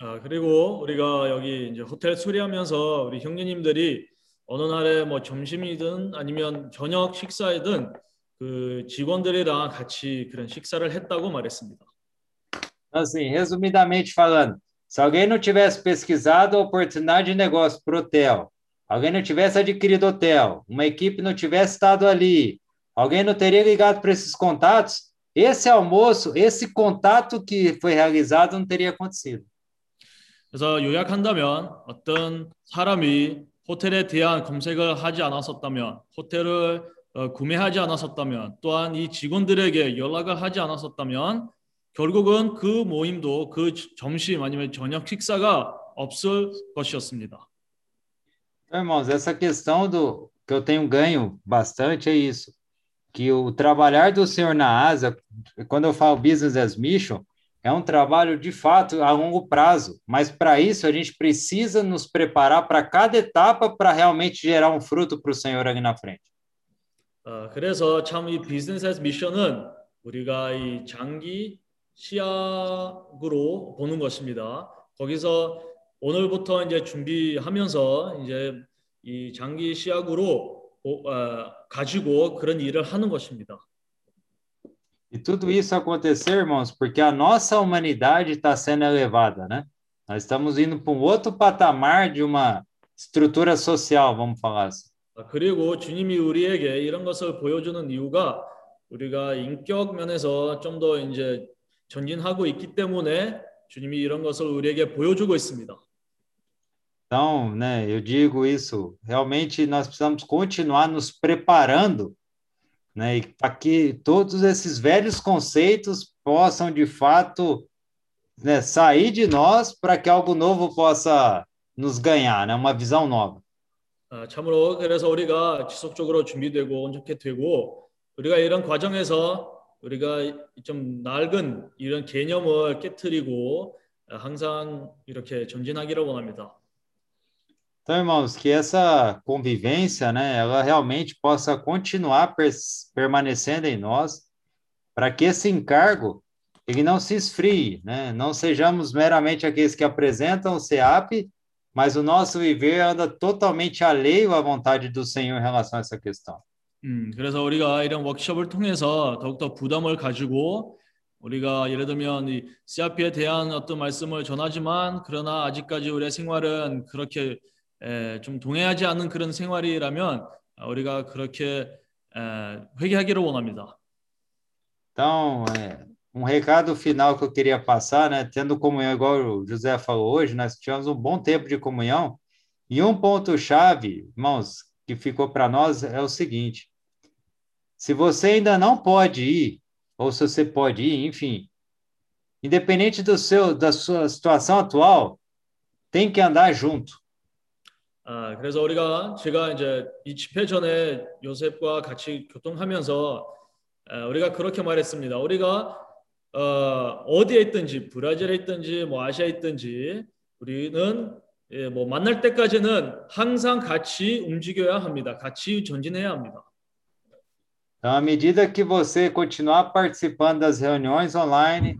아, 그리고 우리가 여기 이제 호텔 수리하면서 우리 형제님들이 어느 날에 뭐 점심이든 아니면 저녁 식사이든 그 직원들이랑 같이 그런 식사를 했다고 말했습니다. Então, assim, resumidamente falando, se alguém não tivesse pesquisado a oportunidade de negócio para o hotel, alguém não tivesse adquirido hotel, uma equipe não tivesse estado ali, alguém não teria ligado para esses contatos, esse almoço, esse contato que foi realizado não teria acontecido. 그래서 요약한다면 어떤 사람이 호텔에 대한 검색을 하지 않았었다면 호텔을 어, 구매하지 않았었다면 또한 이 직원들에게 연락을 하지 않았었다면 결국은 그 모임도 그 점심 아니면 저녁 식사가 없을 것이었습니다. Irmãos, essa questão do que eu tenho ganho bastante é isso, que o trabalhar do Senhor na Ásia, quando eu falo business as mission, é um trabalho de fato a longo prazo, mas para isso a gente precisa nos preparar para cada etapa para realmente gerar um fruto para o Senhor ali na frente. 어, 그래서 참 이 비즈니스 미션은 우리가 이 장기 시약으로 보는 것입니다. 거기서 오늘부터 이제 준비하면서 이제 이 장기 시약으로 보- 어, 가지고 그런 일을 하는 것입니다. E tudo isso acontecer, irmãos, porque a nossa humanidade está sendo elevada, né? Nós estamos indo para um outro patamar de uma estrutura social, vamos falar assim. 아, 그리고 주님이 우리에게 이런 것을 보여주는 이유가 우리가 인격 면에서 좀 더 이제 전진하고 있기 때문에 주님이 이런 것을 우리에게 보여주고 있습니다. Então, né, eu digo isso, realmente nós precisamos continuar nos preparando, né, e para que todos esses velhos conceitos possam de fato, né, sair de nós para que algo novo possa nos ganhar, né, uma visão nova. 아, 참으로 그래서 우리가 지속적으로 준비되고 온전케 되고 우리가 이런 과정에서 우리가 좀 낡은 이런 개념을 깨뜨리고 아, 항상 이렇게 전진하기를 원합니다. Então, irmãos, que essa convivência, né, ela realmente possa continuar pers- permanecendo em nós, para que esse encargo ele não se esfrie, né? Não sejamos meramente aqueles que apresentam o CEAP, mas o nosso viver anda totalmente alheio à vontade do Senhor em relação a essa questão. 음, 그래서 우리가 이런 워크숍을 통해서 더욱더 부담을 가지고 우리가 예를 들면 이 CRP에 대한 어떤 말씀을 전하지만 그러나 아직까지 우리의 생활은 그렇게 에, 좀 동의하지 않는 그런 생활이라면 아, 우리가 그렇게 에, 회개하기를 원합니다. Então, é, um recado final que eu queria passar, né? Tendo comunhão, igual o José falou hoje, nós tivemos um bom tempo de comunhão. E um ponto-chave, irmãos, que ficou para nós é o seguinte: se você ainda não pode ir, ou se você pode ir, enfim, independente do seu, da sua situação atual, tem que andar junto. 아, 그래서 우리가 제가 이제 이 집회 전에 요셉과 같이 교통하면서 에, 우리가 그렇게 말했습니다. 우리가 어, 어디에 있든지 브라질에 있든지 뭐 아시아에 있든지 우리는 예, 뭐 만날 때까지는 항상 같이 움직여야 합니다. 같이 전진해야 합니다. Então, à medida que você continuar participando das reuniões online,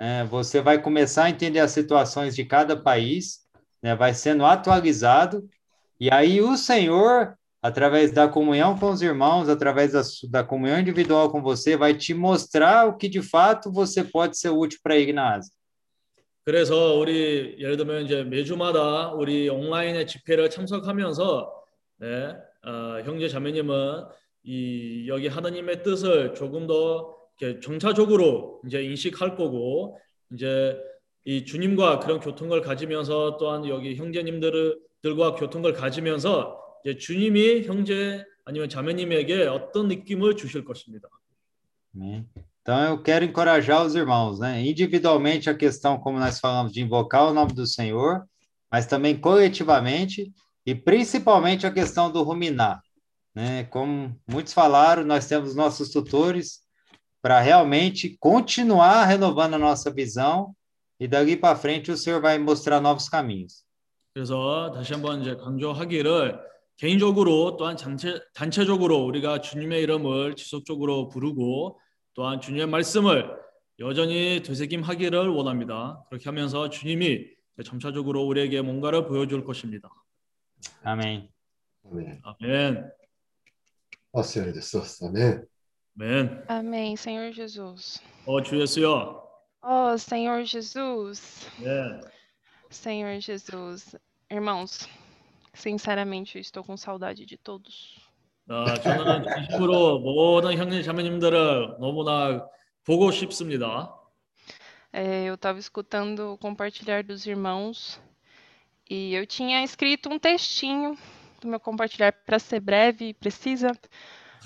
né, você vai começar a entender as situações de cada país, né, vai sendo atualizado, e aí o Senhor, através da comunhão com os irmãos, através da, da comunhão individual com você, vai te mostrar o que de fato você pode ser útil para na Ásia. 그래서 우리 예를 들면 이제 매주마다 우리 온라인의 집회를 참석하면서 네, 어, 형제 자매님은 이 여기 하나님의 뜻을 조금 더 이렇게 정차적으로 이제 인식할 거고 이제 이 주님과 그런 교통을 가지면서 또한 여기 형제님들 과 교통을 가지면서 이제 주님이 형제 아니면 자매님에게 어떤 느낌을 주실 것입니다. Amém? Então, eu quero encorajar os irmãos, né? Individualmente, a questão, como nós falamos, de invocar o nome do Senhor, mas também coletivamente, e principalmente a questão do ruminar, né? Como muitos falaram, nós temos nossos tutores para realmente continuar renovando a nossa visão, e dali para frente o Senhor vai mostrar novos caminhos. 그래서 다시 한번 이제 강조하기를 개인적으로 또한 단체, 단체적으로 우리가 주님의 이름을 지속적으로 부르고 또한 주님의 말씀을 여전히 되새김하기를 원합니다. 그렇게 하면서 주님이 점차적으로 우리에게 뭔가를 보여줄 것입니다. 아멘. 아멘. 아멘. Ó Senhor Jesus, amém. Amém. Amém, Senhor Jesus. 네. Ó Jesus. Ó Senhor Jesus. Amém. Senhor Jesus, Irmãos, sinceramente, eu estou com saudade de todos. 아, 저는 진심으로 모든 형님 자매님들을 너무나 보고 싶습니다. É, eu estava escutando o compartilhar dos irmãos e eu tinha escrito um textinho do meu compartilhar para ser breve e precisa,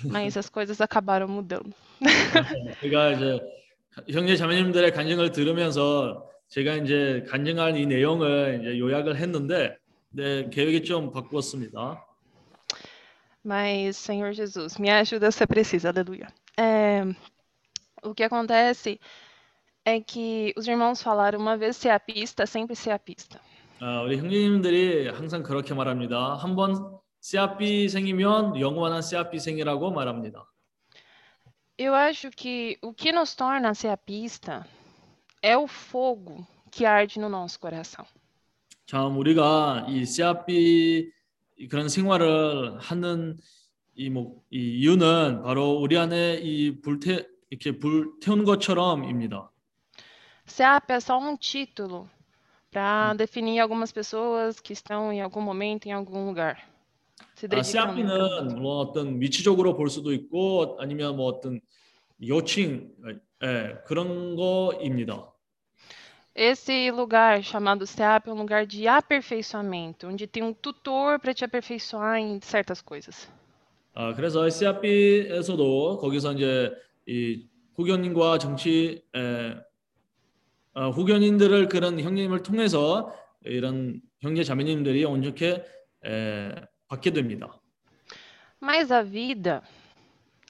mas as coisas acabaram mudando. 제가 이제 형제 자매님들의 간증을 들으면서 제가 이제 간증할 이 내용을 이제 요약을 했는데 네, 계획이 좀 바꾸었습니다. Mas, Senhor Jesus, me ajuda se precisa, aleluia. É, o que acontece é que os irmãos falaram uma vez ser a pista, sempre ser a pista. 아, 우리 형제님들이 항상 그렇게 말합니다. 한번 씨앗비 생이면 영원한 씨앗비 생이라고 말합니다. Eu acho que o que nos torna ser a pista é o fogo que arde no nosso coração. 참 우리가 이 씨앗비 그런 생활을 하는 이, 뭐, 이 이유는 바로 우리 안에 이 불태 이렇게 불 태우는 것처럼입니다. SEAP é só um título para definir algumas pessoas que estão em algum momento em algum lugar. Se 아. CRP는 물론 어떤 위치적으로 볼 수도 있고 아니면 뭐 어떤 요칭 예, 그런 거입니다. Esse lugar chamado SEAP é um lugar de aperfeiçoamento, onde tem um tutor para te aperfeiçoar em certas coisas. 아, 그래서 CRP에서도 거기서 이제 이 후견인과 정치 에, 어, 후견인들을 그런 형님을 통해서 이런 형제 자매님들이 온전케 에, 받게 됩니다. Mas a vida,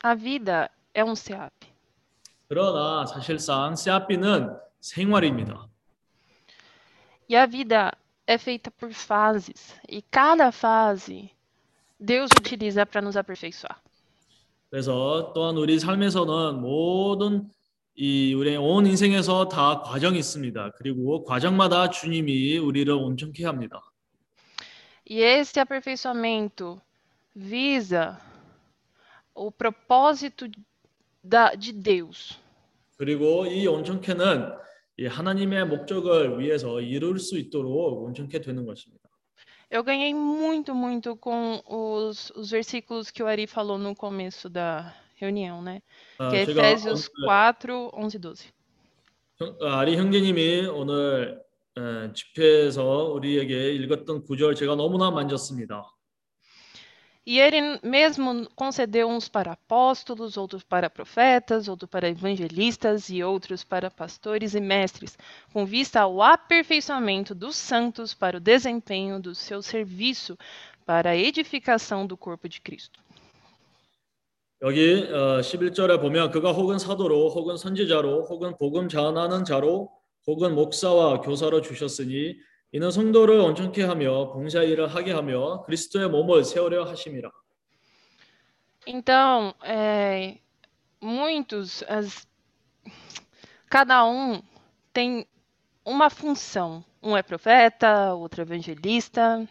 a vida é um SEAP. 그러나 사실상 CRP는 생활입니다. E a vida é feita por fases, e cada fase Deus utiliza para nos aperfeiçoar. 그래서 또한 우리 삶에서는 모든 이 우리의 온 인생에서 다 과정이 있습니다. 그리고 과정마다 주님이 우리를 온전케 합니다. E esse aperfeiçoamento visa o propósito da, de Deus. 그리고 이 온전케는 이 하나님의 목적을 위해서 이룰 수 있도록 온전케 되는 것입니다. Eu ganhei muito, muito com os, os versículos que o Ari falou no começo da reunião, né? 아, Que é Efésios 오늘 4, 11, 12. 형- 아, 아리 형제님이 오늘 에, 집회에서 우리에게 읽었던 구절 제가 너무나 만졌습니다. E ele mesmo concedeu uns para apóstolos, outros para profetas, outros para evangelistas e outros para pastores e mestres, com vista ao aperfeiçoamento dos santos para o desempenho do seu serviço para a edificação do corpo de Cristo. 여기 어, 11절에 보면 그가 혹은 사도로 혹은 선지자로 혹은 복음 전하는 자로 혹은 목사와 교사로 ju셨으니 이는 성도를 온전케 하며 봉사 일을 하게 하며 그리스도의 몸을 세우려 하심이라. Então, é, muitos, as- cada um tem uma função. Um é profeta, outro é evangelista.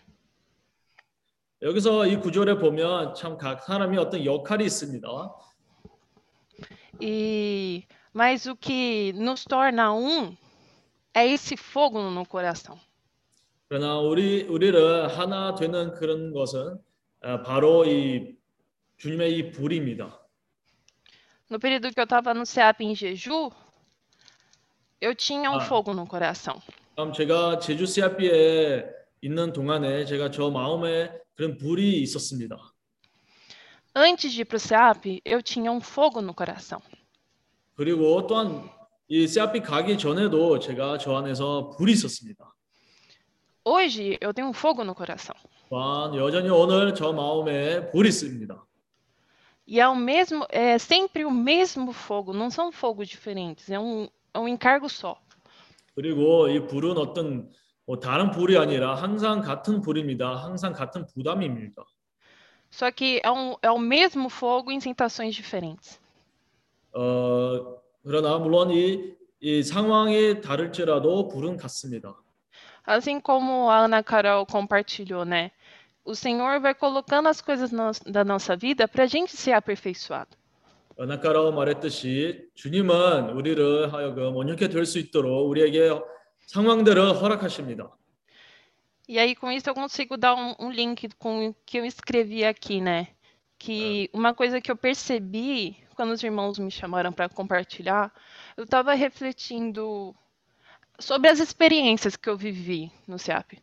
여기서 이 구절에 보면 참 각 사람이 어떤 역할이 있습니다. E mas o que nos torna um é esse fogo no coração. 그러나 우리 우리를 하나 되는 그런 것은 어, 바로 이 주님의 이 불입니다. No período que eu estava no CEAP em Jeju, eu tinha um Ah. fogo no coração. 그럼 제가 제주 CRB에 있는 동안에 제가 저 마음에 그런 불이 있었습니다. Antes de ir para o CEAP, eu tinha um fogo no coração. 그리고 또한 이 CRB 가기 전에도 제가 저 안에서 불이 있었습니다. Hoje eu tenho um fogo no coração. 또한 여전히 오늘 저 마음에 불이 있습니다. E é o mesmo, é sempre o mesmo fogo, não são fogos diferentes, é um, é um encargo só. 그리고 이 불은 어떤 뭐 다른 불이 아니라 항상 같은 불입니다. 항상 같은 부담입니다. Só que é, um, é o mesmo fogo em situações diferentes. 어, 그러나 물론 이, 이 상황이 다를지라도 불은 같습니다. Assim como a Ana Carol compartilhou, né? O Senhor vai colocando as coisas na- da nossa vida para a gente ser aperfeiçoado. 아나카라고 말했듯이 주님은 우리를 하여금 온전케 될 수 있도록 우리에게 상황들을 허락하십니다. E aí, com isso, eu consigo dar um, um link com o que eu escrevi aqui, né? Que uma coisa que eu percebi quando os irmãos me chamaram para compartilhar, eu estava refletindo sobre as experiências que eu vivi no CEAP.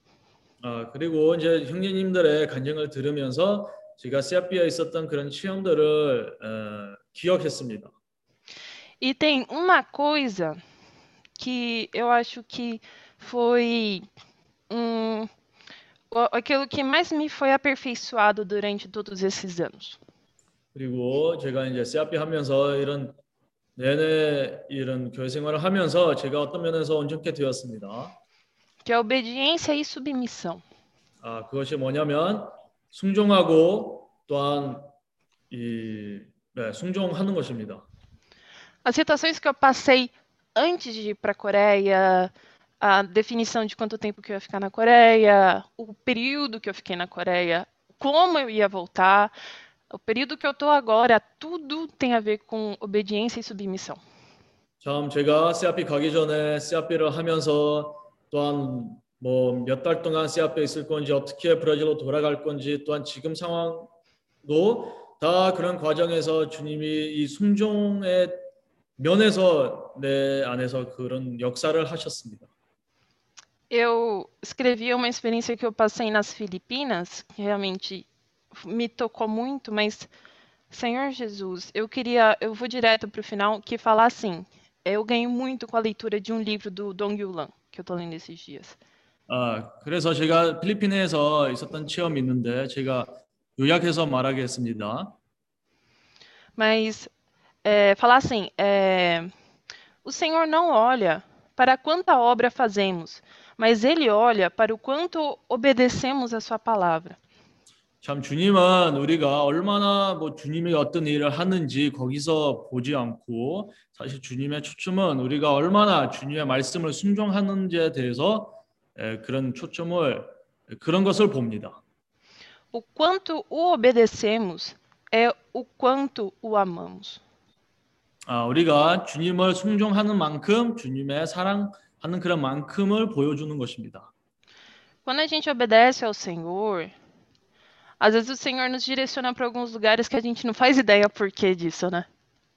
아, 그리고 이제 형제님들의 간증을 들으면서 제가 시아피아에 있었던 그런 체험들을 어, 기억했습니다. E tem uma coisa que eu acho que foi um, o- aquilo que mais me foi aperfeiçoado durante todos esses anos. 그리고 제가 이제 시아피 하면서 이런 내내 이런 교회 생활을 하면서 제가 어떤 면에서 온전케 되었습니다. Que é obediência e submissão. 아, 그것이 뭐냐면 순종하고 또한 이 네, 순종하는 것입니다. As situações que eu passei antes de ir para a Coreia, a definição de quanto tempo que eu ia ficar na Coreia, o período que eu fiquei na Coreia, como eu ia voltar, O período que eu estou agora, tudo tem a ver com obediência e submissão. 참 제가 CRP 가기 전에 CRP를 하면서 또한 뭐 몇 달 동안 CRP에 있을 건지 어떻게 브라질로 돌아갈 건지 또한 지금 상황도 다 그런 과정에서 주님이 이 순종의 면에서 내 안에서 그런 역사를 하셨습니다. Eu escrevi uma experiência que eu passei nas Filipinas, que realmente me tocou muito, mas Senhor Jesus, eu queria, eu vou direto para o final, que falar assim, eu ganho muito com a leitura de um livro do Dong Yulan, que eu estou lendo esses dias. 아, 그래서 제가 필리핀에서 있었던 체험이 있는데 제가 요약해서 말하겠습니다. Mas é, falar assim, é, o Senhor não olha para quanta obra fazemos, mas Ele olha para o quanto obedecemos a Sua palavra. 참 주님은 우리가 얼마나 뭐 주님이 어떤 일을 하는지 거기서 보지 않고 사실 주님의 초점은 우리가 얼마나 주님의 말씀을 순종하는지에 대해서 에, 그런 초점을 그런 것을 봅니다. O quanto o obedecemos é o quanto o amamos. 아, 우리가 주님을 순종하는 만큼 주님의 사랑하는 그런 만큼을 보여주는 것입니다. Quando a gente obedece ao Senhor, às vezes o Senhor nos direciona para alguns lugares que a gente não faz ideia por que disso, né?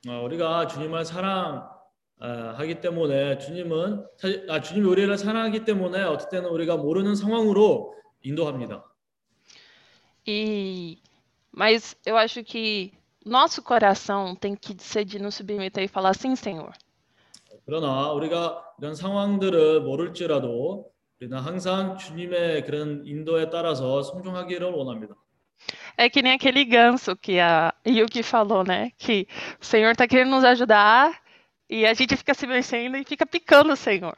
어, 우리가 주님을 사랑하기 때문에 주님은 사실- 아, 주님이 우리를 사랑하기 때문에 어떨 때는 우리가 모르는 상황으로 인도합니다. E mas eu acho que nosso coração tem que ser de nos submeter e falar sim, Senhor. 그러나 우리가 이런 상황들을 모를지라도 우리는 항상 주님의 그런 인도에 따라서 순종하기를 원합니다. É que nem aquele ganso que a Yuki falou, né? Que o Senhor está querendo nos ajudar e a gente fica se mexendo e fica picando o Senhor.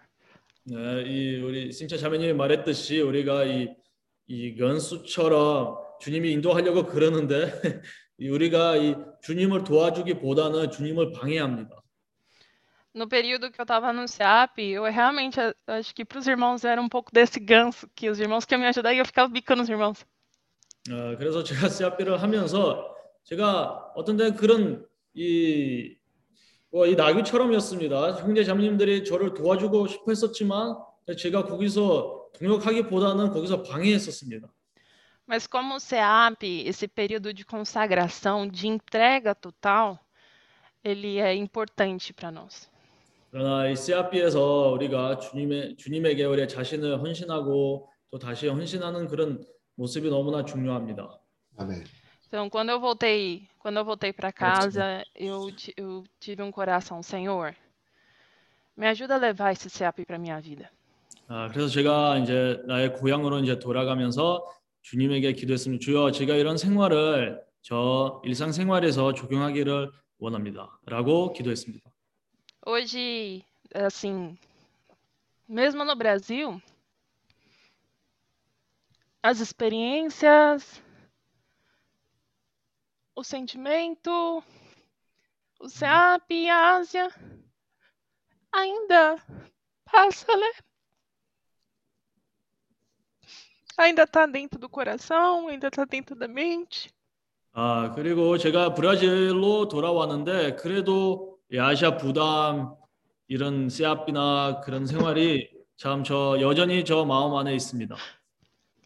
네, 이 우리 신차 자매님이 말했듯이 우리가 이, 이 연수처럼 주님이 인도하려고 그러는데 이 우리가 이 주님을 도와주기보다는 주님을 방해합니다. No período que eu estava no SEAP, eu realmente a- acho que para os irmãos era um pouco desse ganso, que os irmãos queriam me ajudar e eu ficava bicando os irmãos. 어, 그래서 제가 CRP를 하면서 제가 어떤 데 그런 이, 어, 이 나귀처럼이었습니다. 형제 자매님들이 저를 도와주고 싶어 했었지만 제가 거기서 동역하기보다는 거기서 방해했었습니다. Mas como o SEAP, esse período de consagração, de entrega total, ele é importante para nós. 그러나 이 CRP에서 우리가 주님의 주님에게 우리의 자신을 헌신하고 또 다시 헌신하는 그런 모습이 너무나 중요합니다. 아멘. Então, quando eu voltei, quando eu voltei para casa, eu, eu tive um coração, Senhor, me ajuda a levar esse SEAP para minha vida. 아, 그래서 제가 이제 나의 고향으로 이제 돌아가면서 주님에게 기도했습니다. 주여, 제가 이런 생활을 저 일상 생활에서 적용하기를 원합니다.라고 기도했습니다. Hoje, assim, mesmo no Brasil, as experiências, o sentimento, o SEAP, a Ásia, ainda passa, né? Ainda tá dentro do coração, ainda tá dentro da mente. 아, 그리고 제가 브라질로 돌아왔는데 그래도 이 아시아 부담 이런 CRP나 그런 생활이 참 저 여전히 저 마음 안에 있습니다.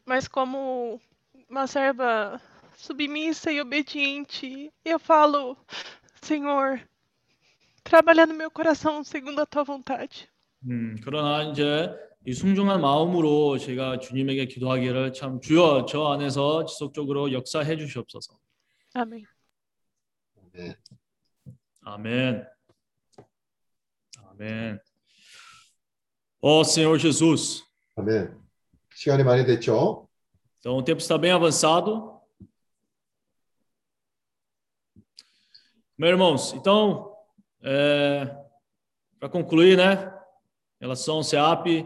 Mas como uma serva submissa e obediente, eu falo, Senhor, trabalha no meu coração segundo a tua vontade. 음, 그러나 이제 이 순종한 마음으로 제가 주님에게 기도하기를 참 주여 저 안에서 지속적으로 역사해 주시옵소서. Amém. 네. Amém. Amém. Ó Senhor Jesus, 아멘. 시간이 많이 됐죠? então o tempo está bem avançado. Meus irmãos, então, para concluir, né, em relação ao CEAP,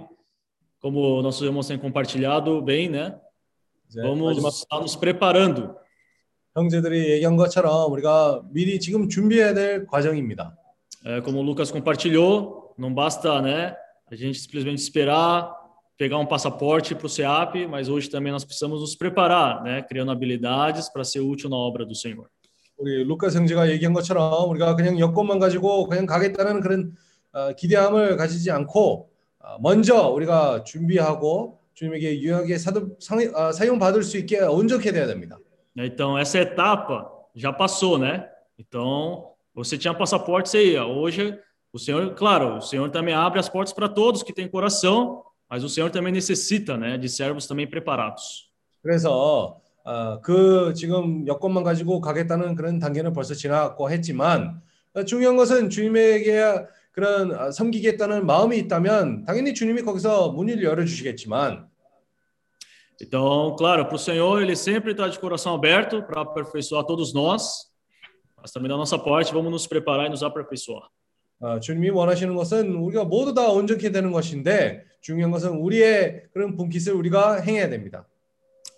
como nossos irmãos têm compartilhado bem, né, 이제 vamos 마지막 estar nos preparando. 형제들이 얘기한 것처럼 우리가 미리 지금 준비해야 될 과정입니다. É, como o Lucas compartilhou, não basta, né, a gente simplesmente esperar pegar um passaporte para o CEAP, mas hoje também nós precisamos nos preparar, né, criando habilidades para ser útil na obra do Senhor. 우리 루카스 형제가 얘기한 것처럼 우리가 그냥 여권만 가지고 그냥 가겠다는 그런 어, 기대함을 가지지 않고 어, 먼저 우리가 준비하고 주님에게 유용하게 사도, 상, 어, 사용받을 수 있게 온전케 돼야 됩니다. Né, Então, essa etapa já passou, né? Então, você tinha passaporte, você ia. Hoje, o Senhor, claro, o Senhor também abre as portas para todos que têm coração, mas o Senhor também necessita, né, de servos também preparados. 그래서 어, 그 지금 여권만 가지고 가겠다는 그런 단계는 벌써 지나고 했지만 어, 중요한 것은 주님에게 그런 어, 섬기겠다는 마음이 있다면 당연히 주님이 거기서 문을 열어 주시겠지만 Então, claro, para o Senhor, Ele sempre está de coração aberto para aperfeiçoar todos nós, mas também da nossa parte, vamos nos preparar e nos aperfeiçoar. 어, 주님이 원하시는 것은 우리가 모두 다 온전케 되는 것인데 중요한 것은 우리의 그런 분깃을 우리가 행해야 됩니다.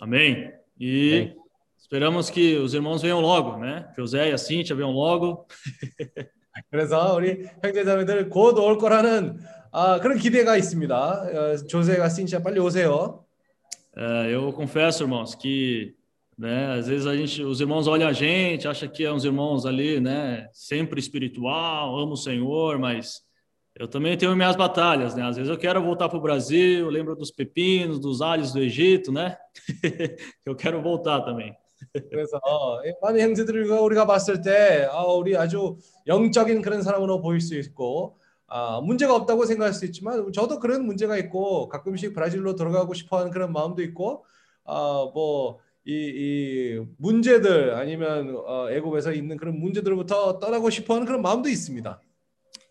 Amém? E esperamos que os irmãos venham logo, né? José e a Cíntia venham logo. 그래서 우리 형제자매들 곧 올 거라는 아, 그런 기대가 있습니다. 어, 조세가 신시아 빨리 오세요. É, eu confesso, irmãos, que né, às vezes a gente, os irmãos olham a gente, acham que é uns irmãos ali, né, sempre espiritual, amo o Senhor, mas eu também tenho minhas batalhas, né? Às vezes eu quero voltar para o Brasil, lembro dos pepinos, dos alhos do Egito, né? eu quero voltar também. 그래서 이 많은 형제들과 우리가 봤을 때 아, 우리 아주 영적인 그런 사람으로 보일 수 있고 아, 문제가 없다고 생각할 수 있지만 저도 그런 문제가 있고 가끔씩 브라질로 들어가고 싶어하는 그런 마음도 있고 아, 뭐이 이 문제들 아니면 어, 애굽에서 있는 그런 문제들부터 떠나고 싶어하는 그런 마음도 있습니다.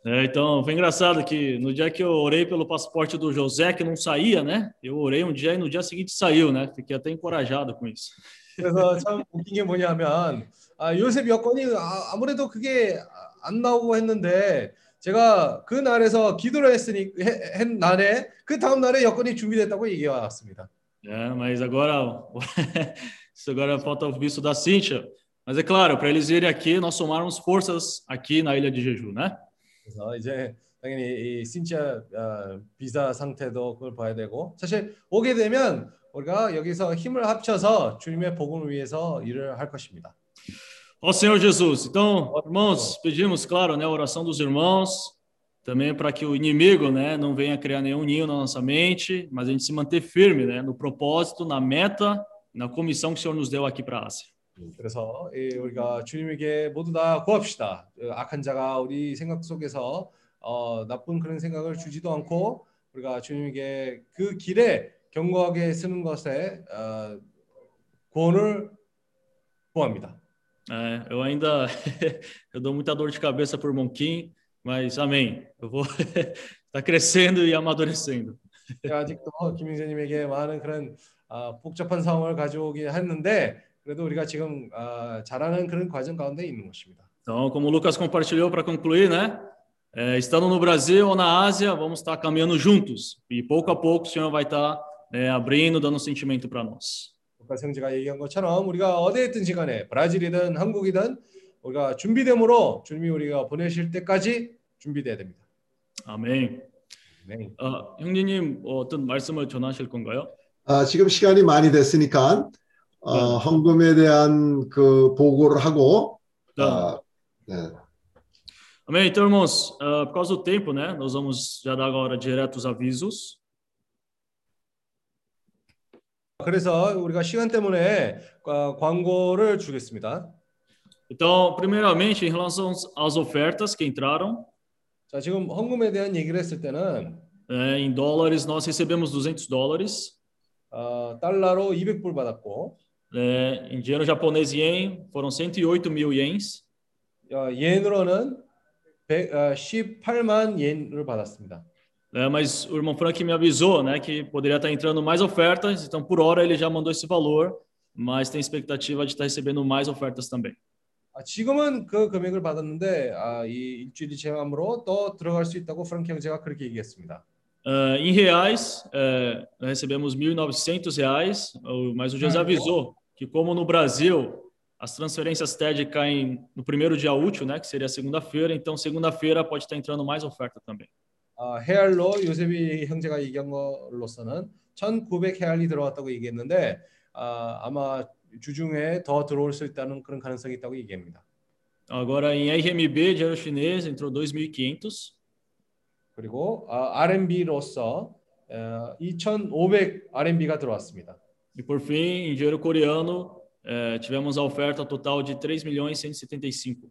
É, então, foi engraçado que no dia que eu orei pelo passaporte do José, que não saía, né? Eu orei um dia e no dia seguinte saiu, né? Fiquei até encorajado com isso. 그래서 참 웃긴 게 뭐냐면 아, 요셉 여건이 아, 아무래도 그게 안 나오고 했는데 제가 그 날에서 기도를 했으니 해- 했 날에 그 다음 날에 여건이 준비됐다고 얘기해 왔습니다. É, mas agora, isso agora falta o visto da Cíntia. Mas é claro, para eles virem aqui, nós somarmos forças aqui na Ilha de Jeju, né? 그래서 이제 당연히 이 신짜 어, 비자 상태도 그걸 봐야 되고 사실 오게 되면 우리가 여기서 힘을 합쳐서 주님의 복음을 위해서 일을 할 것입니다. Ó Senhor Jesus, então, irmãos, pedimos, claro, né, a oração dos irmãos, também para que o inimigo, né, não venha criar nenhum ninho na nossa mente, mas a gente se manter firme, né, no propósito, na meta, na comissão que o Senhor nos deu aqui para a Ásia. 그래서 이 우리가 주님에게 모두 다 구합시다. 어, 악한 자가 우리 생각 속에서 어, 나쁜 그런 생각을 주지도 않고 우리가 주님에게 그 길에 견고하게 쓰는 것에 어, 구원을 구합니다. É, eu ainda eu dou muita dor de cabeça por Monquim, mas amém. Eu vou tá crescendo e amadurecendo. 아직도 김영재님에게 많은 그런 아, 복잡한 상황을 가져오긴 했는데 그래도 우리가 지금 아, 잘하는 그런 과정 가운데 있는 것입니다. Então, como o Lucas compartilhou para concluir, né? É, estando no Brasil ou na Ásia, vamos estar caminhando juntos. E pouco a pouco o Senhor vai estar é, abrindo, dando sentimento para nós. 아까 성지가 얘기한 것처럼 우리가 어디에 있든 시간에 브라질이든 한국이든 우리가 준비됨으로 주님이 우리가 보내실 때까지 준비돼야 됩니다. 아멘. 네. 어, 형제님 어떤 말씀을 전하실 건가요? 아, 지금 시간이 많이 됐으니까 어, 헌금에 대한 그 보고를 하고 아, 네. Amém. Então, irmãos, ah, por causa do tempo, né? Nós vamos já dar agora direto os avisos. 그래서 우리가 시간 때문에 어, 광고를 주겠습니다. Então, primeiramente, em relação às ofertas que entraram, 자, 지금 헌금에 대한 얘기를 했을 때는 é, em dólares nós recebemos 200 dólares. 어, 달러로 200불 받았고 É, em dinheiro japonês yen foram 108 mil ienes. 어, 옌으로는 100, 어, 18만 옌을 받았습니다. É, mas o irmão Frank me avisou, né, que poderia estar entrando mais ofertas. Então, por hora ele já mandou esse valor, mas tem expectativa de estar recebendo mais ofertas também. 아, 지금은 그 금액을 받았는데 아, 이 일주일이 지나므로 또 들어갈 수 있다고 프랑크 형제가 그렇게 얘기했습니다. Ah, em reais, é, nós recebemos 1.900 reais, o- mas o José avisou que como no Brasil as transferências TED caem no primeiro dia útil, né, que seria segunda-feira, então segunda-feira pode estar entrando mais oferta também. 아, 어, 헤알로 요셉이 형제가 얘기한 걸로서는 1,900 헤알이 들어왔다고 얘기했는데 아, 아마 주중에 더 들어올 수 있다는 그런 가능성이 있다고 얘기합니다. Agora, em RMB, dinheiro chinês, entrou 2.500. 그리고 아, RMB로서 어, 2,500 RMB가 들어왔습니다. E por fim, em dinheiro coreano, eh, tivemos a oferta total de 3 milhões 175.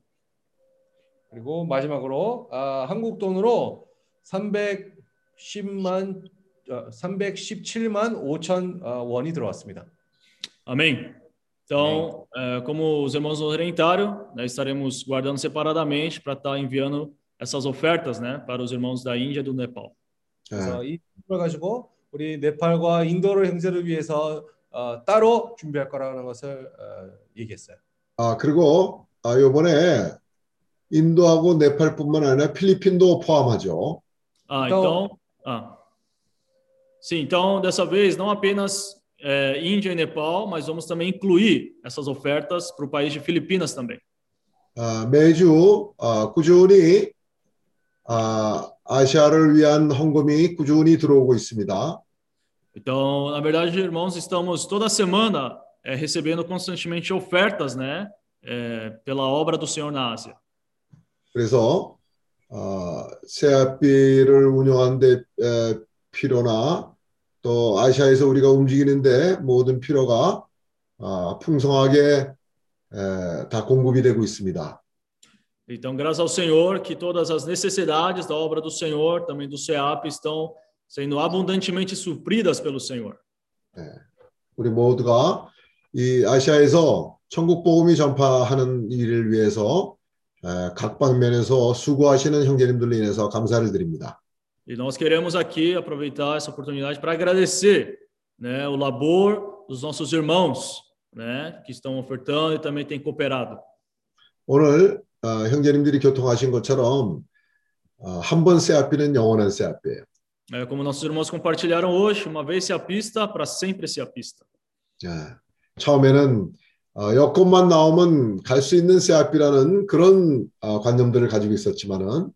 그리고 마지막으로 아, 한국 돈으로 310만 어, 317만 5천 어, 원이 들어왔습니다. Amém? Então, eh, como os irmãos nos orientaram, nós estaremos guardando separadamente para estar enviando essas ofertas né, para os irmãos da Índia e do Nepal. 그래서 이 돈을 가지고 우리 네팔과 인도를 형제를 위해서 어, 따로 준비할 거라는 것을 어, 얘기했어요. 아, 그리고 아, 요번에 인도하고 네팔뿐만 아니라 필리핀도 포함하죠. Ah, Então- então. Ah. Sim, então, dessa vez, não apenas eh, Índia e Nepal, mas vamos também incluir essas ofertas para o país de Filipinas também. 아, 매주 아, 꾸준히 아, 아시아를 위한 헌금이 꾸준히 들어오고 있습니다. Então, na verdade, irmãos, estamos toda semana eh, recebendo constantemente ofertas, né, eh, pela obra do Senhor na Ásia. 그래서 어, 세아비를 운영하는데 에, 필요나 또 아시아에서 우리가 움직이는데 모든 필요가 아, 풍성하게 에, 다 공급이 되고 있습니다. Então, graças ao Senhor, que todas as necessidades da obra do Senhor, também do SEAP, estão sendo abundantemente supridas pelo Senhor. 우리 모두가 이 아시아에서 천국 복음이 전파하는 일을 위해서 에, 각 방면에서 수고하시는 형제님들로 인해서 감사를 드립니다. E nós queremos aqui aproveitar essa oportunidade para agradecer né, o labor dos nossos irmãos né, que estão ofertando e também têm cooperado. 오늘 어, 형제님들이 교통하신 것처럼 어, 한번 세아피는 영원한 세아피예요. É, como nossos irmãos compartilharam hoje, uma vez se apista, para sempre se apista. 예, 처음에는 어, 여권만 나오면 갈 수 있는 세아피라는 그런 어, 관념들을 가지고 있었지만은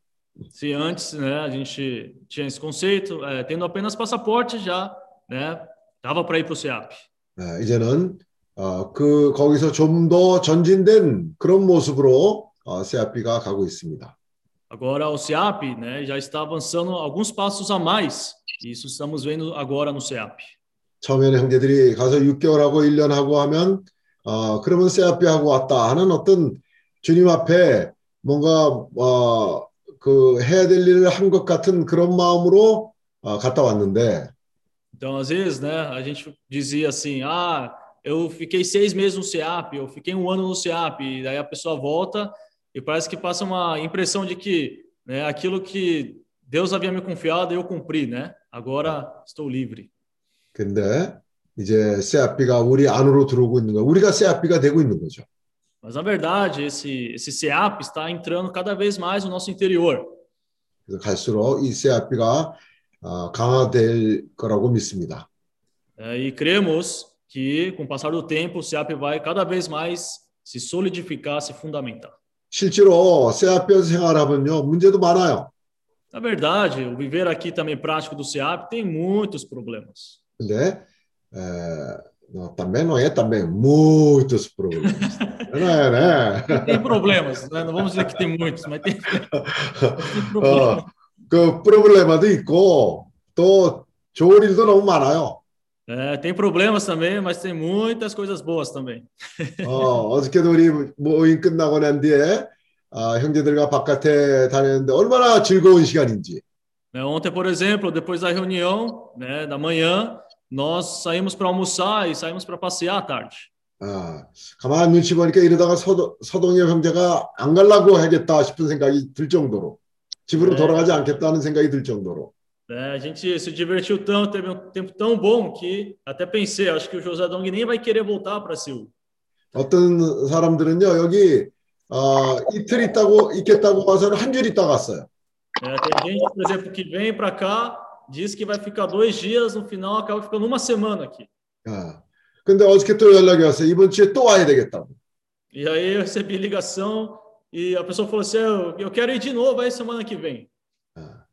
Se antes né, a gente tinha esse conceito, é, tendo apenas passaporte já, né, dava para ir para o SEAP. 예, 이제는 어, 그 거기서 좀 더 전진된 그런 모습으로 어, 세아피가 가고 있습니다. Agora o SEAP né, já está avançando alguns passos a mais. E isso estamos vendo agora no SEAP. 처음에는 형제들이 가서 6개월하고 1년하고 하면 어, 그러면 세아피하고 왔다 하는 어떤 주님 앞에 뭔가 어, 그 해야 될 일을 한 것 같은 그런 마음으로 어, 갔다 왔는데 Então, às vezes, né, a gente dizia assim: ah, eu fiquei seis meses no SEAP, eu fiquei um ano no SEAP, e daí a pessoa volta e parece que passa uma impressão de que né, aquilo que Deus havia me confiado eu cumpri, né? Agora estou livre. 근데 이제 세아피가 우리 안으로 들어오고 있는 거 우리가 세아피가 되고 있는 거죠. Mas na verdade, esse, esse SEAP está entrando cada vez mais no nosso interior. 그래서 갈수록 이 세아피가 어, 강화될 거라고 믿습니다. É, e cremos que, com o passar do tempo, o SEAP vai cada vez mais se solidificar, se fundamentar. 실제로 세아피에서 생활하면요 문제도 많아요. Na verdade, o viver aqui também prático do SEAP tem muitos problemas. 근데 에, no, também não é também muitos problemas. não é, né? Tem problemas, né? não vamos dizer que tem muitos, mas tem, tem 어, problemas. 그 프로블레마도 있고 또 좋은 일도 너무 많아요. É, tem problemas também, mas tem muitas coisas boas também. 어, 어저께도 우리 모임 끝나고 난 뒤에 아, 형제들과 바깥에 다녔는데 얼마나 즐거운 시간인지. Né, Ontem, por exemplo, depois da reunião né, da manhã, nós saímos para almoçar e saímos para passear à tarde. 아, 가만 눈치 보니까 이러다가 서도, 서동엽 형제가 안 가려고 하겠다 싶은 생각이 들 정도로 집으로 네. 돌아가지 않겠다는 생각이 들 정도로 Né, a gente se divertiu tanto, teve um tempo tão bom que até pensei, acho que o José Dong nem vai querer voltar para Seul. 어떤 사람들은요 여기 어, 이틀 있다고 있겠다고 와서는 한 줄 있다 갔어요. É, tem gente, por exemplo, que vem para cá, diz que vai ficar dois dias, no final acaba ficando uma semana aqui. 아, 근데 어저께 또 연락이 왔어요. 이번 주에 또 와야 되겠다고. E aí eu recebi ligação e a pessoa falou assim: eu, eu quero ir de novo aí semana que vem.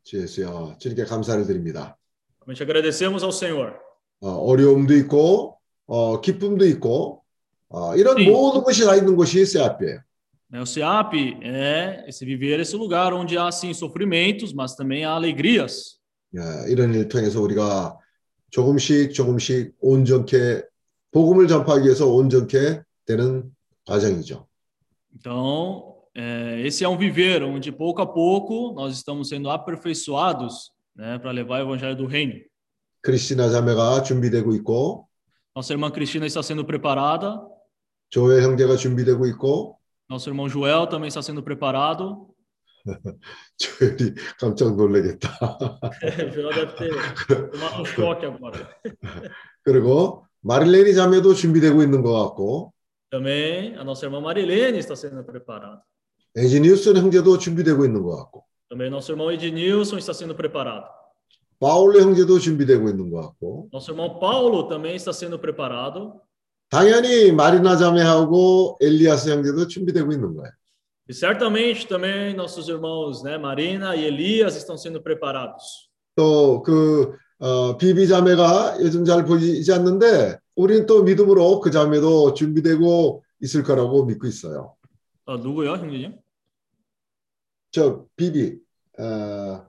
주 예수여 주님께 감사를 드립니다. Realmente agradecemos ao Senhor. 어, 어려움도 있고 어, 기쁨도 있고 어, 이런 네. 모든 것이 다 있는 곳이 세아피예요. né? O SEAP é esse viver esse lugar onde há sim sofrimentos, mas também há alegrias. 예, 이런 일 통해서 우리가 조금씩 조금씩 온전케 복음을 전파하기 위해서 온전케 되는 과정이죠. Então, é, esse é um viver onde pouco a pouco nós estamos sendo aperfeiçoados, né, para levar o evangelho do reino. 크리스티나 자매가 준비되고 있고 Nossa irmã Cristina está sendo preparada, 조엘 형제가 준비되고 있고 nosso irmão Joel também está sendo preparado. 조엘이 깜짝 놀라겠다. Joel deve ter tomado um choque agora. 그리고 마릴레니 자매도 준비되고 있는 것 같고 Também a nossa irmã Marilene está sendo preparada. 에지니우스 형제도 준비되고 있는 것 같고 Também nosso irmão Ednilson está sendo preparado. 바울레 형제도 준비되고 있는 것 같고 Nosso irmão Paulo também está sendo preparado. 당연히 마리나 자매하고 엘리아스 형제도 준비되고 있는 거예요. E certamente também nossos irmãos, né, Marina e Elias estão sendo preparados. 또그 어, 비비 자매가 요즘 잘 보이지 않는데 우리는 또 믿음으로 그 자매도 준비되고 있을 거라고 믿고 있어요. 아, 누구요, 형제님? 저 비비 어,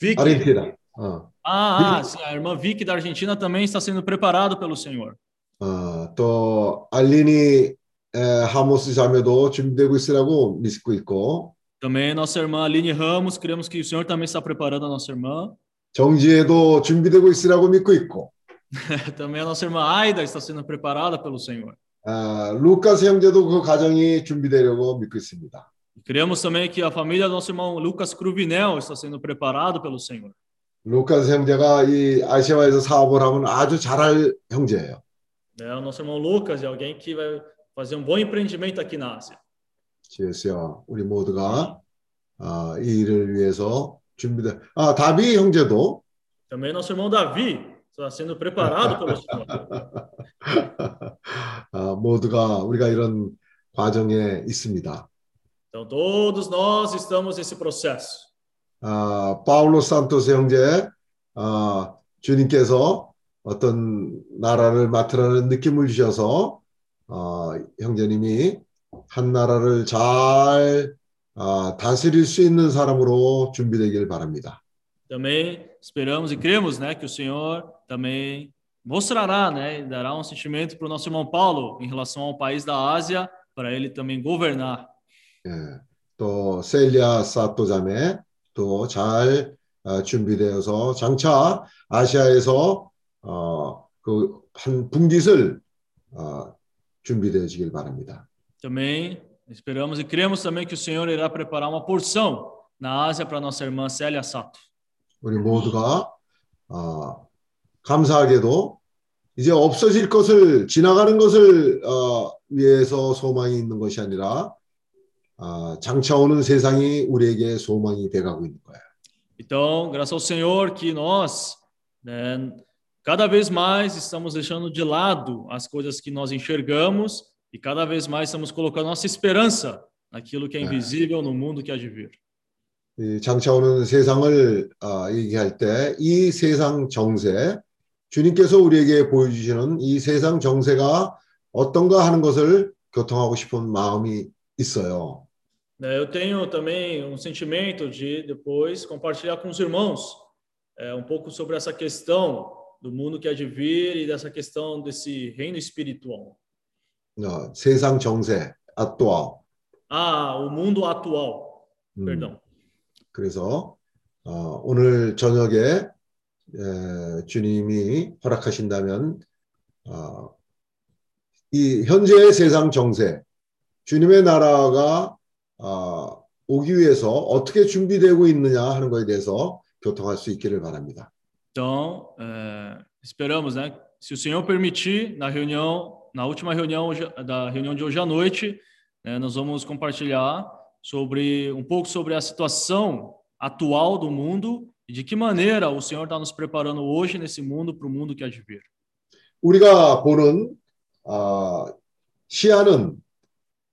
Vicky, 아르헨티나 어, Ah, ah, sim, a irmã Vicky da Argentina também está sendo preparado pelo Senhor. 어, 또 알리니 에, 하모스 자매도 준비되고 있으라고 믿고 있고 Também nossa irmã Aline Ramos, cremos que o Senhor também está preparando a nossa irmã. 정지에도 준비되고 있으라고 믿고 있고 Também a nossa irmã Aida está sendo preparada pelo Senhor. 아, 루카스 형제도 그 가정이 준비되려고 믿고 있습니다. E cremos também que a família do nosso irmão Lucas Cruvinel está sendo preparado pelo Senhor. 루카스 형제가 이 아시아에서 사업을 하면 아주 잘할 형제예요. É, o nosso irmão Lucas é alguém que vai fazer um bom empreendimento aqui na Ásia. 주여서 우리 모두가 아, 이 일을 위해서 준비돼. 아 다비 형제도 Também nosso irmão Davi está sendo preparado pelo Senhor. 아, 모두가 우리가 이런 과정에 있습니다. Então todos nós estamos nesse processo. 아, 파울로 산토스 형제 아, 주님께서 어떤 나라를 맡으라는 느낌을 주셔서 어, 형제님이 한 나라를 잘 아, 다스릴 수 있는 사람으로 준비되길 바랍니다. Também esperamos e cremos, né, que o Senhor também mostrará, né, e dará um sentimento para o nosso irmão Paulo em relação ao país da Ásia, para ele também governar. 예, 또 셀리아 사또 자매 또 잘 준비되어서 장차 아시아에서 어, 그 한 분깃을 어, 준비되어지길 바랍니다. Também esperamos e cremos também que o Senhor irá preparar uma porção na Ásia para nossa irmã Célia Sato. 우리 모두가 어, 감사하게도 이제 없어질 것을 지나가는 것을 어, 위해서 소망이 있는 것이 아니라 어, 장차 오는 세상이 우리에게 소망이 돼가고 있는 거예요. Então, graças ao Senhor que nós, né, cada vez mais estamos deixando de lado as coisas que nós enxergamos e cada vez mais estamos colocando nossa esperança naquilo que é invisível no mundo que há de vir. 이 장차 오는 세상을 어, 얘기할 때 이 세상 정세, 주님께서 우리에게 보여주시는 이 세상 정세가 어떤가 하는 것을 교통하고 싶은 마음이 있어요. Né, Eu tenho também um sentimento de depois compartilhar com os irmãos é, um pouco sobre essa questão do mundo que há de vir e dessa questão desse reino espiritual. 어, 세상 정세, 아또아. Ah, o mundo atual, 음, perdão. 그래서 어, 오늘 저녁에 에, 주님이 허락하신다면 어, 이 현재의 세상 정세, 주님의 나라가 어, 오기 위해서 어떻게 준비되고 있느냐 하는 것에 대해서 교통할 수 있기를 바랍니다. Então, é, esperamos, né? Se o Senhor permitir, na reunião, na última reunião hoje- da reunião de hoje à noite, né, nós vamos compartilhar sobre um pouco sobre a situação atual do mundo e de que maneira o Senhor está nos preparando hoje nesse mundo para o mundo que há de vir. 우리가 보는 어, 시야는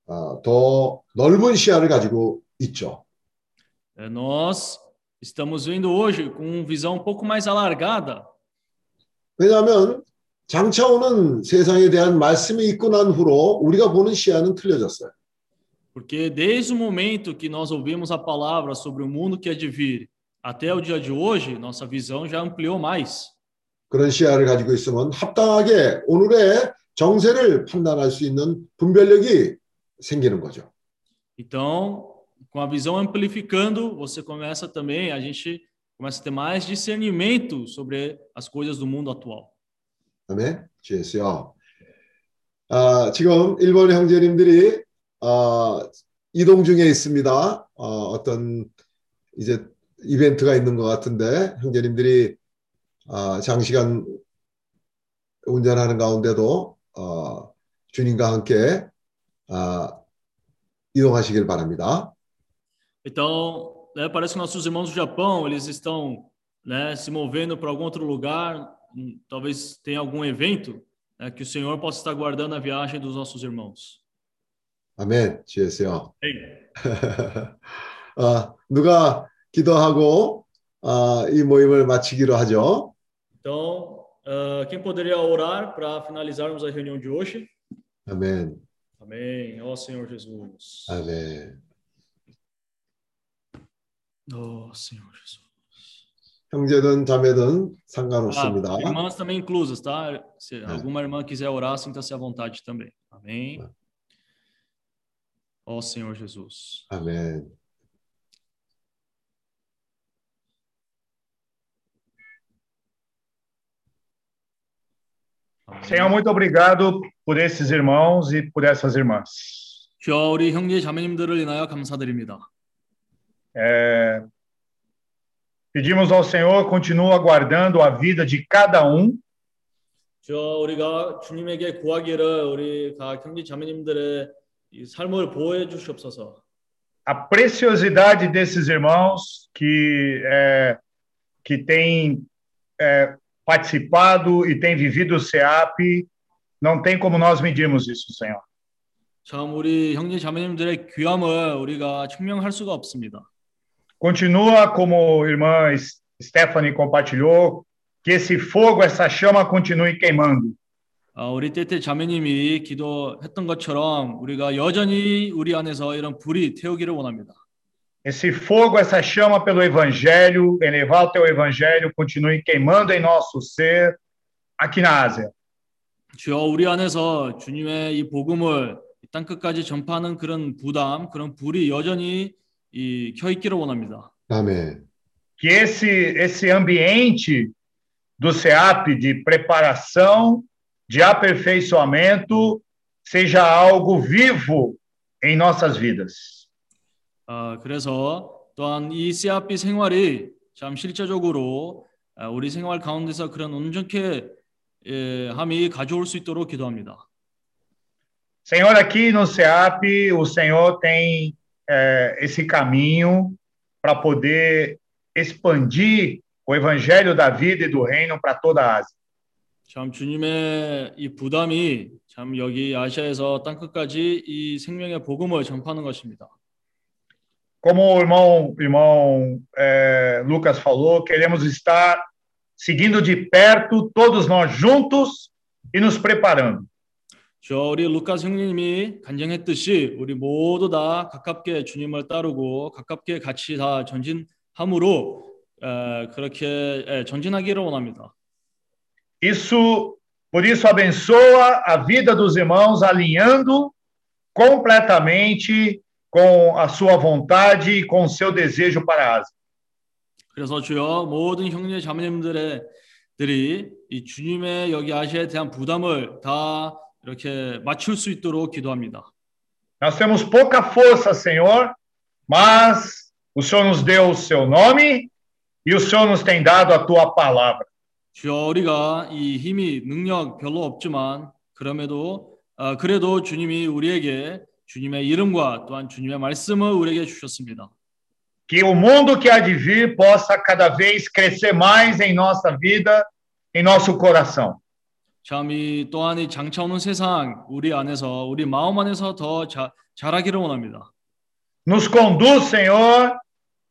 어, 더 넓은 시야를 가지고 있죠. Nós estamos vendo hoje com uma visão um pouco mais alargada, 왜냐하면 장차 오는 세상에 대한 말씀이 있고 난 후로 우리가 보는 시야는 틀려졌어요. porque desde o momento que nós ouvimos a palavra sobre o mundo que é de vir até o dia de hoje, nossa visão já ampliou mais. 그런 시야를 가지고 있으면 합당하게 오늘의 정세를 판단할 수 있는 분별력이 생기는 거죠. Então, com a visão amplificando, você começa também, a gente começa a ter mais discernimento sobre as coisas do mundo atual. 아멘. 주예수요. 아, 지금 일본 형제님들이 아, 이동 중에 있습니다. 어, 어떤 이제 이벤트가 있는 것 같은데 형제님들이 아, 장시간 운전하는 가운데도 어, 주님과 함께 아, 이동하시길 바랍니다. Então, né, parece que nossos irmãos do Japão, eles estão né, se movendo para algum outro lugar, hum, talvez tenha algum evento, né, que o Senhor possa estar guardando a viagem dos nossos irmãos. 아멘. 주예수요. Amém. 아, 누가 기도하고 아, 이 모임을 마치기로 하죠. Então, ah, quem poderia orar para finalizarmos a reunião de hoje? 아멘. Amém. Ó Senhor Jesus. 아멘. Ó Senhor Jesus. 형제든 자매든 Ah, 상관없습니다. irmãs também inclusas, tá? Se É. alguma irmã quiser orar, sinta-se à vontade também. Amém. Ó Senhor Jesus. 아 Senhor, muito obrigado por esses irmãos e por essas irmãs. 주여 우리 형제 자매님들을 인하여 감사드립니다. É, pedimos ao Senhor, continua guardando a vida de cada um, 주여 우리가 주님에게 구하기를 우리 각 형제 자매님들의 이 삶을 보호해 주시옵소서. a preciosidade desses irmãos que, é, que têm é, participado e têm vivido o CEAP, não tem como nós medirmos isso, Senhor. 참 우리 형제 자매님들의 귀함을 우리가 증명할 수가 없습니다. Continua como a irmã Stephanie compartilhou, que esse fogo, essa chama continue queimando. 아, 우리 때때 자매님이 기도했던 것처럼 우리가 여전히 우리 안에서 이런 불이 태우기를 원합니다. Esse fogo, essa chama pelo Evangelho, elevar o teu Evangelho, continue queimando em nosso ser aqui na Ásia. 주여 우리 안에서 주님의 이 복음을 땅 끝까지 전파하는 그런 부담, 그런 불이 여전히 이 켜있기를 원합니다. 아멘. Que esse, esse ambiente do CEAP de preparação, de aperfeiçoamento, seja algo vivo em nossas vidas. 아, 그래서 또한 이 CRP 생활이 참 실제적으로 아, 우리 생활 가운데서 그런 온전케 예, 함이 가져올 수 있도록 기도합니다. Senhor, aqui no CEAP, o Senhor tem eh, esse caminho para poder expandir o evangelho da vida e do reino para toda a Ásia. 참 주님의 이 부담이 참 여기 아시아에서 땅 끝까지 이 생명의 복음을 전파하는 것입니다. Como o irmão, irmão eh, Lucas falou, queremos estar seguindo de perto, todos nós juntos e nos preparando. 저 우리 루카스 형님이 간증했듯이 우리 모두 다 가깝게 주님을 따르고 가깝게 같이 다 전진함으로 에, 그렇게 에, 전진하기를 원합니다. Isso, por isso, abençoa a vida dos irmãos, alinhando completamente com a sua vontade e com o seu desejo para a Ásia. 그래서 주여 모든 형제 자매님들의 들이 이 주님의 여기 아시아에 대한 부담을 다 이렇게 맞출 수 있도록 기도합니다. Nós temos pouca força, Senhor, mas o Senhor nos deu o seu nome e o Senhor nos tem dado a tua palavra. 주여 우리가 이 힘이 능력 별로 없지만 그럼에도 아, 그래도 주님이 우리에게 주님의 이름과 또한 주님의 말씀을 우리에게 주셨습니다. Que o mundo que há de vir possa cada vez crescer mais em nossa vida, em nosso coração. 참이 또한 이 장차 오는 세상 우리 안에서 우리 마음 안에서 더 자, 자라기를 원합니다. Nos conduz, Senhor,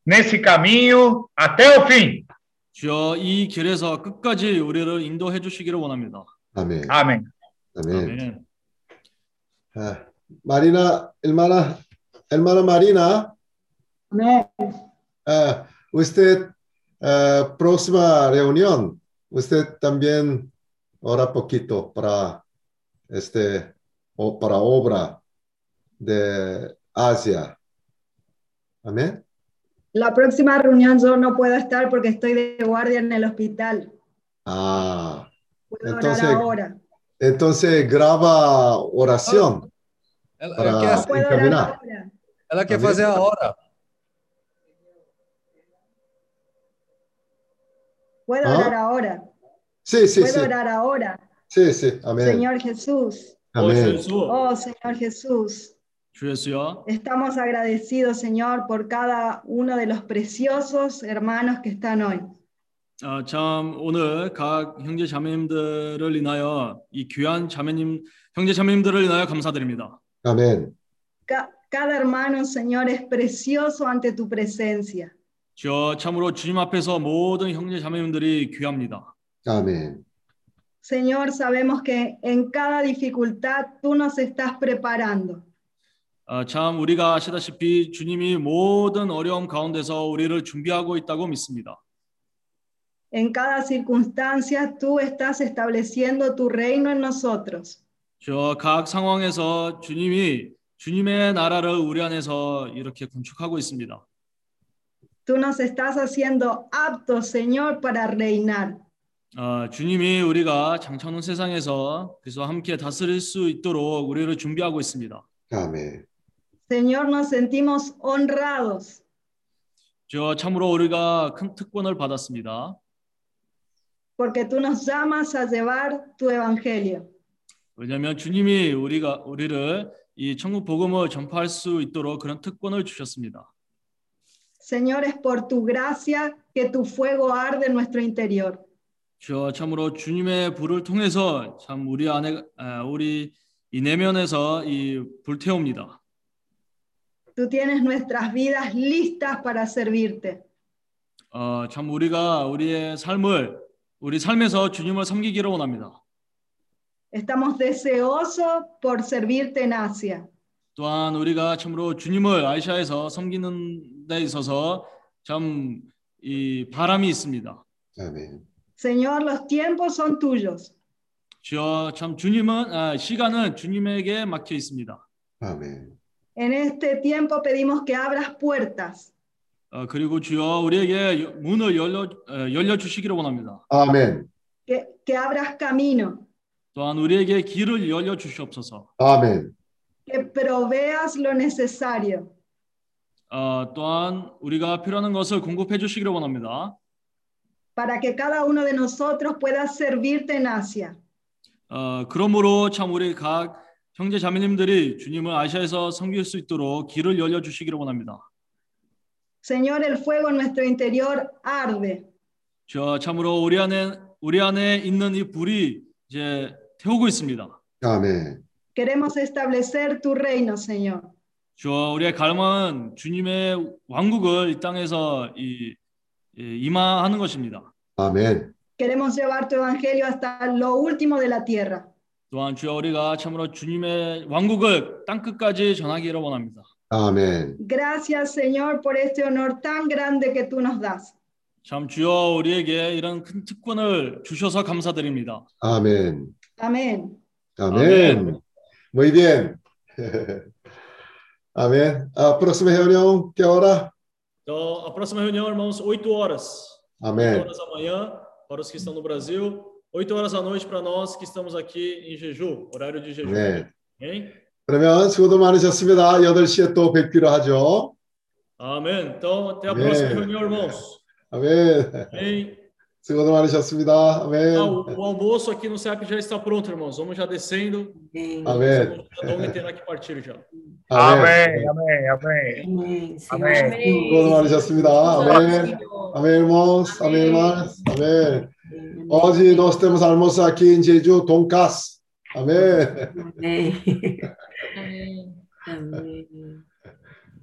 nesse caminho até o fim. 주여 이 길에서 끝까지 우리를 인도해 주시기를 원합니다. Amén. Amém. Amén. 아멘. Ah, Marina, hermana, hermana Marina, Amén. ah, usted, ah, próxima reunión, usted también ora poquito para este, o para obra de Asia. Amén. La próxima reunión yo no puedo estar porque estoy de guardia en el hospital. Ah, Puedo entonces, orar ahora. entonces graba oración Ela, ela para quer, Puedo orar encaminar. ahora. ela quer Amém. fazer a hora. Puedo ¿Ah? orar ahora. Sí, sí, Puedo sí, orar ahora. sí, sí, amén, Señor Jesús. 어, 주 amén. 예수, Oh, Señor Jesús. 주 예수여, Estamos agradecidos, Señor, por cada uno de los preciosos hermanos que están hoy. 아, 참 오늘 각 형제 자매님들을 인하여 이 귀한 자매님 형제 자매님들을 인하여 감사드립니다. Amén. Ca- cada hermano, Señor, es precioso ante tu presencia. 주여 참으로 주님 앞에서 모든 형제 자매님들이 귀합니다. Amén. Señor, sabemos que en cada dificultad tú nos estás preparando. 아, 참 우리가 아시다시피 주님이 모든 어려움 가운데서 우리를 준비하고 있다고 믿습니다. En cada circunstancia tú estás estableciendo tu reino en nosotros. 저 각 상황에서 주님이 주님의 나라를 우리 안에서 이렇게 건축하고 있습니다. Tú nos estás haciendo aptos, Señor, para reinar. 아, 주님이 우리가 장차는 세상에서 그래서 함께 다스릴 수 있도록 우리를 준비하고 있습니다. Amén. Señor, nos sentimos honrados 저 참으로 우리가 큰 특권을 받았습니다. porque tú nos llamas a llevar tu evangelio. 왜냐하면 주님이 우리가 우리를 이 천국 복음을 전파할 수 있도록 그런 특권을 주셨습니다. Señor, es por tu gracia que tu fuego arde en nuestro interior. 저 참으로 주님의 불을 통해서 참 우리 안에 아, 우리 이 내면에서 이 불태웁니다. Tú tienes nuestras vidas listas para servirte. 어, 참 우리가 우리의 삶을 우리 삶에서 주님을 섬기기를 원합니다. Estamos deseosos por servirte en Asia. 또한 우리가 참으로 주님을 아시아에서 섬기는 데 있어서 참 이 바람이 있습니다. Amén. Señor, los tiempos son tuyos. 주여 참 주님은 아, 시간은 주님에게 막혀 있습니다. Amén. En este tiempo pedimos que abras puertas, 어, 그리고 주여 우리에게 여- 문을 열려 어, 열려 주시기를 원합니다. Amén. que, que abras camino, 또한 우리에게 길을 열려 주시옵소서. Amén. que proveas lo necesario. 어, 또한 우리가 필요한 것을 공급해 주시기를 원합니다. para que cada uno de nosotros pueda servirte en Asia. 어, 그러므로 참 우리 각 형제 자매님들이 주님을 아시아에서 섬길 수 있도록 길을 열려 주시기를 원합니다. Señor, el fuego en nuestro interior arde. 저 참으로 우리 안에 우리 안에 있는 이 불이 이제 태우고 있습니다. Amén. Queremos establecer tu reino, Señor. 주어 우리의 갈망은 주님의 왕국을 이 땅에서 이, 이 임하하는 것입니다. Amén. Queremos llevar tu evangelio hasta lo último de la tierra. 또한 주여 우리가 참으로 주님의 왕국을 땅 끝까지 전하기를 원합니다. Amén. Gracias, Señor, por este honor tan grande que tú nos das. 참 주여 우리에게 이런 큰 특권을 주셔서 감사드립니다. Amén. Amén. Amén. Muy bien. Amén. A próxima reunião, que hora? Então, a próxima reunião, irmãos, 8 horas. 8 Amém. horas da manhã para os que estão no Brasil, 8 horas da noite para nós que estamos aqui em jejum, horário de jejum. 네. Amém? 그러면 수고도 많으셨습니다. 8시에 또 뵙기로 하죠. Amém. Então, até a Amém. próxima reunião, irmãos. 아멘. Amém. Senhor da Maria Jacimidá, amém. Ah, o, o, almoço aqui no CEP já está pronto, irmãos. Vamos já descendo. Amém. Vamos terá que partir já. Amém, amém, amém. Amém. amém. Senhor da Maria amém. Amém, irmãos, amém, irmãs, amém. Hoje nós temos almoço aqui em Jeju, Tonkas. Amém. Amém. amém.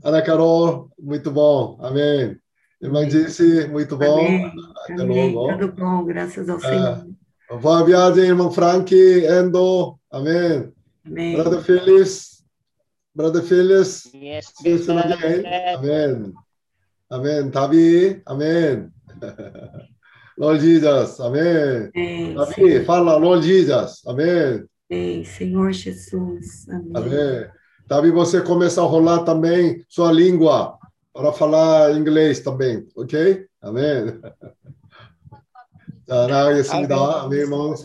Ana Carol, muito bom. Amém. Irmã Disse, muito bom. Amém. Até Amém. logo. Tudo bom, graças ao É. Senhor. Boa viagem, irmão Frank, Endo. Amém. Amém. Brother Phyllis. Brother Phyllis. Yes, again. Amen. Amen. Davi. Amen. Lord Jesus. Amém. Amém. Davi, fala Lord Jesus. Amém. Amém. Senhor Jesus. Amém. Amém. Davi, você começa a rolar também sua língua para falar inglês também, ok? Amém? Amém. Amém. Amém. Amém. Amém. Amém. Amém.